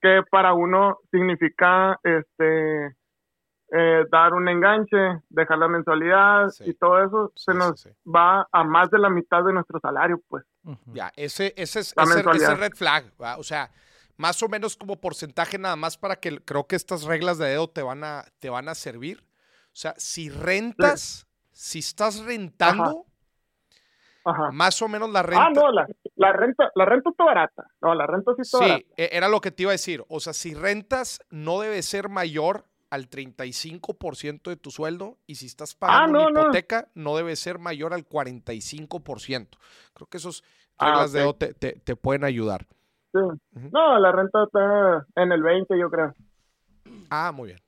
Que para uno significa este eh, dar un enganche, dejar la mensualidad Sí. y todo eso, Sí, se nos sí. va a más de la mitad de nuestro salario, pues. Ya, ese, ese es ese, ese red flag. O sea, más o menos como porcentaje nada más para que creo que estas reglas de dedo te van a, te van a servir. O sea, si rentas, si estás rentando, Ajá. Más o menos la renta. Ah, no, la, la renta, la renta está barata. No, la renta sí está Sí, barata. e- era lo que te iba a decir. O sea, si rentas, no debe ser mayor al 35% de tu sueldo y si estás pagando Ah, no, una hipoteca, no. debe ser mayor al 45%. Creo que esos Ah, reglas de dedo te, te- te pueden ayudar. Sí. No, la renta está en el 20, yo creo. Ah, muy bien.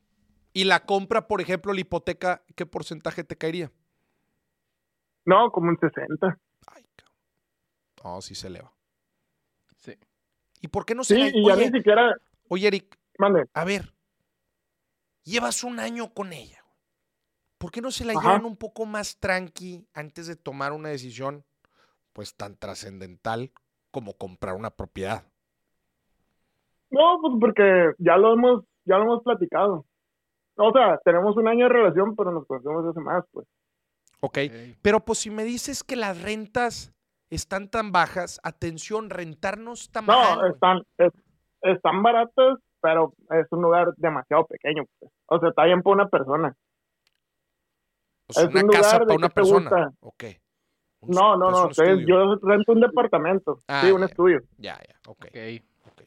Y la compra, por ejemplo, la hipoteca, ¿qué porcentaje te caería? No, como un 60. No, sí se eleva. Sí. ¿Y por qué no se Sí, la- y ya ni siquiera, oye, Eric, mande. a ver, llevas un año con ella. güey. ¿Por qué no se la Ajá. llevan un poco más tranqui antes de tomar una decisión pues tan trascendental como comprar una propiedad? No, pues porque ya lo hemos, ya lo hemos platicado. O sea, tenemos un año de relación, pero nos conocemos hace más, pues. Ok, pero pues si me dices que las rentas están tan bajas, atención, rentar no está mal. No, están, es- están baratas, pero es un lugar demasiado pequeño, pues. O sea, está bien para una persona. O sea, es una un lugar casa de para una persona. gusta. Ok. Un No, no, no, estoy- yo rento un departamento. Ah, sí, un ya. estudio. Ya, ya, ok. Ok. ok.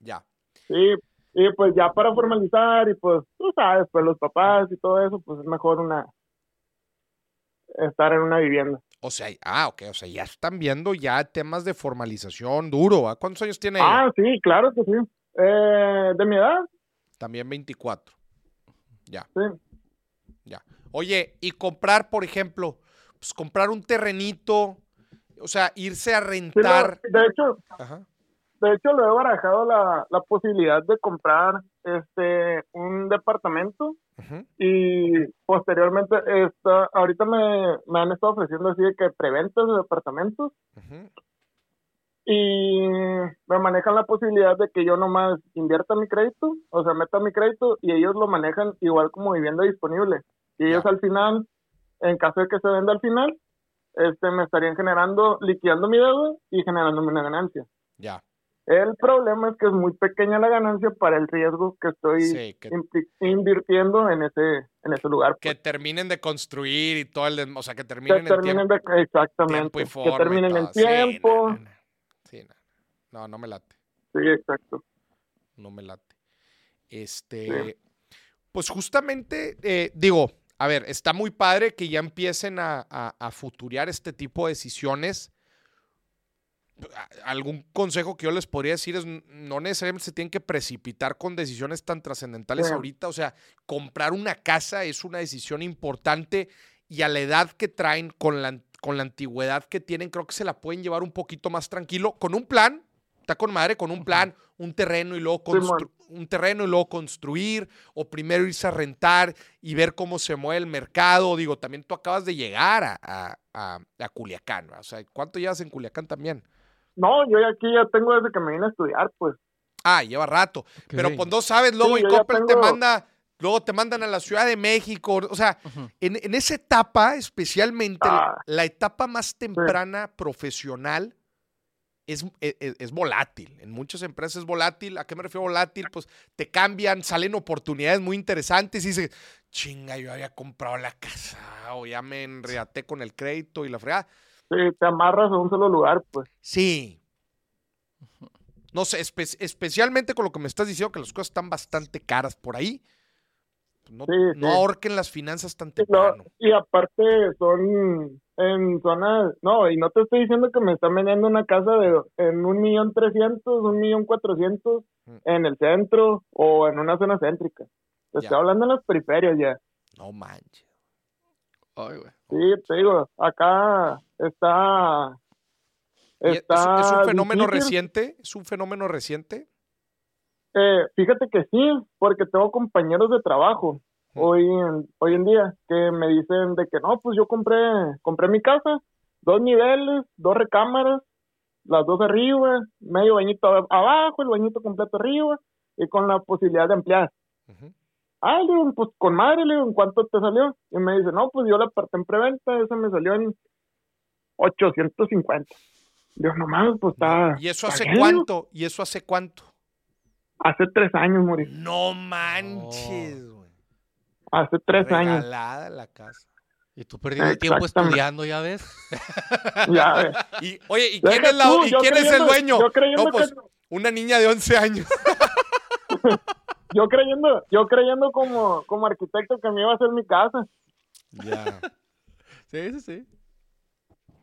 Ya. Sí, y pues ya para formalizar y pues, tú sabes, pues los papás y todo eso, pues es mejor una estar en una vivienda. O sea, ah, ok, o sea, ya están viendo ya temas de formalización duro, ¿va? ¿Cuántos años tiene ella? Ah, sí, claro que sí. Eh, de mi edad, También 24. Ya, sí. ya. Oye, y comprar, por ejemplo, pues comprar un terrenito, o sea, irse a Sí, rentar. de hecho, Ajá. de hecho lo he barajado la, la posibilidad de comprar este un departamento ujú, y posteriormente está, ahorita me, me han estado ofreciendo así de que preventas de departamentos ujú. y me manejan la posibilidad de que yo nomás invierta mi crédito, o sea, meta mi crédito y ellos lo manejan igual como vivienda disponible. Y ellos Ya. al final, en caso de que se venda al final, este me estarían generando, liquidando mi deuda y generándome una ganancia. Ya. El problema es que es muy pequeña la ganancia para el riesgo que estoy Sí, que, impli- invirtiendo en ese en ese lugar. que terminen de construir y todo el, o sea, que Que terminen en terminen tiempo, de, exactamente, tiempo y que terminen en todo. Sí, no, tiempo. no, no. Sí, no. No, no me late. Sí, exacto. no me late. Este, pues justamente, eh, digo, a ver, está muy padre que ya empiecen a, a, a futurear este tipo de decisiones. Algún consejo que yo les podría decir es no necesariamente se tienen que precipitar con decisiones tan trascendentales ahorita. O sea, comprar una casa es una decisión importante y a la edad que traen, con la, con la antigüedad que tienen, creo que se la pueden llevar un poquito más tranquilo, con un plan, está con madre, con un plan, un terreno y luego constru- un terreno y luego construir, o primero irse a rentar y ver cómo se mueve el mercado. Digo, también tú acabas de llegar a, a, a- a Culiacán, o sea, ¿cuánto llevas en Culiacán también? No, yo ya aquí ya tengo desde que me vine a estudiar, pues. Ah, lleva rato. Pero pues no sabes, luego Sí, y Coppel te tengo- manda, luego te mandan a la Ciudad de México. O sea, en, en esa etapa, especialmente Ah. la etapa más temprana profesional, es, e- e- es, volátil. En muchas empresas es volátil. ¿A qué me refiero volátil? Pues te cambian, salen oportunidades muy interesantes y dices, chinga, yo había comprado la casa o ya me enredaté con el crédito y la fregada. Sí, te amarras a un solo lugar, pues. Sí. No sé, espe- especialmente con lo que me estás diciendo, que las cosas están bastante caras por ahí. No, Sí, no sí. ahorquen las finanzas tan no- temprano. y aparte son en zonas, no, y no te estoy diciendo que me están vendiendo una casa de en un millón trescientos, un millón cuatrocientos Mm. en el centro o en una zona céntrica. Te estoy hablando en las periferias ya. No manches. Ay, güey. Sí, te digo, acá está. ¿Y es- es, está un fenómeno difícil. reciente? ¿Es un fenómeno reciente? Eh, fíjate que sí, porque tengo compañeros de trabajo Mm. hoy en, hoy en día que me dicen de que no, pues yo compré, compré mi casa, dos niveles, dos recámaras, las dos arriba, medio bañito ab- abajo, el bañito completo arriba y con la posibilidad de ampliar. Ujú. Ah, le digo, pues con madre, le digo, ¿en cuánto te salió? Y me dice, no, pues yo la aparté en preventa, esa me salió en 850. Digo, no mames, pues está. ¿Y eso hace bien, cuánto? ¿Y eso hace cuánto? Hace tres años, morí. No manches, güey. Hace tres años. Regalada la casa. Y tú perdiendo el tiempo estudiando, ¿ya ves? Ya ves. Y, oye, ¿y quién es, la- tú, y yo quién es el dueño? yo creyendo No, pues, que- una niña de 11 años. Yo creyendo, yo creyendo como, como arquitecto que me iba a hacer mi casa. ya. Sí, sí, sí.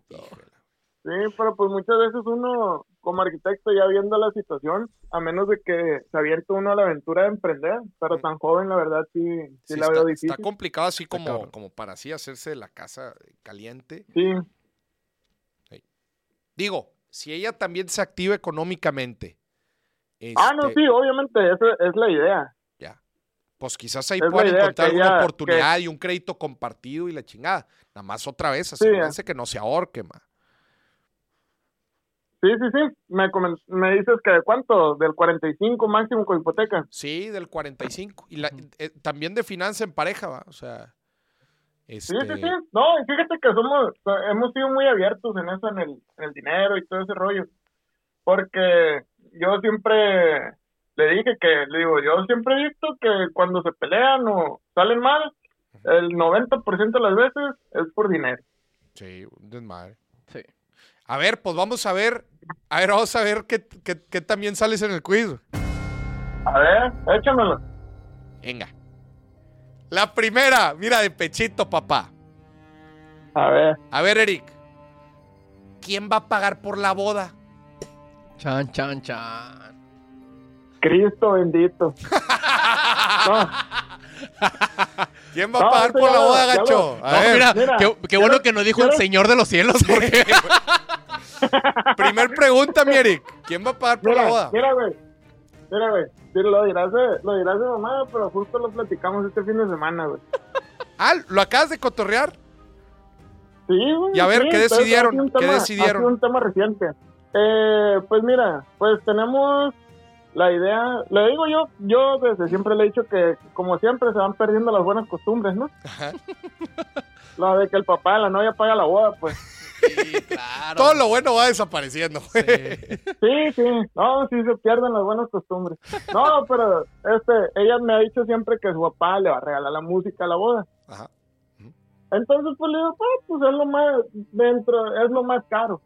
Sí, pero pues muchas veces uno, como arquitecto, ya viendo la situación, a menos de que se aviente uno a la aventura de emprender, pero tan joven, la verdad, sí, sí, Sí, la está, veo está difícil. complicado así como, como para así hacerse la casa caliente. Sí, Digo, si ella también se activa económicamente. ah, no, este, sí, obviamente, esa es la idea. Pues quizás ahí Es puedan encontrar una oportunidad y un crédito compartido y la chingada. Nada más otra vez, Sí, asegúrense que no se ahorque, ma. Sí, sí, sí, me, me dices que de cuánto, del 45 máximo con hipoteca. Sí, del 45. Y la, eh, también de finanza en pareja, va. O sea. Sí, Este, sí, sí. No, fíjate que somos, hemos sido muy abiertos en eso, en el, en el dinero y todo ese rollo. Porque yo siempre le dije que, le digo, yo siempre he visto que cuando se pelean o salen mal, el 90% de las veces es por dinero. Sí, un desmadre. Sí. A ver, pues vamos a ver. A ver, vamos a ver qué, qué- qué también sales en el quiz. A ver, échamelo. Venga. La primera, mira, de pechito, papá. A ver, A ver, Eric. ¿Quién va a pagar por la boda? Chan, chan, chan. Cristo bendito. No, ¿Quién va a No, pagar eso por la boda, gacho? A No, ver, mira, mira, qué, qué bueno que nos dijo el Señor de los cielos, porque primer pregunta, mi Eric. ¿Quién va a pagar por mira, la boda? mira, güey. Mira, güey. Lo dirás de, lo dirás de mamá, pero justo lo platicamos este fin de semana, güey. Ah, ¿lo acabas de cotorrear? Sí, güey. Y a ver, sí, ¿qué decidieron? ha sido un ¿Qué tema- decidieron? Ha sido un tema reciente. Eh, pues mira, pues tenemos la idea, le digo yo, yo desde siempre le he dicho que como siempre se van perdiendo las buenas costumbres, ¿no? Ajá. La de que el papá de la novia paga la boda, pues. Sí, claro. Todo lo bueno va desapareciendo. Sí. Sí, sí, no, sí se pierden las buenas costumbres. No, pero este, ella me ha dicho siempre que su papá le va a regalar la música a la boda. Ajá. Entonces, pues le digo, "Ah, pues es lo más, dentro, es lo más caro.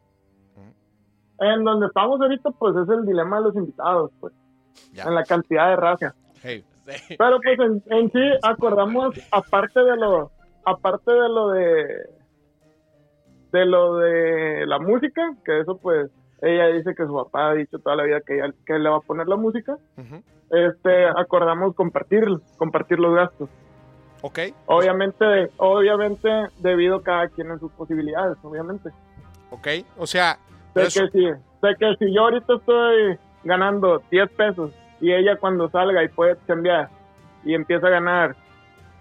En donde estamos ahorita, pues es el dilema de los invitados, pues, Ya. en la cantidad de raza. Hey. Pero pues en, en sí acordamos, aparte de lo, aparte de lo de, de lo de la música, que eso pues, ella dice que su papá ha dicho toda la vida que, ella, que le va a poner la música, este, acordamos compartir, compartir los gastos. Ok. Obviamente, obviamente, debido a cada quien en sus posibilidades, obviamente. Ok. O sea, Sé que, si, sé que si yo ahorita estoy ganando 10 pesos y ella cuando salga y puede cambiar y empieza a ganar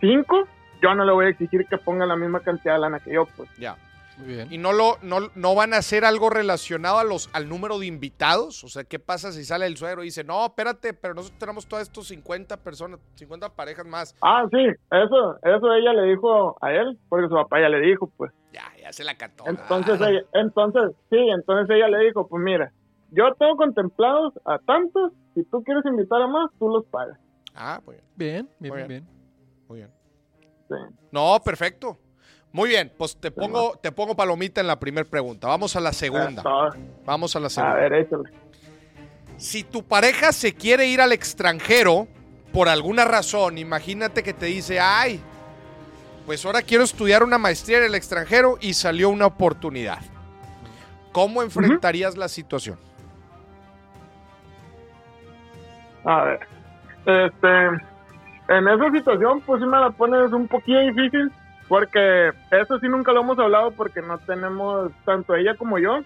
5, yo no le voy a exigir que ponga la misma cantidad de lana que yo, pues. ya. Muy bien. ¿Y no, lo, no, no van a hacer algo relacionado a los, al número de invitados? O sea, ¿qué pasa si sale el suegro y dice, no, espérate, pero nosotros tenemos todos estos 50 personas, 50 parejas más? Ah, sí, eso, eso ella le dijo a él, porque su papá ya le dijo, pues. Ya, ya se la cató. Entonces, Ah, ella, entonces, sí, entonces ella le dijo, pues mira, yo tengo contemplados a tantos, si tú quieres invitar a más, tú los pagas. Ah, muy bien, Bien, bien, Muy bien, bien. bien. muy bien. Sí. No, perfecto. Muy bien, pues te pongo, te pongo palomita en la primera pregunta. Vamos a la segunda. Todo. Vamos a la A segunda. ver, échale. Si tu pareja se quiere ir al extranjero por alguna razón, imagínate que te dice, ay, pues ahora quiero estudiar una maestría en el extranjero y salió una oportunidad. ¿Cómo enfrentarías la situación? A ver, este, en esa situación, pues sí me la pones un poquillo difícil, porque eso sí nunca lo hemos hablado, porque no tenemos, tanto ella como yo,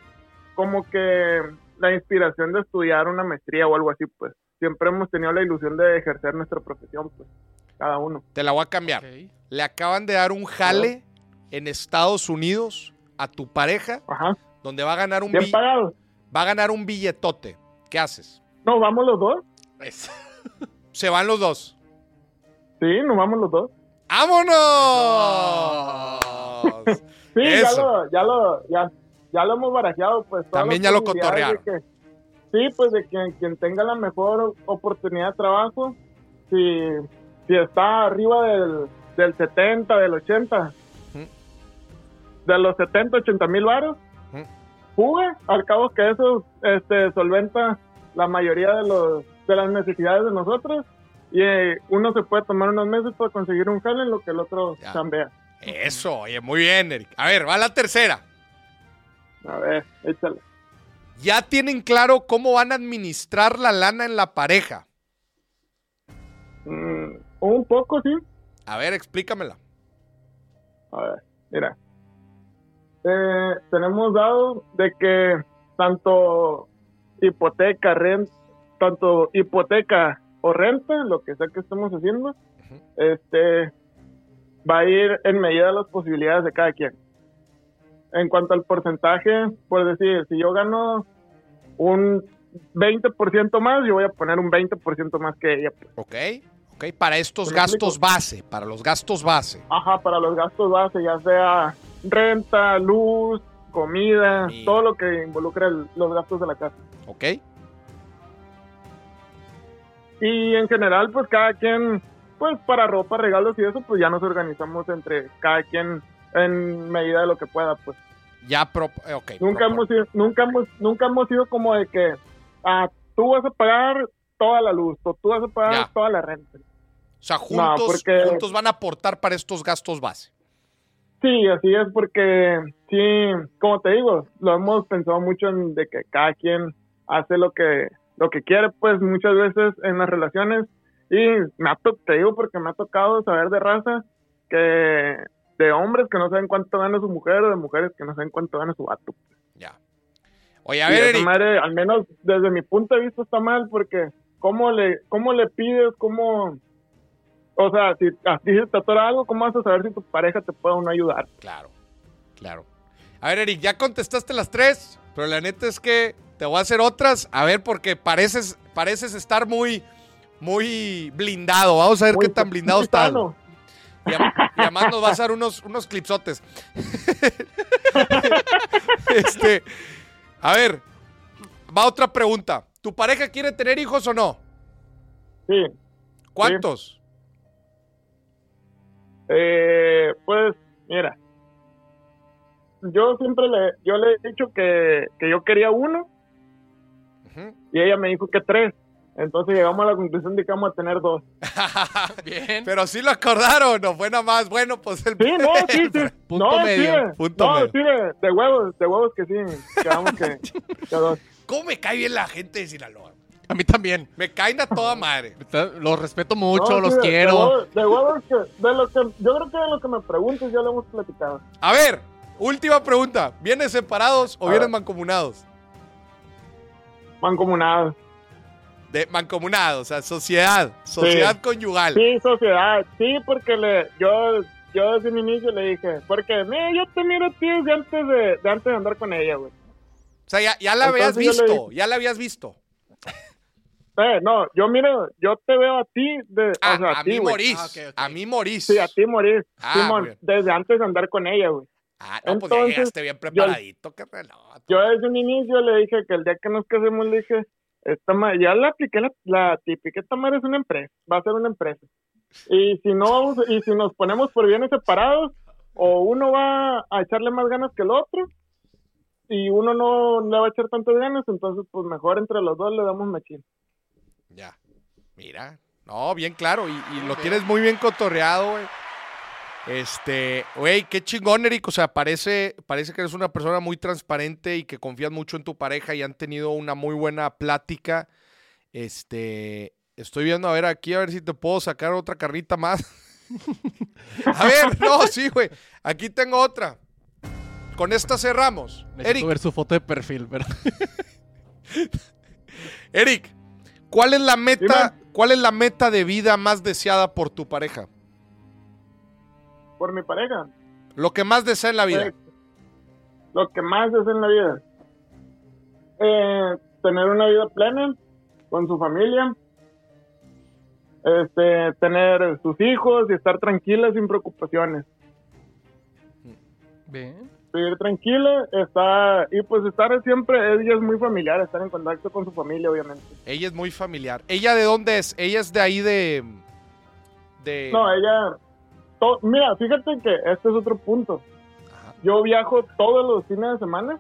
como que la inspiración de estudiar una maestría o algo así, pues. Siempre hemos tenido la ilusión de ejercer nuestra profesión, pues, cada uno. Te la voy a cambiar. Le acaban de dar un jale en Estados Unidos a tu pareja, Ajá, donde va a ganar un, bien pagado. va a ganar un billetote. ¿Qué haces? No, vamos los dos. Se van los dos. Sí, nos vamos los dos. ¡Vámonos! Sí, ya lo, ya lo, ya, ya lo hemos barajeado, pues. También ya lo cotorrearon. que- sí, pues de quien, quien tenga la mejor oportunidad de trabajo, si, si está arriba del, del 70, del 80, Ujú. de los 70, 80 mil varos, jugue, al cabo que eso este, solventa la mayoría de, los, de las necesidades de nosotros. Y eh, uno se puede tomar unos meses para conseguir un jale en lo que el otro Ya. chambea. Eso, oye, muy bien, Eric. A ver, va la tercera. A ver, échale. Ya tienen claro cómo van a administrar la lana en la pareja. Mm, un poco, sí. A ver, explícamela. A ver, mira. Eh, tenemos dado de que tanto hipoteca, renta, tanto hipoteca o renta, lo que sea que estemos haciendo, este va a ir en medida de las posibilidades de cada quien. En cuanto al porcentaje, por decir, si yo gano un 20% más, yo voy a poner un 20% más que ella. pues. ¿Ok? ¿Ok? Para estos ¿Me gastos base, para los gastos base. Ajá, para los gastos base, ya sea renta, luz, comida, Comida. todo lo que involucra el- los gastos de la casa. ¿Ok? Y en general, pues cada quien, pues para ropa, regalos y eso, pues ya nos organizamos entre cada quien en medida de lo que pueda, pues. Ya, pro, eh, ok. Nunca pro- hemos sido, nunca hemos, nunca hemos sido como de que, ah, tú vas a pagar toda la luz, o tú vas a pagar Ya. toda la renta. O sea, juntos, porque- juntos van a aportar para estos gastos base. Sí, así es porque sí, como te digo, lo hemos pensado mucho en de que cada quien hace lo que lo que quiere, pues muchas veces en las relaciones y me ha te digo porque me ha tocado saber de raza que de hombres que no saben cuánto gana su mujer o de mujeres que no saben cuánto gana su vato. Ya. Oye, a ver, Eric. madre, al menos desde mi punto de vista está mal porque cómo le cómo le pides, cómo o sea, si a ti se te atora algo, ¿cómo vas a saber si tu pareja te puede o no ayudar? Claro, claro. A ver, Eric, ya contestaste las tres, pero la neta es que te voy a hacer otras. A ver, porque pareces, pareces estar muy, muy blindado. Vamos a ver Muy- qué tan blindado estás. Y, y además nos vas a dar unos, unos clipsotes. este, a ver, va otra pregunta. ¿Tu pareja quiere tener hijos o no? Sí. ¿Cuántos? Eh, pues, mira. Yo siempre le, yo le he dicho que, que yo quería uno y ella me dijo que tres. Entonces llegamos a la conclusión de que vamos a tener dos. Bien. Pero sí lo acordaron, no fue nada más. Bueno, pues el. Sí, no, sí, sí. Punto no, medio, sí, de- punto no, medio. sí, de, de huevos, de huevos que sí. Quedamos que, que dos. ¿Cómo me cae bien la gente de Sinaloa? A mí también. Me caen a toda madre. Los respeto mucho, No, los quiero. De huevos, de huevos que, de lo que, yo creo que de lo que me preguntes ya lo hemos platicado. A ver, última pregunta. ¿Vienes separados o vienes mancomunados? Mancomunados. De mancomunados, o sea, sociedad, sociedad conyugal. Sí, sociedad, sí, porque le, yo, yo desde un inicio le dije, porque mira, yo te miro a ti desde antes de, de antes de andar con ella, güey. O sea, ya, ya la habías Entonces visto, ya la habías visto. Eh, no, yo miro, yo te veo a ti, de, Ah, o sea, a, a, ti, mí morís, Ah, a mí morís. Sí, a ti morir, Ah, desde antes de andar con ella, güey. Ah, no, pues ya Entonces, llegaste bien preparadito, qué reloj. Yo desde un inicio le dije que el día que nos casemos le dije, esta ma- ya le apliqué la, la típica, esta madre es una empresa, va a ser una empresa. Y si no, y si nos ponemos por bienes separados, o uno va a echarle más ganas que el otro, y uno no le va a echar tantas ganas, entonces pues mejor entre los dos le damos machín. Ya, mira. No, bien claro, y, y lo tienes muy bien cotorreado, güey. Este, güey, qué chingón, Eric. O sea, parece, parece que eres una persona muy transparente y que confías mucho en tu pareja y han tenido una muy buena plática. Este, estoy viendo a ver aquí, a ver si te puedo sacar otra carrita más. a ver, no, sí, güey. Aquí tengo otra. Con esta cerramos. Necesito Eric, ver su foto de perfil, pero Eric, ¿cuál es la meta, cuál es la meta de vida más deseada por tu pareja? Por mi pareja, Lo que más desea en la vida. Lo que más es en la vida. Eh, tener una vida plena con su familia. este, tener sus hijos y estar tranquila sin preocupaciones. Bien. Vivir tranquila, está, y pues estar siempre, ella es muy familiar, estar en contacto con su familia, obviamente. Ella es muy familiar. ¿Ella de dónde es? Ella es de ahí de... de... No, ella, to- mira, fíjate que este es otro punto. Ajá. Yo viajo todos los fines de semana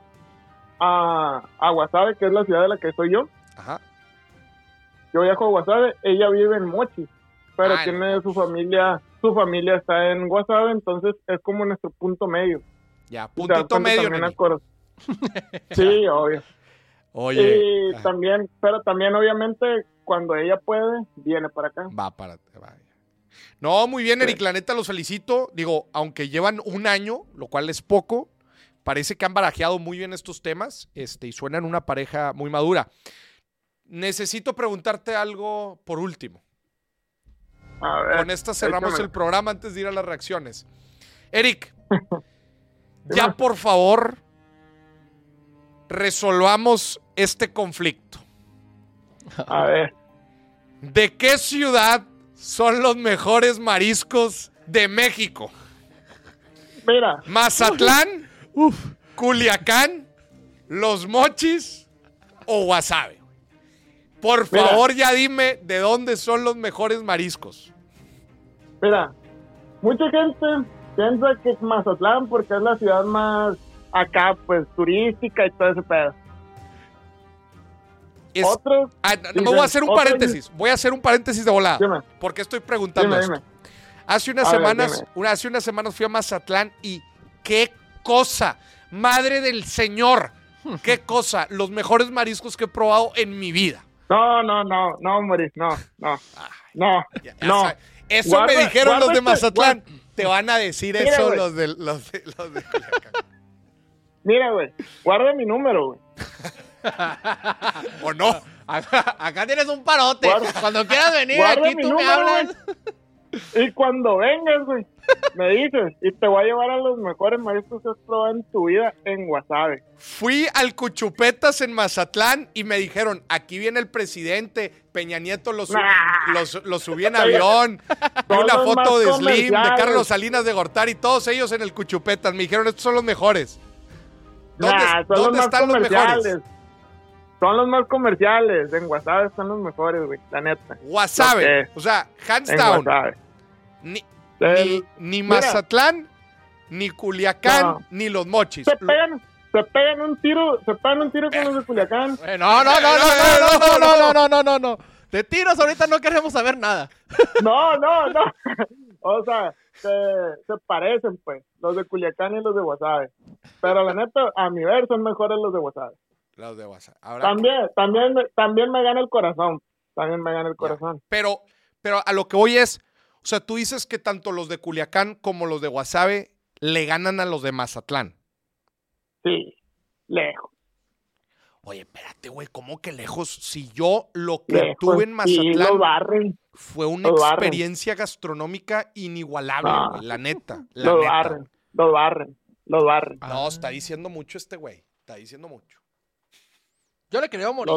a, a Guasave, que es la ciudad de la que soy yo. Ajá. Yo viajo a Guasave, ella vive en Mochi, pero Ah, tiene su familia, su familia está en Guasave, entonces es como nuestro punto medio. Ya, puntito medio, también Sí, obvio. Oye, y también, pero también obviamente cuando ella puede, viene para acá. va para... va. No, muy bien, Eric, la neta los felicito. Digo, aunque llevan un año, lo cual es poco, parece que han barajeado muy bien estos temas este, y suenan una pareja muy madura. Necesito preguntarte algo por último. A ver, Con esta cerramos el programa antes de ir a las reacciones. Eric, ya por favor, resolvamos este conflicto. A ver, ¿De qué ciudad son los mejores mariscos de México? mira, ¿Mazatlán? ¿Culiacán? ¿Los Mochis? ¿O Guasave? Por Mira. favor, ya dime de dónde son los mejores mariscos. mira, mucha gente piensa que es Mazatlán porque es la ciudad más acá, pues, turística y todo ese pedo. Es- Otros, Ah, no, voy a hacer un paréntesis. Voy a hacer un paréntesis de volada. dime, ¿Por qué estoy preguntando dime, esto? dime. Hace unas A semanas, una- hace unas semanas fui a Mazatlán y qué cosa, madre del señor, qué cosa, los mejores mariscos que he probado en mi vida. No, no, no, no, Maurice, no, no, no, Ya- ya no. sabe. Eso Guarda- me dijeron los de guárdate, Mazatlán. Te van a decir Mira, eso los de, los de, los de. Mira, güey, guarda mi número, güey. ¿O no? Acá, acá tienes un parote. Guarda- Cuando quieras venir aquí, tú me hablas. Y cuando vengas, güey, me dices, y te voy a llevar a los mejores mariscos que has probado en tu vida en Guasave. Fui al Cuchupetas en Mazatlán y me dijeron, aquí viene el presidente, Peña Nieto lo, Nah. los- lo subí en avión, una foto de Slim, de. Carlos Salinas de Gortari, todos ellos en el Cuchupetas. Me dijeron, estos son los mejores. ¿Dónde, Nah, son dónde los más están los mejores? Son los más comerciales. En Guasave están los mejores, güey, la neta. Wasabe, o sea, hands down, ni, El- ni, ni. Mazatlán, ni Culiacán, No. ni los Mochis. se pegan, se pegan un tiro, se pegan un tiro con los de Culiacán. Eh, No, no, no, no, no, no, no, no, no, no, no, no. De tiros ahorita no queremos saber nada. No, no, no. O sea, se, se parecen, pues, los de Culiacán y los de Guasave. Pero la neta, a mi ver, son mejores los de Guasave. Los de. Ahora- También, también, también me gana el corazón. También me gana el corazón. Pero, pero a lo que voy es, o sea, tú dices que tanto los de Culiacán como los de Guasave le ganan a los de Mazatlán. Sí, lejos. Oye, espérate, güey, ¿cómo que lejos? Si yo lo que lejos. tuve en Mazatlán fue una lo barren. experiencia gastronómica inigualable, No. güey, la neta. La lo neta. barren, lo barren, lo barren, No, está diciendo mucho este güey. Está diciendo mucho. Yo le creo morir.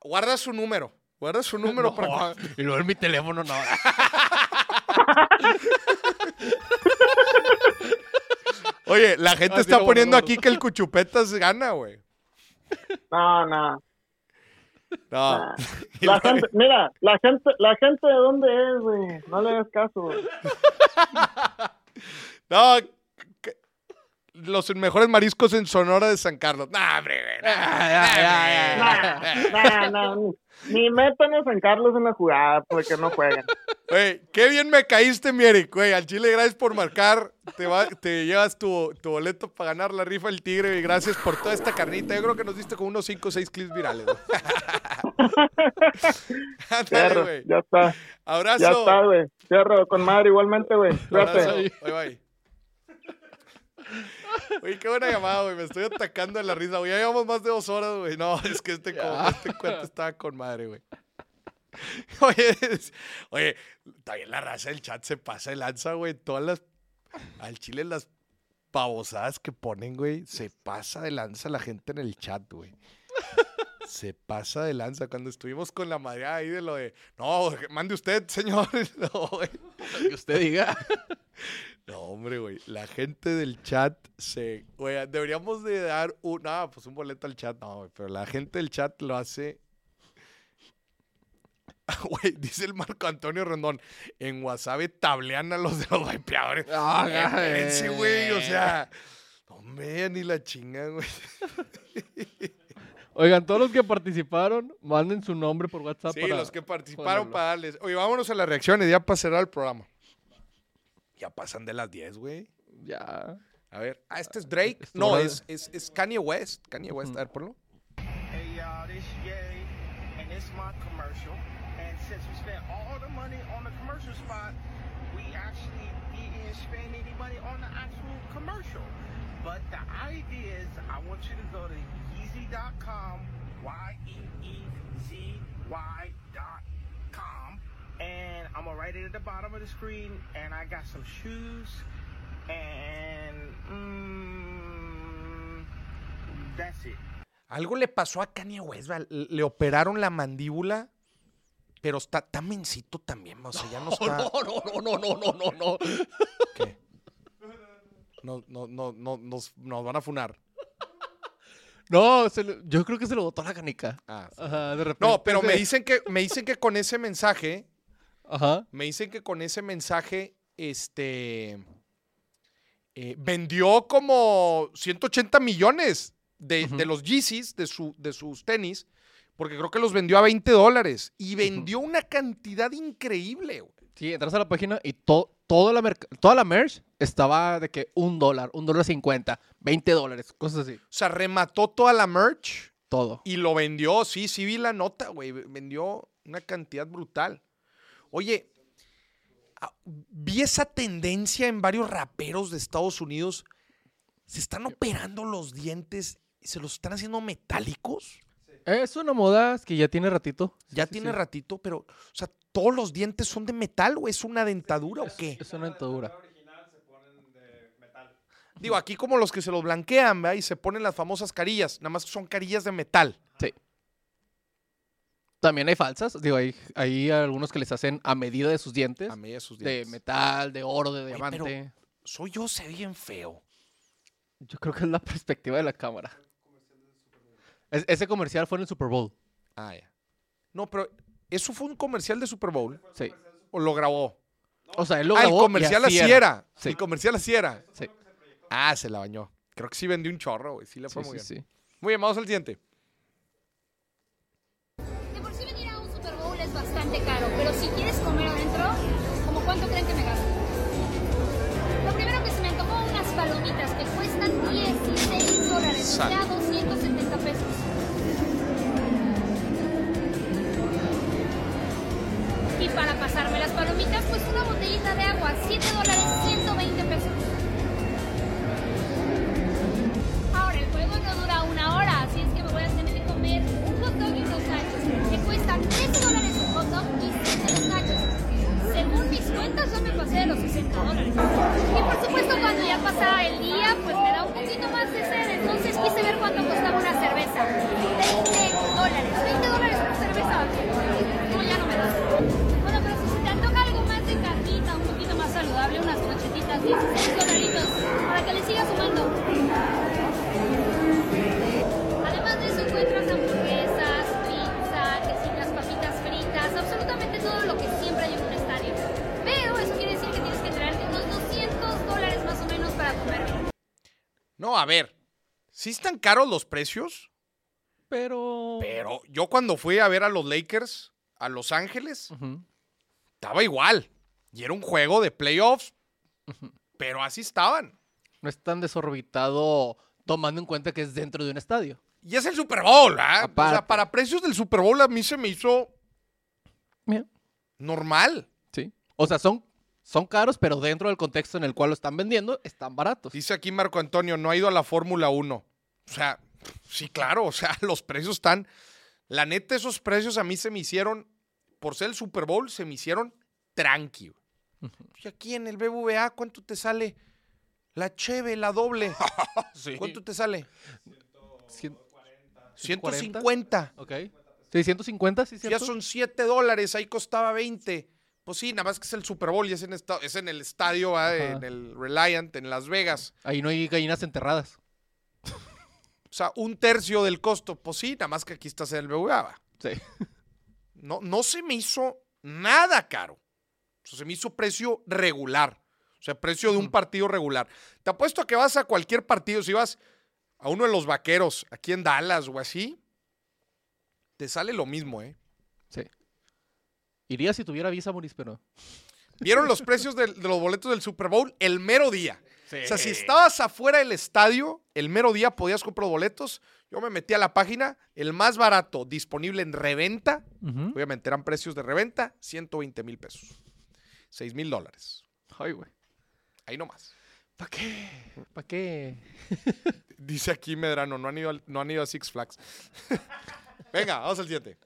Guarda su número. Guarda su número No, para Y luego en mi teléfono no. Oye, la gente Ah, está poniendo aquí que el Cuchupetas gana, güey. No, no. No. nah. La gente, mira, la gente, la gente de dónde es, güey. No le hagas caso, güey. No, los mejores mariscos en Sonora de San Carlos. Nah, hombre, nah, Ah, nah, ya, nah. Nah, nah, ni, metan a San Carlos en la jugada porque no juegan. Güey, qué bien me caíste, mi Eric, güey. Al Chile, gracias por marcar. Te, va- te llevas tu, tu boleto para ganar la rifa del Tigre. Y gracias por toda esta carnita. Yo creo que nos diste como unos 5 o 6 clips virales. güey. Ándale, Fierro, güey. ya está, Abrazo. ya está, güey. Fierro, con madre igualmente, güey. Abrazo. Cuídate. Bye, bye. Oye, qué buena llamada, güey. Me estoy atacando de la risa, güey. Ya llevamos más de dos horas, güey. No, es que este, co- este cuento estaba con madre, güey. Oye, es- oye, también la raza del chat se pasa de lanza, güey. Todas las. Al chile, las pavosadas que ponen, güey. Se pasa de lanza la gente en el chat, güey. Se pasa de lanza cuando estuvimos con la madre ahí de lo de. No, mande usted, señor. No, güey. Que usted diga. No, hombre, güey. La gente del chat se. Güey, deberíamos de dar un. No, pues un boleto al chat. No, güey, pero la gente del chat lo hace. Güey, dice el Marco Antonio Rendón. En WhatsApp tablean a los de los vapeadores. Ah, güey. O sea. Hombre, ni la chinga, güey. Oigan, todos los que participaron, manden su nombre por WhatsApp. Sí, para los que participaron ponerlo. para darles. Oye, vámonos a las reacciones ya para cerrar el programa. Ya pasan de las 10, güey. Ya. A ver. Ah, este es Drake. Es No, es, es, es Kanye West. Kanye West. Ujú. A ver, ponlo. Hey y'all, this Ye, and this my commercial. And since we spent all the money on the commercial spot, we actually didn't spend any money on the actual commercial. But the idea is, I want you to go to Yeezy.com, Y-E-E-Z-Y dot com, and I'm gonna write it at the bottom of the screen. And I got some shoes, and mm, that's it. Algo le pasó a Kanye West. Le le operaron la mandíbula. Pero está, está mencito también. O sea, ya no está. No, no, no, no, no, no, no, no. ¿Qué? No, no, no, no, nos, nos van a funar. No, se yo creo que se lo botó la canica. Ah, sí. Ajá, de repente. No, pero me dicen que, me dicen que con ese mensaje, Ajá. me dicen que con ese mensaje, este, eh, vendió como 180 millones de, los Yeezys, de, su, de sus tenis, porque creo que los vendió a 20 dólares. Y vendió una cantidad increíble, güey. Sí, entras a la página y to- toda, la toda la merch estaba de que un dólar, un dólar cincuenta, 20 dólares, cosas así. O sea, remató toda la merch Todo. y lo vendió. Sí, sí vi la nota, güey. Vendió una cantidad brutal. Oye, ah, vi esa tendencia en varios raperos de Estados Unidos. Se están operando los dientes y se los están haciendo metálicos. Es una moda que ya tiene ratito. Ya Sí, tiene sí. ratito, pero, o sea, todos los dientes son de metal o es una dentadura o qué? Es una dentadura. Digo, aquí como los que se los blanquean, ¿verdad? Y se ponen las famosas carillas, nada más que son carillas de metal. Sí. También hay falsas. Digo, hay, hay algunos que les hacen a medida de sus dientes. A medida de sus De dientes. metal, de oro, de diamante. pero- Soy yo, se ve bien feo. Yo creo que es la perspectiva de la cámara. Es- ese comercial fue en el Super Bowl. Ah, ya. No, pero ¿eso fue un comercial de Super Bowl? Sí. ¿O lo grabó? O sea, él lo ah, el grabó y comercial así era. era. Sí. El comercial así era. Sí. Ah, se la bañó. Creo que sí vendió un chorro, güey. Sí le Sí, fue sí, muy bien. sí. Muy bien, vamos al siguiente. De por sí venir a un Super Bowl es bastante caro, pero si quieres comer caros los precios, Pero. pero yo cuando fui a ver a los Lakers a Los Ángeles, estaba igual. Y era un juego de playoffs, pero así estaban. No es tan desorbitado tomando en cuenta que es dentro de un estadio. Y es el Super Bowl, ¿ah? O sea, para precios del Super Bowl a mí se me hizo Bien. normal. Sí. O sea, son, son caros, pero dentro del contexto en el cual lo están vendiendo, están baratos. Dice aquí Marco Antonio, no ha ido a la Fórmula 1. O sea, sí, claro, o sea, los precios están... La neta, esos precios a mí se me hicieron, por ser el Super Bowl, se me hicieron tranqui. Y aquí en el BBVA, ¿cuánto te sale? La cheve, la doble. Sí. ¿Cuánto te sale? Cien- 150. Ok. 650, sí, Ya cierto. son 7 dólares, ahí costaba 20. Pues sí, nada más que es el Super Bowl y es en, esta- es en el estadio, en el Reliant, en Las Vegas. Ahí no hay gallinas enterradas. O sea, un tercio del costo. Pues sí, nada más que aquí estás en el BBVA. ¿va? Sí. No, no se me hizo nada caro. O sea, se me hizo precio regular. O sea, precio de un partido regular. Te apuesto a que vas a cualquier partido, si vas a uno de los vaqueros, aquí en Dallas o así, te sale lo mismo, ¿eh? Sí. Iría si tuviera visa, Moris, pero. ¿Vieron los precios del- de, los boletos del Super Bowl el mero día? O sea, si estabas afuera del estadio, el mero día podías comprar boletos. Yo me metí a la página, el más barato disponible en reventa, obviamente eran precios de reventa, 120 mil pesos. 6 mil dólares. Ay, güey. Ahí nomás. ¿Para qué? ¿Para qué? Dice aquí Medrano, no han ido, al- no han ido a Six Flags. Venga, vamos al siguiente.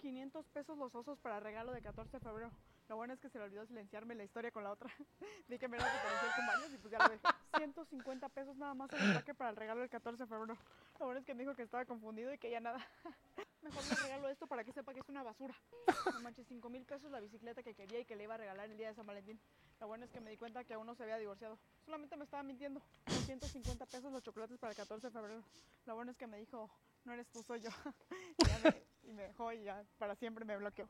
500 pesos los osos para regalo de 14 de febrero. Lo bueno es que se le olvidó silenciarme la historia con la otra. Vi que me era diferencial con baños y pues ya lo dejé. 150 pesos nada más el empaque para el regalo del 14 de febrero. Lo bueno es que me dijo que estaba confundido y que ya nada. Mejor le regalo esto para que sepa que es una basura. No manches, 5 mil pesos la bicicleta que quería y que le iba a regalar el día de San Valentín. Lo bueno es que me di cuenta que aún no se había divorciado. Solamente me estaba mintiendo. 250 pesos los chocolates para el 14 de febrero. Lo bueno es que me dijo, no eres tú, soy yo. Y, me, y me dejó y ya para siempre me bloqueó.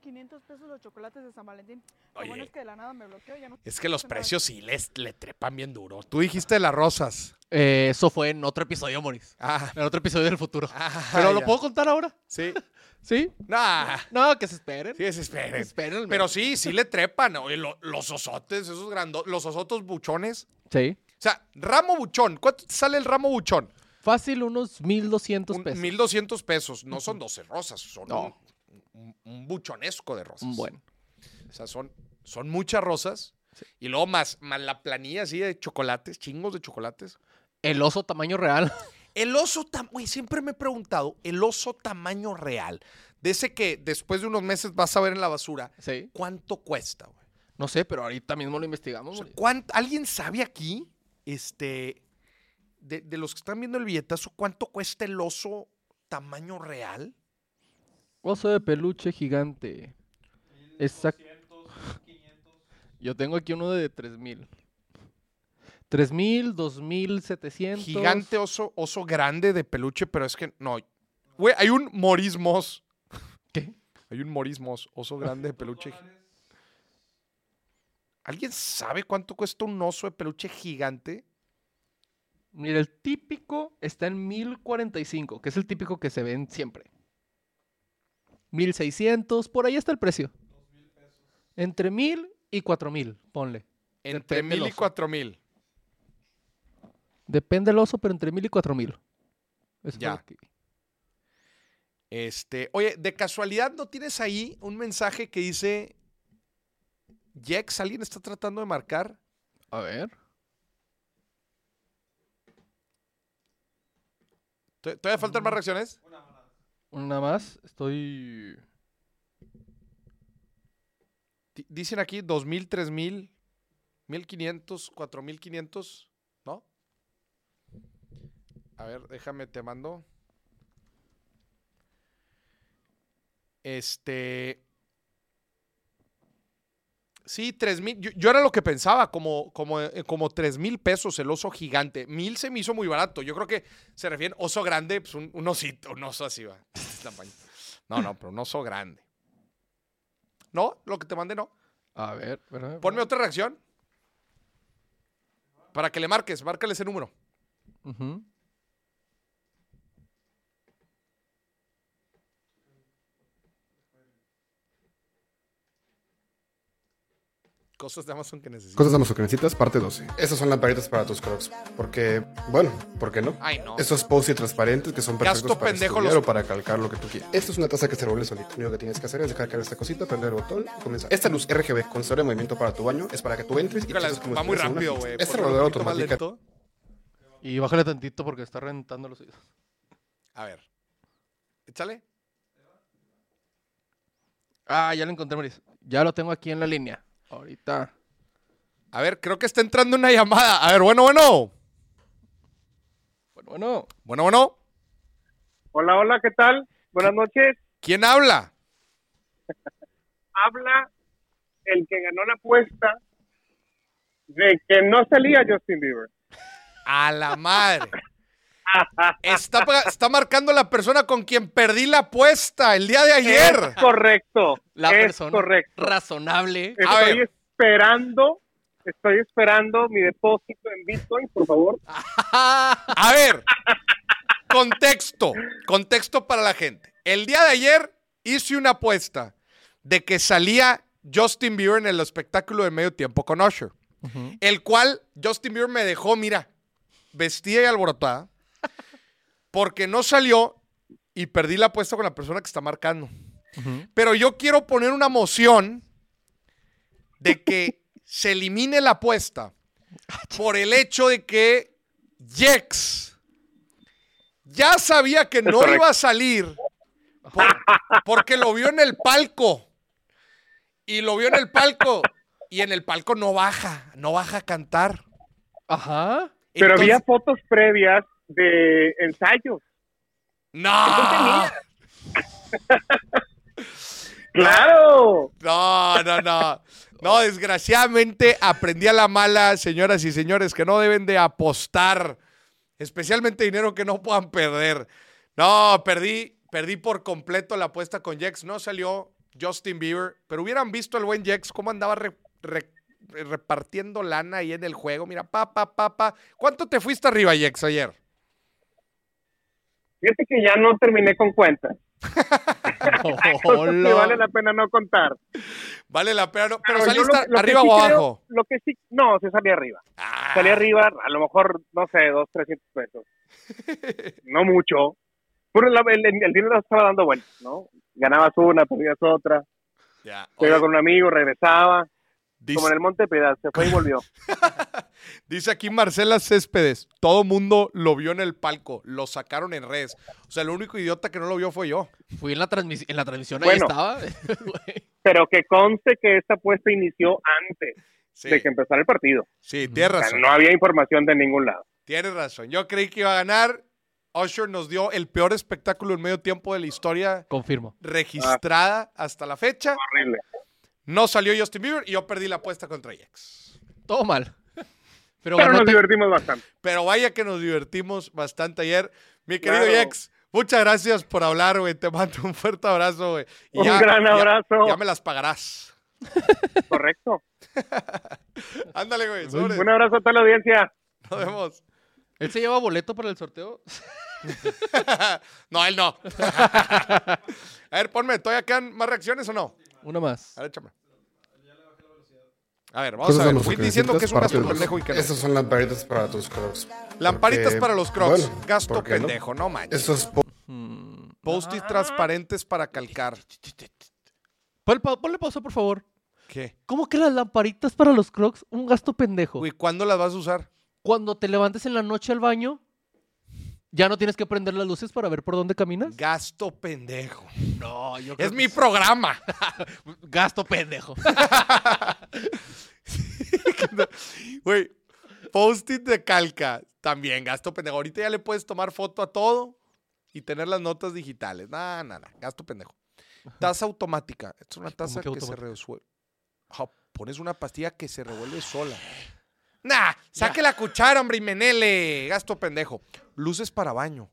500 pesos los chocolates de San Valentín. Lo bueno Oye. es que de la nada me bloqueó ya no Es que los precios sí les, le trepan bien duro. Tú dijiste de las rosas. Eh, eso fue en otro episodio, Moris. Ah, En otro episodio del futuro. ah, Pero lo ya. puedo contar ahora. Sí. ¿Sí? Nah. No, que se esperen. Sí, se esperen. Esperen. Pero sí, sí le trepan. Oye, lo- los osotes, esos grandes, los osotos buchones. Sí. O sea, ramo buchón. ¿Cuánto te sale el ramo buchón? Fácil, unos 1200 Un- pesos. 1200 pesos. No son 12 rosas, son No. un, un- un buchonesco de rosas. Un buen. O sea, son, son muchas rosas. Y luego más, más la planilla así de chocolates, chingos de chocolates. El oso tamaño real. El oso, tam- güey, siempre me he preguntado, el oso tamaño real, de ese que después de unos meses vas a ver en la basura, Sí. ¿cuánto cuesta, güey? No sé, pero ahorita mismo lo investigamos. O sea, Moris. ¿cuánt- ¿Alguien sabe aquí, este, de, de los que están viendo el billetazo, cuánto cuesta el oso tamaño real? Oso de peluche gigante. Exacto. Yo tengo aquí uno de 3000. 3000, 2700. Gigante oso, oso grande de peluche, pero es que no. Güey, hay un morismos. ¿Qué? Hay un morismos, oso grande de peluche. ¿Alguien sabe cuánto cuesta un oso de peluche gigante? Mira, el típico está en 1045, que es el típico que se ven siempre. 1600, por ahí está el precio. Entre 1000 y 4000, ponle. Entre Depende del mil y oso. cuatro mil. Depende del oso, pero entre 1000 y 4000. Eso fue Ya. que. Este, oye, de casualidad no tienes ahí un mensaje que dice Jex, alguien está tratando de marcar. A ver. ¿Tod- ¿Todavía faltan más reacciones? Una más. Estoy. Di- Dicen aquí 2000, 3000, 1500, 4500, ¿no? A ver, déjame, te mando. Este. Sí, 3000. Yo, yo era lo que pensaba, como, como, eh, como 3000 pesos el oso gigante. Mil se me hizo muy barato. Yo creo que se refiere oso grande, pues un, un osito, un oso así va. este. No, no, pero un oso grande. ¿No? Lo que te mandé, no. A ver. Ponme otra reacción. Para que le marques, márcale ese número. Ujú. Cosas de Amazon que necesitas. Cosas de Amazon que necesitas, parte 12. Esas son lamparitas para tus crocs. Porque, bueno, ¿por qué no? Ay, no. Estos post-it transparentes que son perfectos Gasto para pendejo estudiar los- o para calcar lo que tú quieras. Esto es una taza que se revuelve solito. Lo único que tienes que hacer es dejar caer esta cosita, prender el botón y comenzar. Esta luz RGB con sensor de movimiento para tu baño es para que tú entres y pienses como va si muy rápido, güey. Este Ponlo un rodador poquito más automático lento. Y bájale tantito porque está reventando los oídos. A ver. Échale. Ah, ya lo encontré, Maris. Ya lo tengo aquí en la línea. Ahorita. A ver, creo que está entrando una llamada. A ver, bueno, bueno. Bueno, bueno. Bueno, bueno. Hola, hola, ¿qué tal? Buenas noches. ¿Quién habla? Habla el que ganó la apuesta de que no salía Justin Bieber. A la madre. Está, está marcando la persona con quien perdí la apuesta el día de ayer. Es correcto. La es persona correcto. razonable. A Estoy ver. esperando, estoy esperando mi depósito en Bitcoin, por favor. A ver, contexto, contexto para la gente. El día de ayer hice una apuesta de que salía Justin Bieber en el espectáculo de medio tiempo con Usher, el cual Justin Bieber me dejó, mira, vestida y alborotada, porque no salió y perdí la apuesta con la persona que está marcando. Pero yo quiero poner una moción de que se elimine la apuesta por el hecho de que Jex ya sabía que no iba a salir por- porque lo vio en el palco. Y lo vio en el palco. Y en el palco no baja, no baja a cantar. Ajá. Pero Entonces- había fotos previas de ensayos. ¡No! ¡Claro! No, no, no. No, desgraciadamente aprendí a la mala, señoras y señores, que no deben de apostar, especialmente dinero que no puedan perder. No, perdí, perdí por completo la apuesta con Jex. No salió Justin Bieber, pero hubieran visto al buen Jex cómo andaba re- re- repartiendo lana ahí en el juego. Mira, pa, pa, pa, pa. ¿Cuánto te fuiste arriba, Jex, ayer? Fíjate que ya no terminé con cuentas. Que vale la pena no contar. Vale la pena, no- pero yo saliste lo- lo que arriba sí o creo- abajo. lo que sí, no, se salía arriba. Ah. Salía arriba, a lo mejor, no sé, dos, trescientos pesos. no mucho. Pero la- el, el- el dinero estaba dando vueltas, ¿no? Ganabas una, perdías otra. Ya. Se iba con un amigo, regresaba. Dice- Como en el Monte Piedad, se fue y volvió. Dice aquí Marcela Céspedes, todo mundo lo vio en el palco, lo sacaron en redes. O sea, el único idiota que no lo vio fue yo. Fui en la, transmis- en la transmisión, Bueno. ahí estaba. Pero que conste que esta apuesta inició antes Sí, de que empezara el partido. sí, tienes O sea, razón. no había información de ningún lado. Tienes razón. Yo creí que iba a ganar. Usher nos dio el peor espectáculo en medio tiempo de la historia Confirmo. registrada hasta la fecha. Horrible. No salió Justin Bieber y yo perdí la apuesta contra Jax. Todo mal. Pero, Pero nos te- divertimos bastante. Pero vaya que nos divertimos bastante ayer. Mi querido Claro. Jax, muchas gracias por hablar, güey. Te mando un fuerte abrazo, güey. Un gran ya- abrazo. Ya me las pagarás. Correcto. Ándale, güey. Un abrazo a toda la audiencia. Nos vemos. ¿Él se lleva boleto para el sorteo? no, él no. a ver, ponme, ¿todavía quedan más reacciones o no? Una más. A ver, échame. A ver, vamos a ver. Fui diciendo que es un para gasto pendejo y que no. Estas son lamparitas para tus crocs. Lamparitas Porque, para los crocs. bueno, gasto ¿por qué no? pendejo, no, manches. Estos po- Post-it transparentes para calcar. Ponle, ponle pausa, por favor. ¿Qué? ¿Cómo que las lamparitas para los crocs? Un gasto pendejo. Uy, ¿cuándo las vas a usar? Cuando te levantes en la noche al baño, ya no tienes que prender las luces para ver por dónde caminas. Gasto pendejo. No, yo Es mi programa. gasto pendejo. Güey, post-it de calca. También gasto pendejo. Ahorita ya le puedes tomar foto a todo y tener las notas digitales. Nada, nada, gasto pendejo. Taza automática. Es una taza que que, se automática? resuelve. Ja, pones una pastilla que se revuelve sola. Nah, saque la cuchara, hombre, y menele. Gasto pendejo. Luces para baño.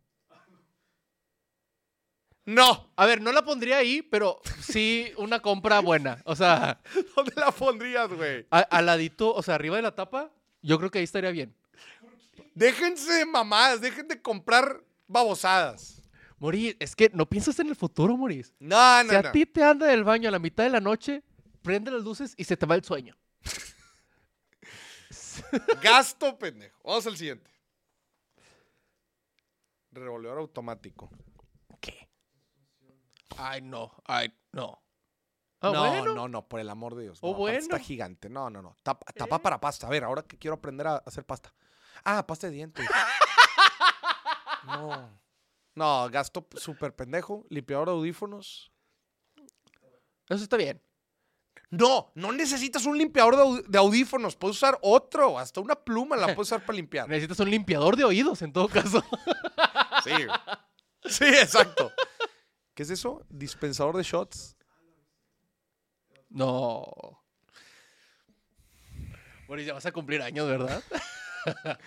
No. A ver, no la pondría ahí, pero sí una compra buena. O sea, ¿Dónde la pondrías, güey? al ladito, o sea, arriba de la tapa, yo creo que ahí estaría bien. Déjense de mamadas, dejen de comprar babosadas. Moris, es que no piensas en el futuro, Moris. No, no, si a no. ti te anda del baño a la mitad de la noche, prende las luces y se te va el sueño. Gasto pendejo. Vamos al siguiente. Revolvedor automático. ¿Qué? Ay, no, ay, no. Ah, no, bueno. no, no, por el amor de Dios. Oh, No, Está gigante. No, no, no. Tapa, tapa para pasta. A ver, ahora que quiero aprender a hacer pasta. Ah, pasta de dientes. no. No, gasto súper pendejo. Limpiador de audífonos. Eso está bien. No, no necesitas un limpiador de, au- de audífonos. Puedes usar otro. Hasta una pluma la puedes usar para limpiar. Necesitas un limpiador de oídos en todo caso. Sí. Sí, exacto. ¿Qué es eso? ¿Dispensador de shots? No. Bueno, y ya vas a cumplir años, ¿verdad?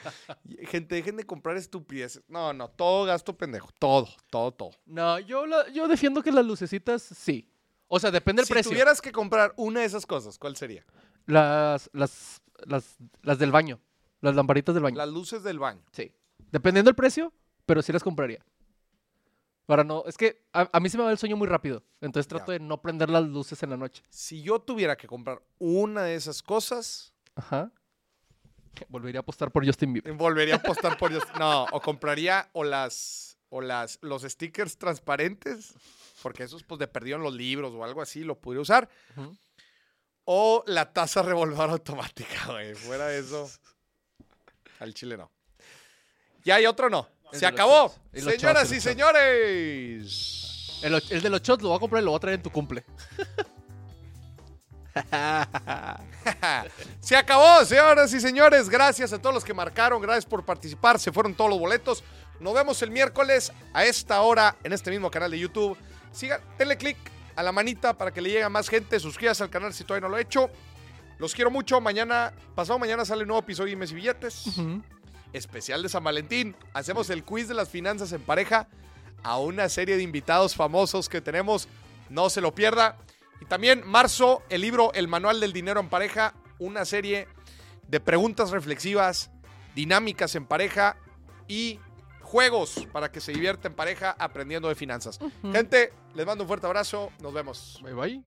Gente, dejen de comprar estupideces. No, no, todo gasto pendejo. Todo, todo, todo. No, yo, la- yo defiendo que las lucecitas sí. O sea, depende del si precio. tuvieras que comprar una de esas cosas, ¿cuál sería? Las, las, las, las del baño. Las lamparitas del baño. Las luces del baño. Sí. Dependiendo del precio, pero sí las compraría. Ahora no, es que a, a mí se me va el sueño muy rápido. Entonces trato de no prender las luces en la noche. Si yo tuviera que comprar una de esas cosas, Ajá. Volvería a apostar por Justin Bieber. volvería a apostar por ellos. No, o compraría o las o las los stickers transparentes, porque esos pues de perdido en los libros o algo así lo podría usar. O la taza revolvedora automática, güey. Fuera de eso. Al chile no. Ya hay otro no. Se acabó. Señoras shots, y señores. El, el de los shots lo voy a comprar y lo voy a traer en tu cumple. Se acabó, señoras y señores. Gracias a todos los que marcaron. Gracias por participar. Se fueron todos los boletos. Nos vemos el miércoles a esta hora en este mismo canal de YouTube. Sigan, denle click a la manita para que le llegue a más gente. Suscríbase al canal si todavía no lo he hecho. Los quiero mucho. Mañana, pasado mañana sale un nuevo episodio de Mes y Billetes. Especial de San Valentín. Hacemos el quiz de las finanzas en pareja a una serie de invitados famosos que tenemos. No se lo pierda. Y también marzo, el libro El Manual del Dinero en Pareja, una serie de preguntas reflexivas, dinámicas en pareja y juegos para que se divierta en pareja aprendiendo de finanzas. Gente, les mando un fuerte abrazo. Nos vemos. Bye bye.